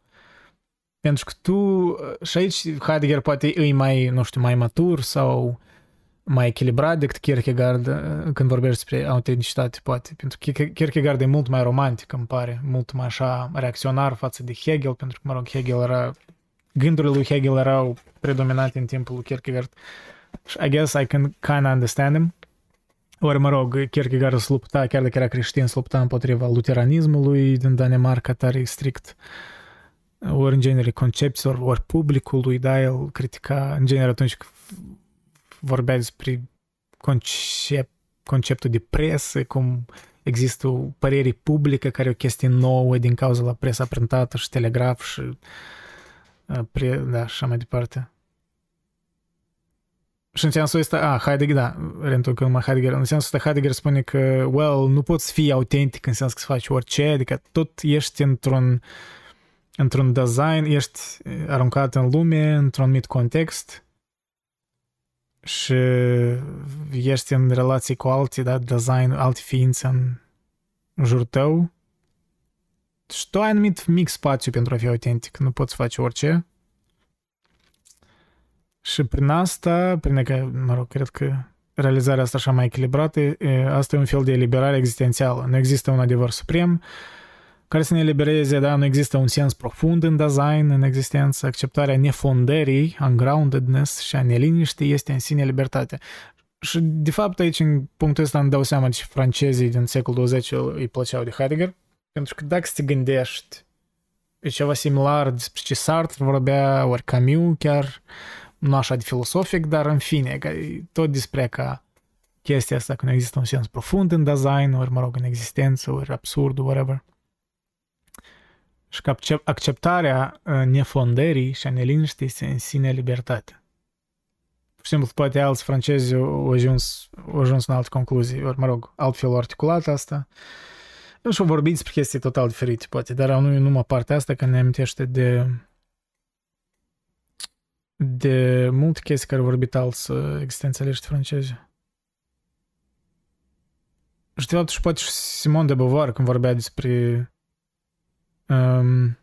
Pentru că tu, și aici Heidegger poate e mai, nu știu, mai matur sau mai echilibrat decât Kierkegaard când vorbești despre autenticitate, poate. Pentru că Kierkegaard e mult mai romantic, îmi pare, mult mai așa reacționar față de Hegel, pentru că, mă rog, Hegel era gândurile lui Hegel erau predominante în timpul lui Kierkegaard. Și guess I can kind of understand him. Ori, mă rog, Kierkegaard se lupta, chiar dacă era creștin, se lupta împotriva luteranismului din Danemarca, tare strict. Ori, în genere, concepțiilor, ori publicului, da, el critica, în genere, atunci când vorbea despre concept, conceptul de presă, cum există o părere publică care e o chestie nouă din cauza la presa printată și telegraf și Pre, da, așa mai departe. Și în sensul ăsta, a, Heidegger, da, reîntorcând Heidegger, în sensul ăsta Heidegger spune că, well, nu poți fi autentic în sens că să faci orice, adică tot ești într-un într-un design, ești aruncat în lume, într-un anumit context și ești în relații cu alții, da, design, alte ființe în jurul tău și tu ai anumit mic spațiu pentru a fi autentic, nu poți face orice. Și prin asta, prin că, mă rog, cred că realizarea asta așa mai echilibrată, asta e un fel de eliberare existențială. Nu există un adevăr suprem care să ne elibereze, da, nu există un sens profund în design, în existență, acceptarea nefondării, ungroundedness și a neliniștii este în sine libertate. Și, de fapt, aici, în punctul ăsta, îmi dau seama ce francezii din secolul 20 îi plăceau de Heidegger, pentru că dacă te gândești, e ceva similar despre ce Sartre vorbea, ori Camus chiar, nu așa de filosofic, dar în fine, tot despre ca chestia asta că nu există un sens profund în design, ori, mă rog, în existență, ori absurd, whatever. Și că acceptarea uh, nefondării și a neliniștii este în sine libertate. Pur și simplu, poate alți francezi au ajuns, au ajuns în alte concluzii, ori, mă rog, altfel articulat asta. Nu știu, vorbit despre chestii total diferite, poate, dar nu e numai partea asta că ne amintește de de multe chestii care au vorbit alți uh, existențialiști francezi. Și de fapt și poate și Simon de Beauvoir când vorbea despre um,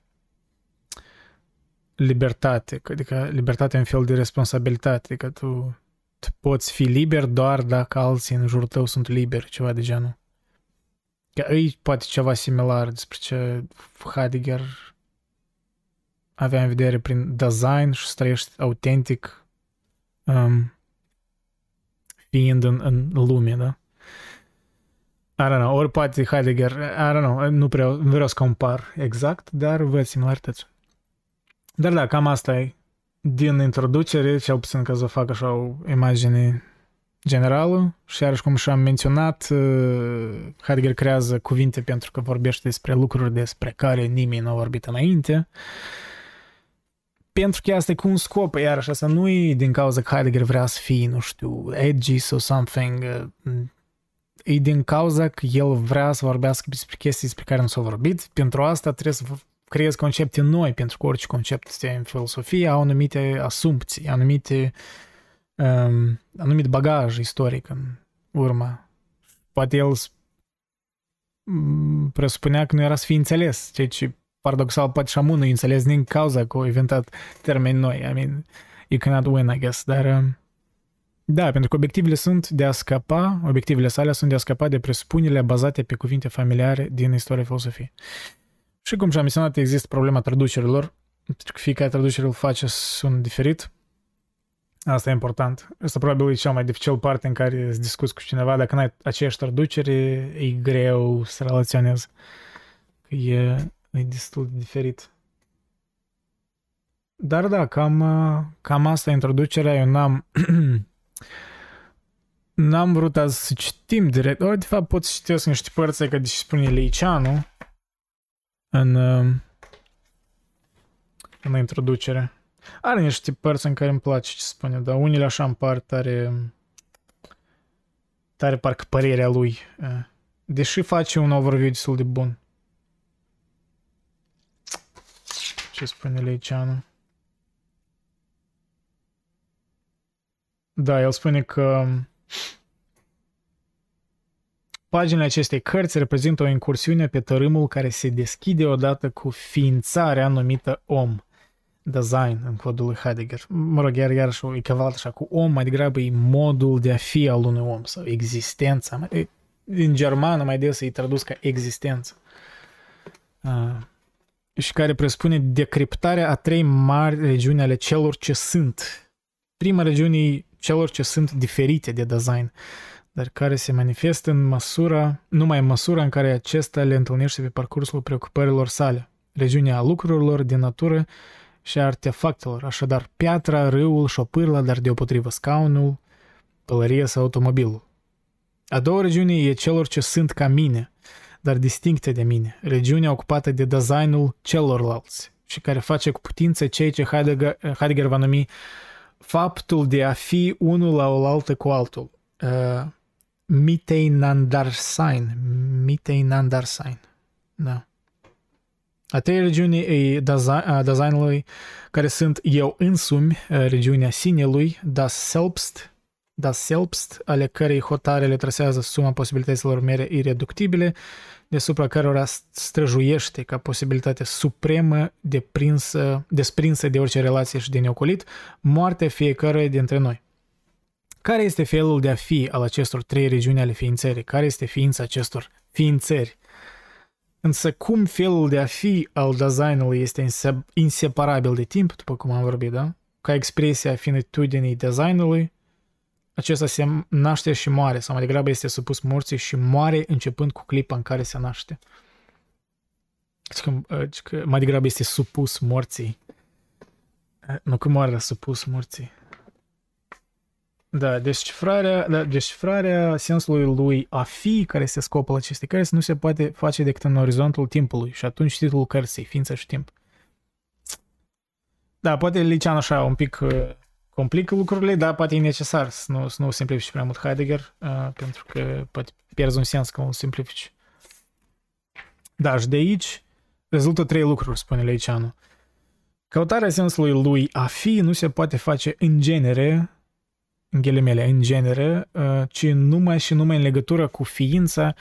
libertate, adică libertatea în fel de responsabilitate, adică tu, tu poți fi liber doar dacă alții în jurul tău sunt liberi, ceva de genul. Că e poate ceva similar despre ce Heidegger avea în vedere prin design și să trăiești autentic um, fiind în, în lume, da? I don't know, ori poate Heidegger, I don't know, nu, prea, nu vreau să compar exact, dar văd similarități. Dar da, cam asta e. Din introducere, cel puțin ca să fac așa o imagine generală și iarăși cum și-am menționat, uh, Heidegger creează cuvinte pentru că vorbește despre lucruri despre care nimeni nu a vorbit înainte. pentru că asta e cu un scop, iarăși asta nu e din cauza că Heidegger vrea să fie, nu știu, edgy sau something, uh, e din cauza că el vrea să vorbească despre chestii despre care nu s-au vorbit. Pentru asta trebuie să creezi concepte noi, pentru că orice concept este în filosofie au anumite assumpții, anumite, um, anumit bagaj istoric în urmă. Poate el presupunea că nu era să fie înțeles, ceea ce paradoxal poate și amu nu înțeles din cauza că au inventat termeni noi. I mean, you cannot win, I guess. Dar, um, da, pentru că obiectivele sunt de a scăpa, obiectivele sale sunt de a scăpa de presupunerile bazate pe cuvinte familiare din istoria filosofiei. Și cum și-am menționat, există problema traducerilor, pentru că fiecare traducere îl face sunt diferit. Asta e important. Asta probabil e cea mai dificil parte în care să discuți cu cineva. Dacă n-ai aceeași traducere, e greu să relaționezi. E, e destul de diferit. Dar da, cam, cam asta e introducerea. Eu n-am n-am vrut azi să citim direct. Ori, de fapt, pot să citesc niște părți, că deși spune Leicianu în, în introducere. Are niște părți în care îmi place ce spune, dar unele așa îmi par tare, tare parcă părerea lui. Deși face un overview destul de bun. Ce spune Leicianu? Da, el spune că paginile acestei cărți reprezintă o incursiune pe tărâmul care se deschide odată cu ființarea numită om. Design în codul lui Heidegger. Mă rog, iar, iar și echivalent așa cu om, mai degrabă e modul de a fi al unui om sau existența. În germană mai des e tradus ca existență. Uh, și care presupune decriptarea a trei mari regiuni ale celor ce sunt. Prima regiune e celor ce sunt diferite de design, dar care se manifestă în măsura, numai în măsura în care acesta le întâlnește pe parcursul preocupărilor sale, regiunea lucrurilor de natură și a artefactelor, așadar piatra, râul și o pârlă, dar deopotrivă scaunul, pălăria sau automobilul. A doua regiune e celor ce sunt ca mine, dar distincte de mine, regiunea ocupată de designul celorlalți și care face cu putință cei ce Heidegger, Heidegger va numi faptul de a fi unul la oaltă cu altul. Uh, Miteinandarsain. Miteinandarsain. Da. A treia regiune e designului care sunt eu însumi, regiunea sinelui, das Selbst, das Selbst, ale cărei hotare trasează suma posibilităților mele ireductibile, deasupra cărora străjuiește ca posibilitate supremă deprinsă, desprinsă de orice relație și de neocolit, moartea fiecăruia dintre noi. Care este felul de a fi al acestor trei regiuni ale ființării? Care este ființa acestor ființări? Însă cum felul de a fi al designului este inseparabil de timp, după cum am vorbit, da? Ca expresia finitudinii designului, acesta se naște și moare, sau mai degrabă este supus morții și moare începând cu clipa în care se naște. Adică, adică mai degrabă este supus morții. Nu că moare, supus morții. Da, descifrarea, da, descifrarea sensului lui a fi, care este scopul acestei cărți, nu se poate face decât în orizontul timpului și atunci titlul cărții, ființa și timp. Da, poate Licean așa un pic uh, complică lucrurile, dar poate e necesar să nu, să nu simplifici prea mult Heidegger, uh, pentru că poate pierzi un sens că îl simplifici. Da, și de aici rezultă trei lucruri, spune Leicianu. Căutarea sensului lui a fi nu se poate face în genere, în ghilimele, în genere, uh, ci numai și numai în legătură cu ființa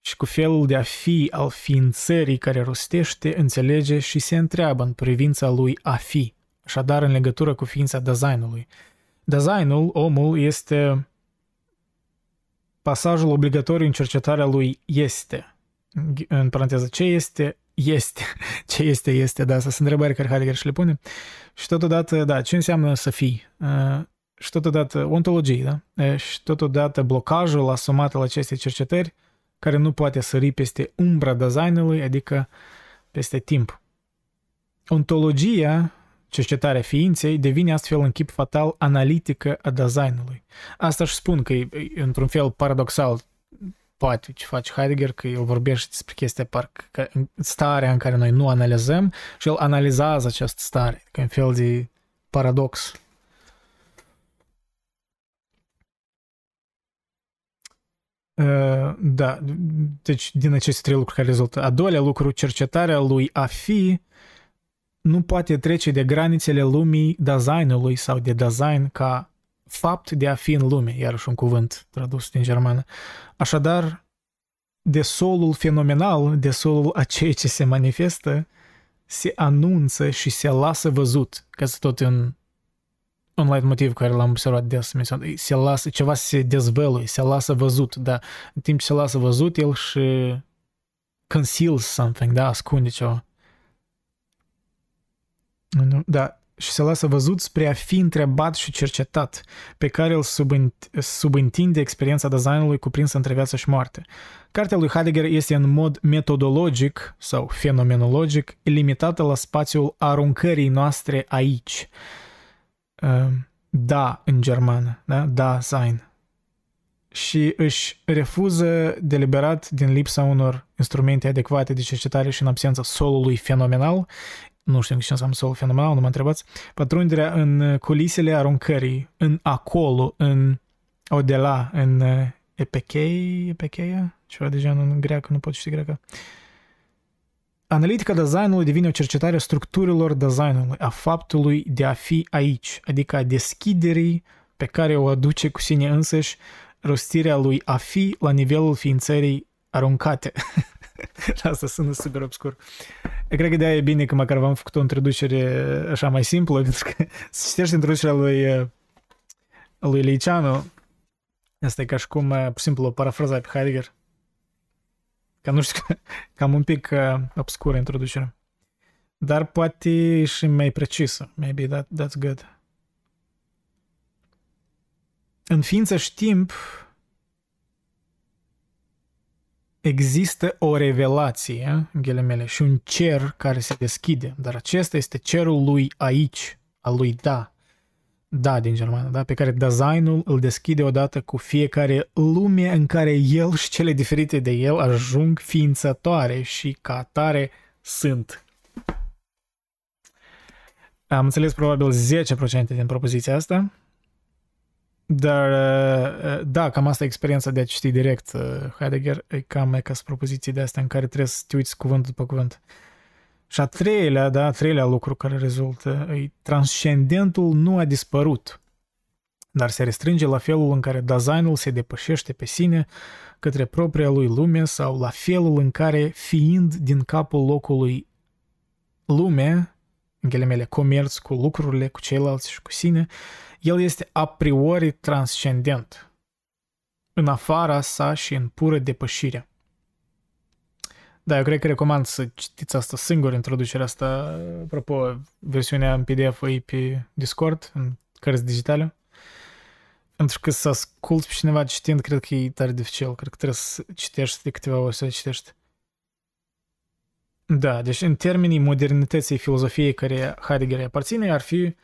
și cu felul de a fi al ființării care rostește, înțelege și se întreabă în privința lui a fi așadar în legătură cu ființa designului. Designul, omul, este pasajul obligatoriu în cercetarea lui este. În paranteză, ce este, este. Ce este, este, da, asta sunt întrebări care Heidegger și le pune. Și totodată, da, ce înseamnă să fii? Uh, și totodată ontologie, da? Și totodată blocajul asumat al acestei cercetări care nu poate sări peste umbra designului, adică peste timp. Ontologia cercetarea ființei devine astfel în chip fatal analitică a designului. Asta își spun că e, într-un fel paradoxal. poate ce face Heidegger, că el vorbește despre chestia parcă că starea în care noi nu analizăm și el analizează această stare, ca un fel de paradox. Da, deci din aceste trei lucruri care rezultă. A doilea lucru, cercetarea lui a fi nu poate trece de granițele lumii designului sau de design ca fapt de a fi în lume, iarăși un cuvânt tradus din germană. Așadar, de solul fenomenal, de solul a ceea ce se manifestă, se anunță și se lasă văzut, ca să tot în un light motiv care l-am observat des, se lasă, ceva se dezvăluie, se lasă văzut, da, în timp ce se lasă văzut, el și conceals something, da, ascunde ceva. Da, și se lasă văzut spre a fi întrebat și cercetat, pe care îl subîntinde experiența designului cuprinsă între viață și moarte. Cartea lui Heidegger este în mod metodologic sau fenomenologic limitată la spațiul aruncării noastre aici. Ehm, da, în germană, da? Da, sein. Și își refuză deliberat din lipsa unor instrumente adecvate de cercetare și în absența solului fenomenal, nu știu ce înseamnă sol fenomenal, nu mă întrebați, pătrunderea în culisele aruncării, în acolo, în odela, în epechei, epecheia, ceva de genul în greacă, nu pot ști greacă. Analitica designului devine o cercetare a structurilor designului, a faptului de a fi aici, adică a deschiderii pe care o aduce cu sine însăși rostirea lui a fi la nivelul ființării aruncate. Asta sună super obscur. Eu cred că de-aia e bine că măcar v-am făcut o introducere așa mai simplă, pentru că să citești introducerea lui, lui Liceanu, asta e ca și cum, pur și simplu, parafraza pe Heidegger. Ca nu știu, cam un pic uh, obscură introducerea. Dar poate și mai precisă. Maybe that, that's good. În ființă și timp, există o revelație, în ghilimele, și un cer care se deschide, dar acesta este cerul lui aici, al lui da, da din germană, da, pe care designul îl deschide odată cu fiecare lume în care el și cele diferite de el ajung ființătoare și ca atare sunt. Am înțeles probabil 10% din propoziția asta, dar, uh, uh, da, cam asta e experiența de a citi direct uh, Heidegger, e cam e ca propoziții de astea în care trebuie să te uiți cuvânt după cuvânt. Și a treilea, da, a treilea lucru care rezultă, e transcendentul nu a dispărut, dar se restrânge la felul în care designul se depășește pe sine către propria lui lume sau la felul în care, fiind din capul locului lume, în ghilimele comerț cu lucrurile, cu ceilalți și cu sine, el este a priori transcendent, în afara sa și în pură depășire. Da, eu cred că recomand să citiți asta singur, introducerea asta. Apropo, versiunea în PDF e pe Discord, în cărți digitale. Pentru că să ascult pe cineva citind, cred că e tare dificil. Cred că trebuie să citești de câteva ori să citești. Da, deci în termenii modernității filozofiei care Heidegger aparține, ar fi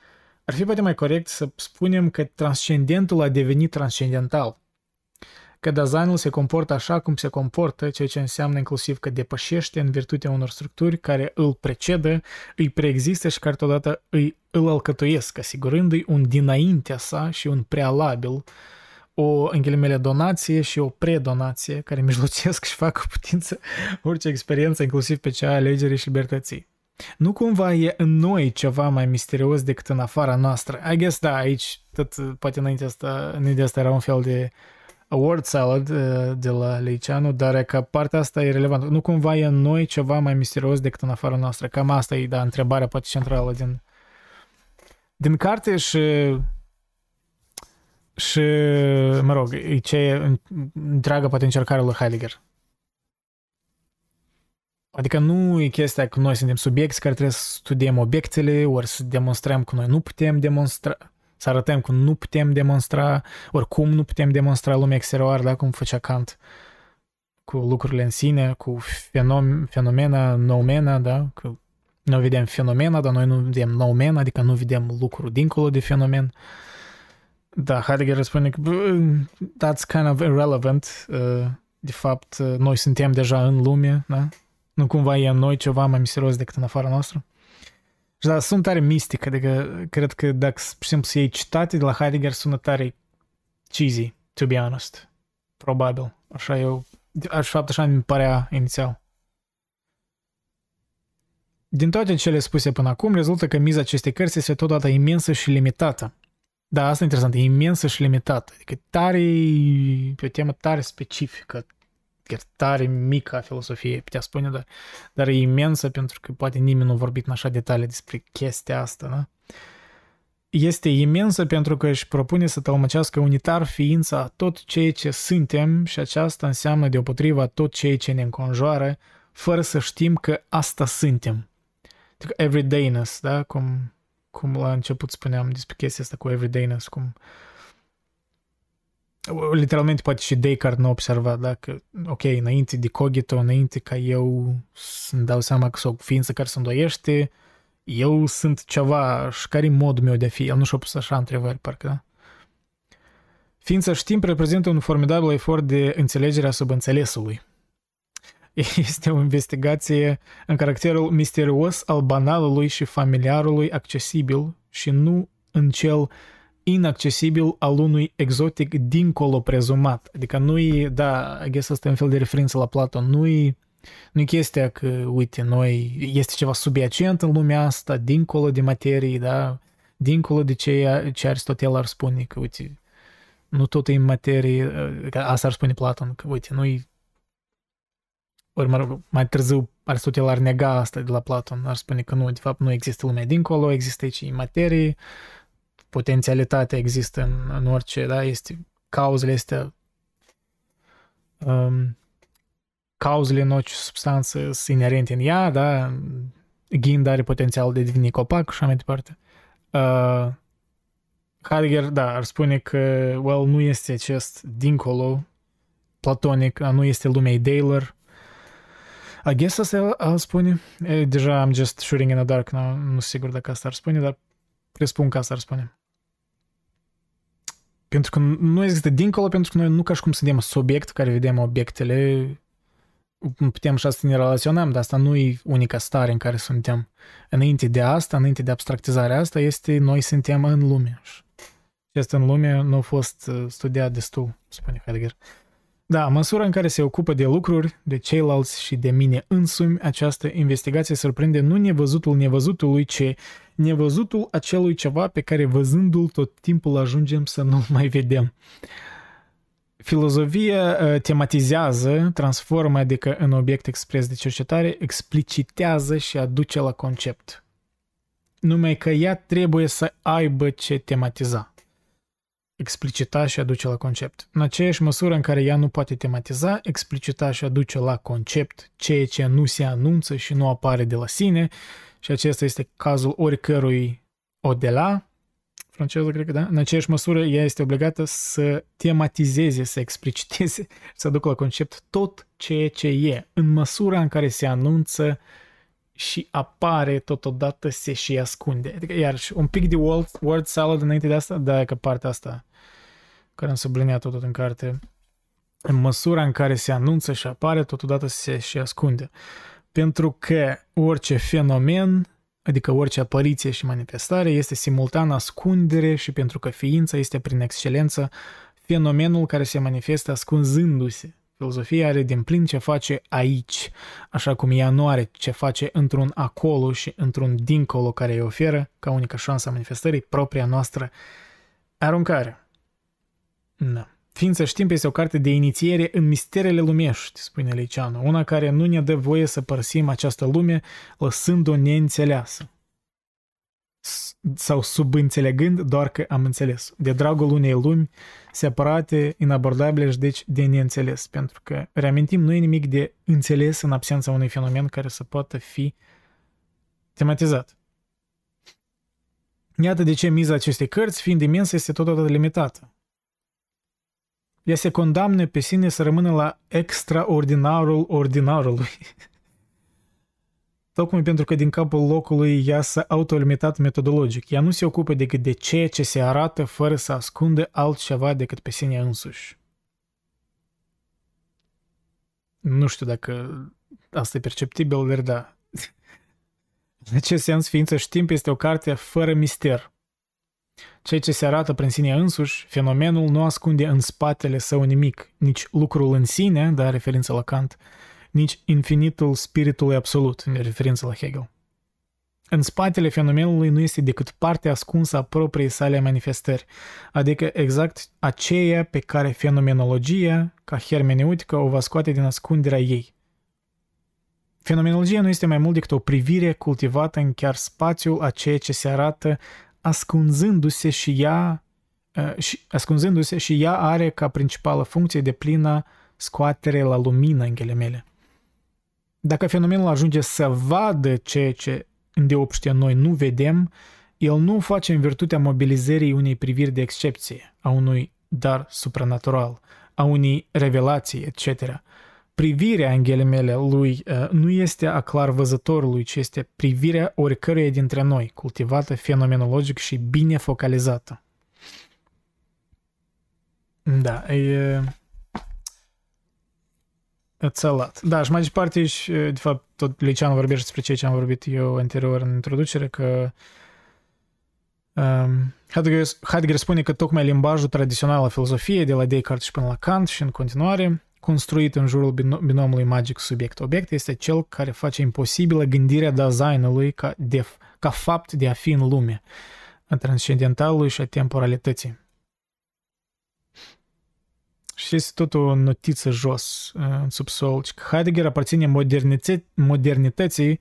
ar fi poate mai corect să spunem că transcendentul a devenit transcendental. Că designul se comportă așa cum se comportă, ceea ce înseamnă inclusiv că depășește în virtutea unor structuri care îl precedă, îi preexistă și care totodată îi, îl alcătuiesc, asigurându-i un dinaintea sa și un prealabil, o, în ghilimele, donație și o predonație care mijlocesc și fac cu putință orice experiență, inclusiv pe cea a alegerii și libertății. Nu cumva e în noi ceva mai misterios decât în afara noastră? I guess, da, aici, tot, poate înainte asta, înainte asta era un fel de word salad uh, de la Leicianu, dar e că partea asta e relevantă. Nu cumva e în noi ceva mai misterios decât în afara noastră? Cam asta e, da, întrebarea poate centrală din, din carte și și, mă rog, e ce întreagă poate încercarea lui Heidegger. Adică nu e chestia că noi suntem subiecti care trebuie să studiem obiectele, ori să demonstrăm că noi nu putem demonstra, să arătăm că nu putem demonstra, ori cum nu putem demonstra lumea exterioară, da, cum făcea Kant cu lucrurile în sine, cu fenom- fenomena, noumena, da, că noi vedem fenomena, dar noi nu vedem noumena, adică nu vedem lucruri dincolo de fenomen. Da, Heidegger răspunde că that's kind of irrelevant, uh, de fapt, noi suntem deja în lume, da? Nu cumva e în noi ceva mai misterios decât în afara noastră. Și da, sunt tare mistic, adică cred că dacă, pur și simplu, să iei citate de la Heidegger, sună tare cheesy, to be honest. Probabil. Așa eu, aș fapt așa mi părea inițial. Din toate cele spuse până acum, rezultă că miza acestei cărți este totodată imensă și limitată. Da, asta e interesant, e imensă și limitată. Adică tare, pe o temă tare specifică, chiar tare mică a filosofiei, putea spune, dar, dar e imensă pentru că poate nimeni nu a vorbit în așa detalii despre chestia asta, da? Este imensă pentru că își propune să tălmăcească unitar ființa tot ceea ce suntem și aceasta înseamnă deopotriva tot ceea ce ne înconjoară, fără să știm că asta suntem. Adică everydayness, da? Cum, cum la început spuneam despre chestia asta cu everydayness, cum literalmente poate și Descartes nu a observat, da? Că, ok, înainte de cogito, înainte ca eu să-mi dau seama că sunt o ființă care se îndoiește, eu sunt ceva și care modul meu de a fi? El nu și-a pus așa întrebări, parcă, da? Ființa știm reprezintă un formidabil efort de înțelegere a subînțelesului. Este o investigație în caracterul misterios al banalului și familiarului accesibil și nu în cel inaccesibil al unui exotic dincolo prezumat. Adică nu-i, da, I guess asta e un fel de referință la Platon, nu-i nu chestia că, uite, noi, este ceva subiacent în lumea asta, dincolo de materii, da, dincolo de ce, ce Aristotel ar spune, că, uite, nu tot e în materie, că asta ar spune Platon, că, uite, nu-i ori, mă rog, mai târziu Aristotel ar nega asta de la Platon, ar spune că nu, de fapt, nu există lumea dincolo, există aici materie, potențialitatea există în, în orice, da, este, cauzele este um, cauzele în orice substanță sunt inerente în ea, da, ghind are potențial de deveni copac și așa mai departe. Uh, Heidegger, da, ar spune că, well, nu este acest dincolo platonic, nu este lumea ideilor. I guess asta ar spune. E, deja am just shooting in the dark, nu, nu sunt sigur dacă asta ar spune, dar presupun că asta ar spune. Pentru că nu există dincolo, pentru că noi nu ca și cum suntem subiect care vedem obiectele, putem așa să ne relaționăm, dar asta nu e unica stare în care suntem. Înainte de asta, înainte de abstractizarea asta, este noi suntem în lume. Și asta în lume nu a fost uh, studiat destul, spune Heidegger. Da, măsura în care se ocupă de lucruri, de ceilalți și de mine însumi, această investigație surprinde nu nevăzutul nevăzutului, ci nevăzutul acelui ceva pe care văzându-l tot timpul ajungem să nu mai vedem. Filozofia uh, tematizează, transformă, adică în obiect expres de cercetare, explicitează și aduce la concept. Numai că ea trebuie să aibă ce tematiza explicita și aduce la concept. În aceeași măsură în care ea nu poate tematiza, explicita și aduce la concept ceea ce nu se anunță și nu apare de la sine, și acesta este cazul oricărui o de la, franceză, cred că da, în aceeași măsură ea este obligată să tematizeze, să expliciteze, să aducă la concept tot ceea ce e, în măsura în care se anunță și apare totodată se și ascunde. Adică, iarăși, un pic de word, word salad înainte de asta, da, că partea asta care am subliniat tot în carte, în măsura în care se anunță și apare, totodată se și ascunde. Pentru că orice fenomen, adică orice apariție și manifestare, este simultan ascundere și pentru că ființa este prin excelență fenomenul care se manifestă ascunzându-se. Filozofia are din plin ce face aici, așa cum ea nu are ce face într-un acolo și într-un dincolo care îi oferă, ca unică șansă a manifestării, propria noastră aruncare. Da. Ființa știm este o carte de inițiere în misterele lumești, spune Liceanu, una care nu ne dă voie să părăsim această lume lăsând-o neînțeleasă sau subînțelegând doar că am înțeles. De dragul unei lumi separate, inabordabile și deci de neînțeles. Pentru că, reamintim, nu e nimic de înțeles în absența unui fenomen care să poată fi tematizat. Iată de ce miza acestei cărți, fiind imensă, este totodată limitată. Ea se condamne pe sine să rămână la extraordinarul ordinarului. Tocmai pentru că din capul locului ea s-a autolimitat metodologic. Ea nu se ocupă decât de ceea ce se arată fără să ascunde altceva decât pe sine însuși. Nu știu dacă asta e perceptibil, dar da. În acest sens, Ființă și Timp este o carte fără mister. Ceea ce se arată prin sine însuși, fenomenul nu ascunde în spatele său nimic, nici lucrul în sine, da, referință la Kant, nici infinitul spiritului absolut, în referință la Hegel. În spatele fenomenului nu este decât partea ascunsă a propriei sale manifestări, adică exact aceea pe care fenomenologia, ca hermeneutică, o va scoate din ascunderea ei. Fenomenologia nu este mai mult decât o privire cultivată în chiar spațiul a ceea ce se arată ascunzându-se și ea uh, și, ascunzându-se și ea are ca principală funcție de plină scoatere la lumină în ghilimele. Dacă fenomenul ajunge să vadă ceea ce îndeopște noi nu vedem, el nu o face în virtutea mobilizării unei priviri de excepție, a unui dar supranatural, a unei revelații, etc. Privirea, în ghilimele lui, uh, nu este a clar văzătorului, ci este privirea oricăruia dintre noi, cultivată fenomenologic și bine focalizată. Da, e... It's a lot. Da, și mai departe, și, de fapt, tot Liceanu vorbește despre ceea ce am vorbit eu anterior în introducere, că um, Heidegger, Heidegger spune că tocmai limbajul tradițional al filozofiei, de la Descartes și până la Kant și în continuare, construit în jurul binomului magic subiect-obiect, este cel care face imposibilă gândirea designului ca, de, ca fapt de a fi în lume, a transcendentalului și a temporalității. Și este tot o notiță jos, în subsol, că Heidegger aparține modernității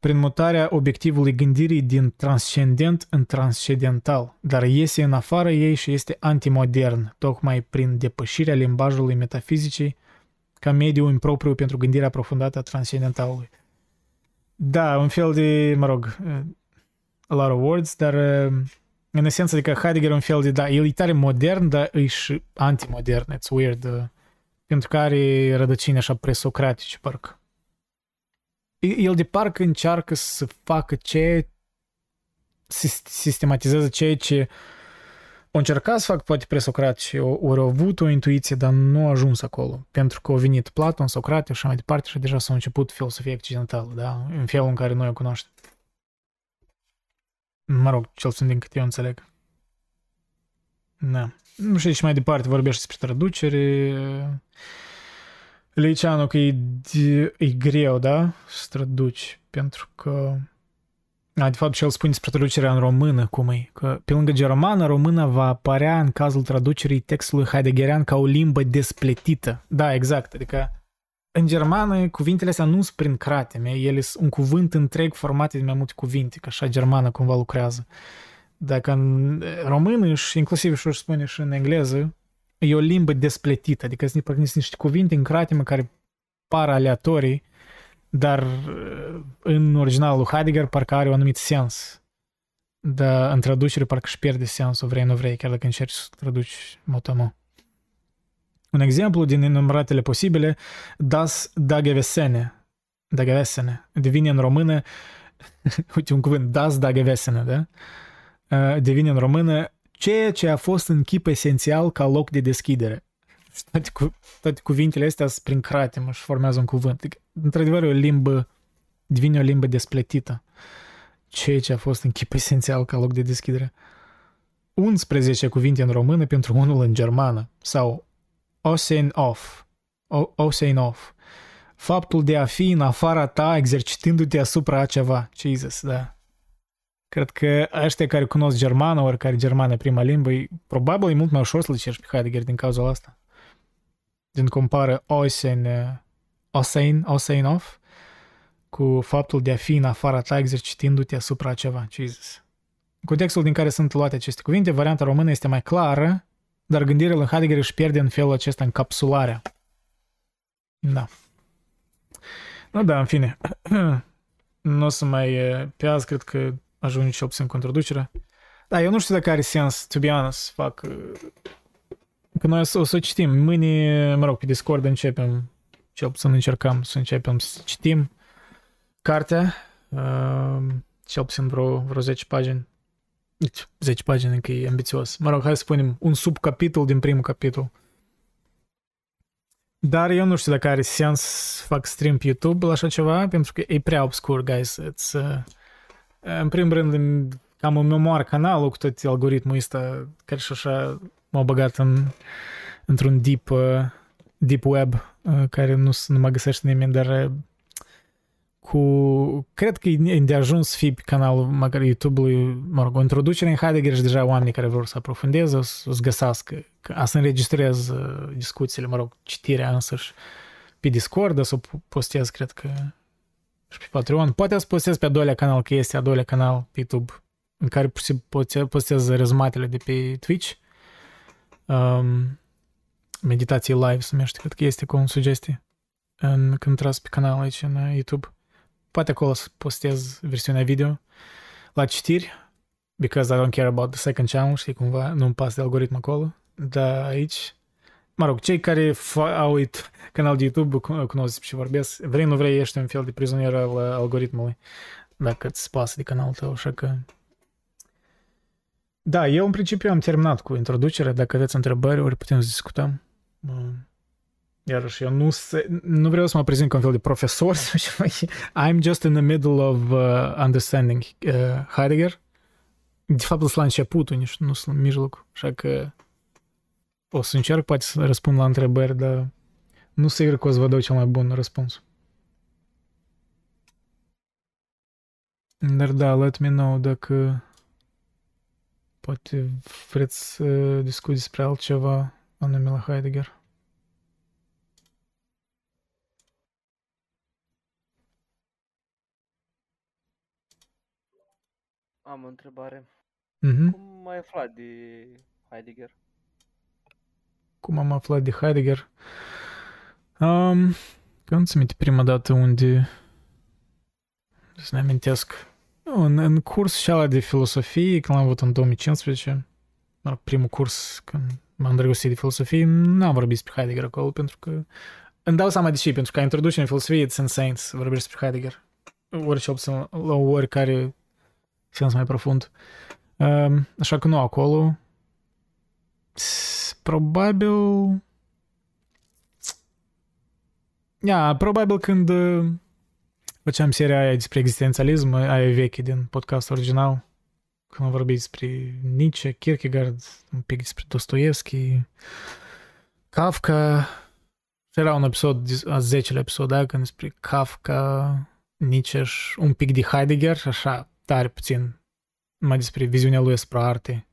prin mutarea obiectivului gândirii din transcendent în transcendental, dar iese în afară ei și este antimodern, tocmai prin depășirea limbajului metafizicii ca mediu impropriu pentru gândirea aprofundată a transcendentalului. Da, un fel de, mă rog, a lot of words, dar în esență, adică Heidegger un fel de, da, el e tare modern, dar e și antimodern, it's weird, uh, pentru că are rădăcini așa presocratice, parcă. El de parcă încearcă să facă ce sistematizează ceea ce o încercat să fac poate presocratici, ori au avut o intuiție, dar nu a ajuns acolo, pentru că au venit Platon, Socrate și așa mai departe și deja s-a început filosofia occidentală, da? în felul în care noi o cunoaștem. Mă rog, cel puțin din câte eu înțeleg. Da. Nu știu și mai departe vorbește despre traducere. Liceanu că e, e greu, da? Să traduci, pentru că... A, de fapt, și el spune despre traducerea în română, cum e. Că pe lângă germană, română va apărea în cazul traducerii textului heideggerian ca o limbă despletită. Da, exact. Adică în germană, cuvintele astea nu sunt prin crateme, ele sunt un cuvânt întreg format din mai multe cuvinte, că așa germană cumva lucrează. Dacă în română și inclusiv și spune și în engleză, e o limbă despletită, adică sunt niște cuvinte în crateme care par aleatorii, dar în originalul lui Heidegger parcă are un anumit sens. Dar în traducere parcă își pierde sensul, vrei, nu vrei, chiar dacă încerci să traduci motamo. Un exemplu din enumeratele posibile, das dagevesene. Dagevesene. Devine în română, uite un cuvânt, das dagevesene, da? Uh, devine în română ceea ce a fost în chip esențial ca loc de deschidere. Toate, cu, toate cuvintele astea sunt prin cratimă și formează un cuvânt. Adică, într-adevăr, o limbă, devine o limbă despletită. Ceea ce a fost în chip esențial ca loc de deschidere. 11 cuvinte în română pentru unul în germană sau Osen off. Osen off. Faptul de a fi în afara ta exercitându-te asupra a ceva. Jesus, da. Cred că ăștia care cunosc germană, ori care germană prima limbă, probabil e mult mai ușor să-l cerci pe Heidegger din cauza asta. Din compară Osen, Osen, Osen off cu faptul de a fi în afara ta exercitându-te asupra a ceva. Jesus. În contextul din care sunt luate aceste cuvinte, varianta română este mai clară dar gândirea lui Heidegger își pierde în felul acesta încapsularea. Da. Nu, da, în fine. nu o să mai pe azi, cred că ajunge cel puțin cu introducerea. Da, eu nu știu dacă are sens, to be honest, să fac... Că noi o să o citim. Mâine, mă rog, pe Discord începem, cel puțin încercăm să începem să citim cartea, uh, cel puțin vreo, vreo 10 pagini. 10 pagini încă e ambițios. Mă rog, hai să spunem un subcapitol din primul capitol. Dar eu nu știu dacă are sens să fac stream pe YouTube la așa ceva, pentru că e prea obscur, guys. It's, uh, în primul rând, cam îmi omoară canalul cu tot algoritmul ăsta, care și așa m-a băgat în, într-un deep, uh, deep web, uh, care nu, nu mă găsește nimeni, dar uh, cu... Cred că e de ajuns să fie pe canalul măcar YouTube-ului, mă rog, o introducere în Heidegger și deja oamenii care vor să aprofundeze o să, o să găsească, a să înregistrez uh, discuțiile, mă rog, citirea însăși pe Discord, să o postez, cred că și pe Patreon. Poate să postez pe a doilea canal, că este a doilea canal pe YouTube, în care postez rezumatele de pe Twitch. Um, meditații live se numește, cred că este cu o sugestie în, când intras pe canal aici în YouTube. Poate acolo să postez versiunea video la citiri, because I don't care about the second channel, știi, cumva, nu-mi pasă de algoritm acolo, dar aici, mă rog, cei care au uit canal de YouTube cunosc și vorbesc, vrei, nu vrei, ești un fel de prizonier al algoritmului, dacă îți pasă de canalul tău, așa că... Da, eu în principiu am terminat cu introducerea, dacă aveți întrebări, ori putem să discutăm. Iarăși, eu nu, se, nu vreau să mă prezint ca un fel de profesor I'm just in the middle of uh, understanding uh, Heidegger. De fapt, sunt la începutul, nici nu sunt în mijloc. Așa că o să încerc poate să răspund la întrebări, dar nu sigur că o să vă dau cel mai bun răspuns. Dar da, let me know dacă poate vreți să discuți despre altceva anume la Heidegger. Am o întrebare. Mm-hmm. Cum ai aflat de Heidegger? Cum am aflat de Heidegger? Um, când ți minte prima dată unde să ne amintesc în, în curs și ala de filosofie, când l-am avut în 2015, primul curs când m-am îndrăgostit de filosofie, n-am vorbit despre Heidegger acolo, pentru că îmi dau seama de ce, pentru că introducerea în filosofie it's insane să vorbești despre Heidegger. Orice la oricare sens mai profund. Ehm, așa că nu acolo. Probabil... Ia, probabil când uh, făceam seria aia despre existențialism, aia veche din podcast original, când am vorbit despre Nietzsche, Kierkegaard, un pic despre Dostoevski, Kafka, și era un episod, a 10 episod, da, când despre Kafka, Nietzsche și un pic de Heidegger, așa, tare puțin mai despre viziunea lui asupra artei.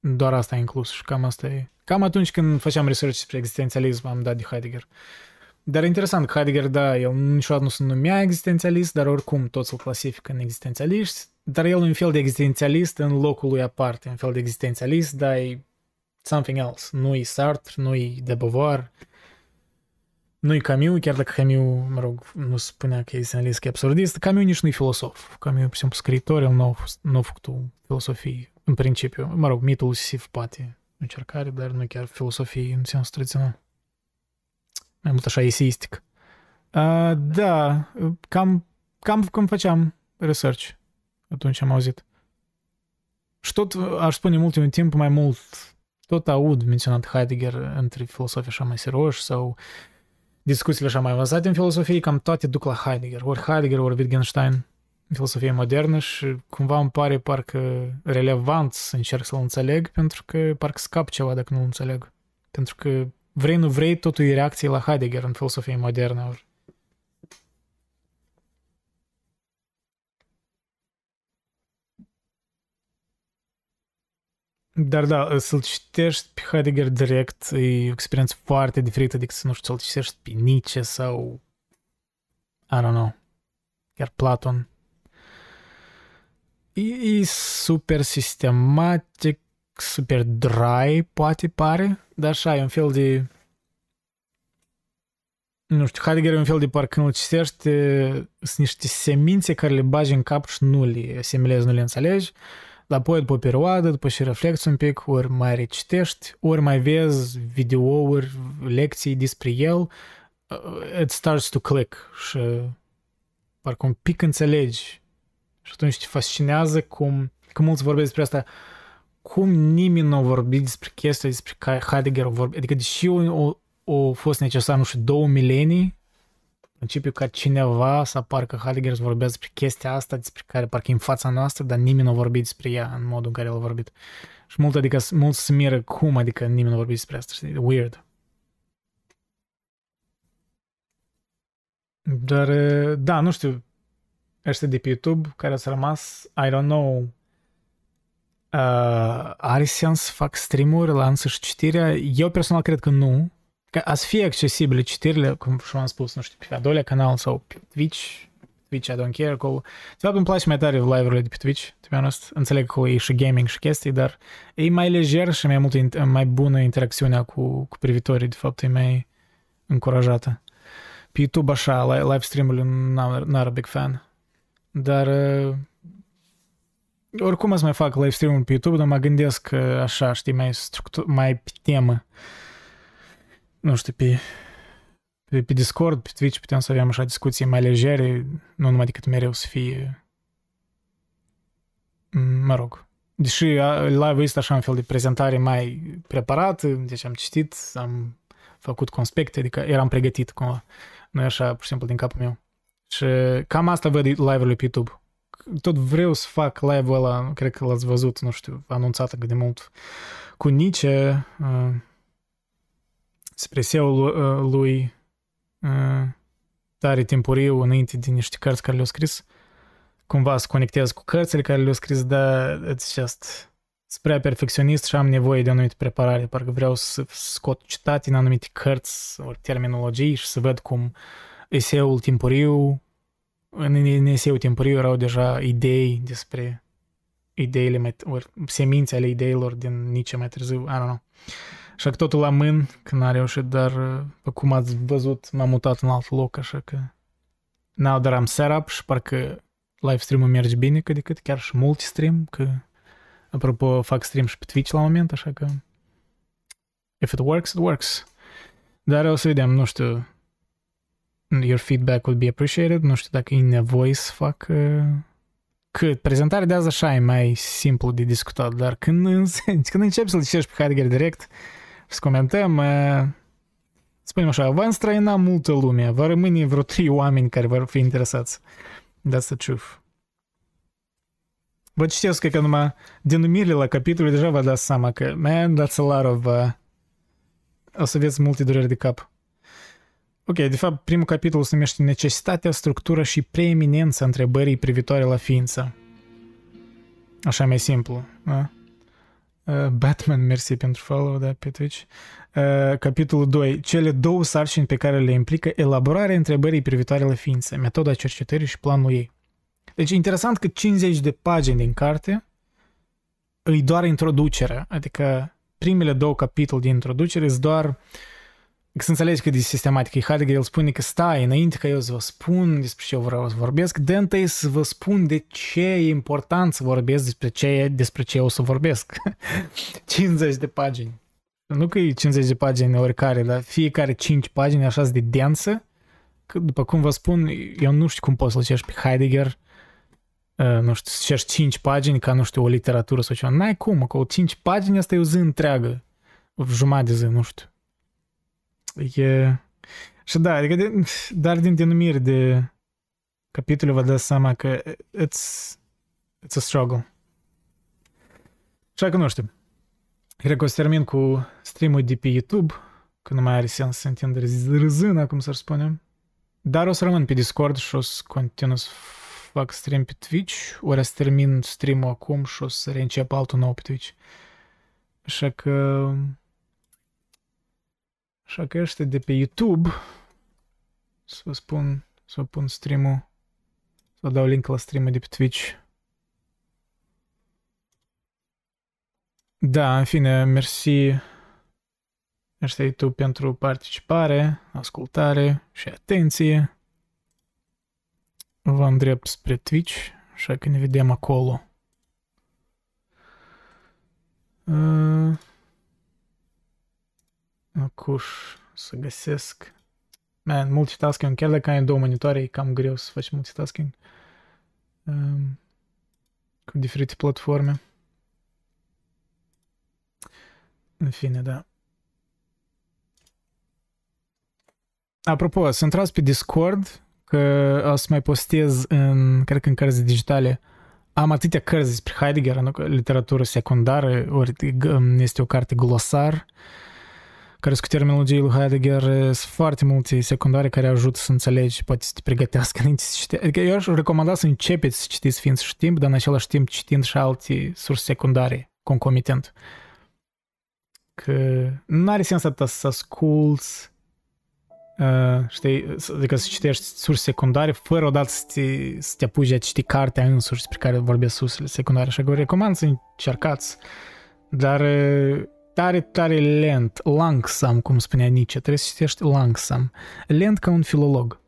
Doar asta a inclus și cam asta e. Cam atunci când făceam research despre existențialism am dat de Heidegger. Dar interesant că Heidegger, da, el niciodată nu se numea existențialist, dar oricum toți îl clasifică în existențialist, dar el e un fel de existențialist în locul lui aparte, un fel de existențialist, dar e something else. Nu e Sartre, nu e de Beauvoir, nu-i Camus, chiar dacă Camus, mă rog, nu spunea că e senalist, că e absurdist, Camus nici nu-i filosof. Camus, pur și simplu, scriitor, el nu a, nu a făcut filosofie, în principiu. Mă rog, mitul Sif poate încercare, dar nu chiar filosofie în sens tradițional. Mai mult așa eseistic. Uh, da, cam, cam cum făceam research. Atunci am auzit. Și tot, aș spune, în ultimul timp, mai mult, tot aud menționat Heidegger între filosofii așa mai serioși sau discuțiile așa mai avansate în filosofie, cam toate duc la Heidegger, ori Heidegger, ori Wittgenstein, în filosofie modernă și cumva îmi pare parcă relevant să încerc să-l înțeleg, pentru că parcă scap ceva dacă nu-l înțeleg. Pentru că vrei, nu vrei, totul e reacție la Heidegger în filosofie modernă. Ori Dar da, să-l citești pe Heidegger direct e o experiență foarte diferită decât să, nu știu, să-l citești pe Nietzsche sau I don't know, chiar Platon. E, e super sistematic, super dry, poate pare, dar așa, e un fel de nu știu, Heidegger e un fel de parcă când îl citești, sunt niște semințe care le bagi în cap și nu le asimilezi, nu le înțelegi. Apoi după o perioadă, după și reflecți un pic, ori mai recitești, ori mai vezi videouri, lecții despre el, uh, it starts to click și parcă un pic înțelegi și atunci te fascinează cum, cum mulți vorbesc despre asta, cum nimeni nu a vorbit despre chestia despre care Heidegger a vorbit, adică deși o, o au fost necesar, nu știu, două milenii principiu ca cineva să apară că Heidegger să vorbească despre chestia asta despre care parcă e în fața noastră, dar nimeni nu a vorbit despre ea în modul în care el a vorbit. Și mult, adică, mult se miră cum, adică nimeni nu a vorbit despre asta, știi? Weird. Dar, da, nu știu, ăștia de pe YouTube care au rămas, I don't know, uh, are sens să fac stream-uri la însăși citirea? Eu personal cred că nu, ca a să fie accesibile citirile, cum și am spus, nu știu, pe al doilea canal sau pe Twitch, Twitch, I don't care, acolo. De fapt, îmi place mai tare live-urile de pe Twitch, to be honest. Înțeleg că e și gaming și chestii, dar e mai lejer și mai, mult, mai bună interacțiunea cu, cu privitorii, de fapt, e mai încurajată. Pe YouTube, așa, live stream-urile n-ar big fan. Dar uh, oricum să mai fac live stream pe YouTube, dar mă gândesc așa, știi, mai, structur, mai pe temă. Nu știu, pe, pe, pe Discord, pe Twitch putem să avem așa discuții mai legere, nu numai decât mereu să fie, mă rog, deși live-ul este așa un fel de prezentare mai preparată, deci am citit, am făcut conspecte, adică eram pregătit cumva, nu e așa pur și simplu din capul meu. Și cam asta văd live-urile pe YouTube. Tot vreau să fac live-ul ăla, cred că l-ați văzut, nu știu, anunțat de mult, cu Nice, uh, spre seul uh, lui uh, tare timpuriu înainte de niște cărți care le-au scris. Cumva să conectez cu cărțile care le-au scris, dar it's just spre perfecționist și am nevoie de o anumită preparare. Parcă vreau să scot citate în anumite cărți ori terminologii și să văd cum eseul timpuriu, în, în eseul timpuriu erau deja idei despre ideile mai, ori semințe ale ideilor din nici mai târziu, I don't know. Așa că totul la mân, că n-a reușit, dar pe cum ați văzut, m-am mutat în alt loc, așa că now dar am setup și parcă live stream-ul merge bine cât de cât, chiar și multi-stream, că apropo fac stream și pe Twitch la moment, așa că if it works, it works. Dar o să vedem, nu știu, your feedback would be appreciated, nu știu dacă e nevoie să fac uh, cât prezentarea de azi așa e mai simplu de discutat, dar când, când începi să-l citești pe Heidegger direct, să comentăm, spunem așa, va înstrăina multă lume, va rămâne vreo trei oameni care vor fi interesați. That's the truth. Vă citesc că numai denumirile la capitole deja vă dați seama că, man, that's a lot of... Uh, o să aveți multe dureri de cap. Ok, de fapt, primul capitol se numește Necesitatea, structura și preeminența întrebării privitoare la ființă. Așa mai simplu. Da? Uh, Batman, mersi pentru follow, da, pe Twitch. Uh, capitolul 2. Cele două sarcini pe care le implică elaborarea întrebării privitoare la ființă, metoda cercetării și planul ei. Deci interesant că 50 de pagini din carte îi doar introducerea, adică primele două capitole din introducere sunt doar să înțelegi cât de sistematic e Heidegger, el spune că stai, înainte ca eu să vă spun despre ce eu vreau să vorbesc, de întâi să vă spun de ce e important să vorbesc despre ce, despre ce eu o să vorbesc. 50 de pagini. Nu că e 50 de pagini oricare, dar fiecare 5 pagini așa de densă, că după cum vă spun, eu nu știu cum poți să-l cești pe Heidegger, uh, nu știu, să cești 5 pagini ca, nu știu, o literatură sau ceva. N-ai cum, că 5 pagini asta e o zi întreagă, o jumătate de zi, nu știu. E... Și da, adică de, dar din denumire de capitole vă dați seama că it's, it's a struggle. Așa că nu știu. Cred că o să termin cu stream-ul de pe YouTube, că nu mai are sens să întindă râzâna, cum să spune. Dar o să rămân pe Discord și o să continu să fac stream pe Twitch, ori să termin stream-ul acum și o să reîncep altul nou pe Twitch. Așa că Așa că ăștia de pe YouTube, să vă spun, să vă pun stream-ul, să vă dau link la stream de pe Twitch. Da, în fine, mersi ăștia YouTube pentru participare, ascultare și atenție. Vă îndrept spre Twitch, așa că ne vedem acolo. Uh... Acuș să găsesc. Man, multitasking, chiar dacă ai două monitoare, e cam greu să faci multitasking. Um, cu diferite platforme. În fine, da. Apropo, să intrați pe Discord, că o să mai postez în, cred că în cărți digitale, am atâtea cărți despre Heidegger, în literatură secundară, ori este o carte glosar, care sunt cu terminologie lui Heidegger, sunt foarte multe secundare care ajută să înțelegi, poate să te pregătească înainte să citești. Adică eu aș recomanda să începeți să citiți Sfinț și timp, dar în același timp citind și alte surse secundare, concomitent. Că nu are sens atât să asculți Uh, știi, adică să citești surse secundare fără odată să te, să te apuci a citi cartea însuși despre care vorbesc sursele secundare. Așa că recomand să încercați, dar tare, tare lent, langsam, cum spunea Nietzsche, trebuie să citești langsam, lent ca un filolog.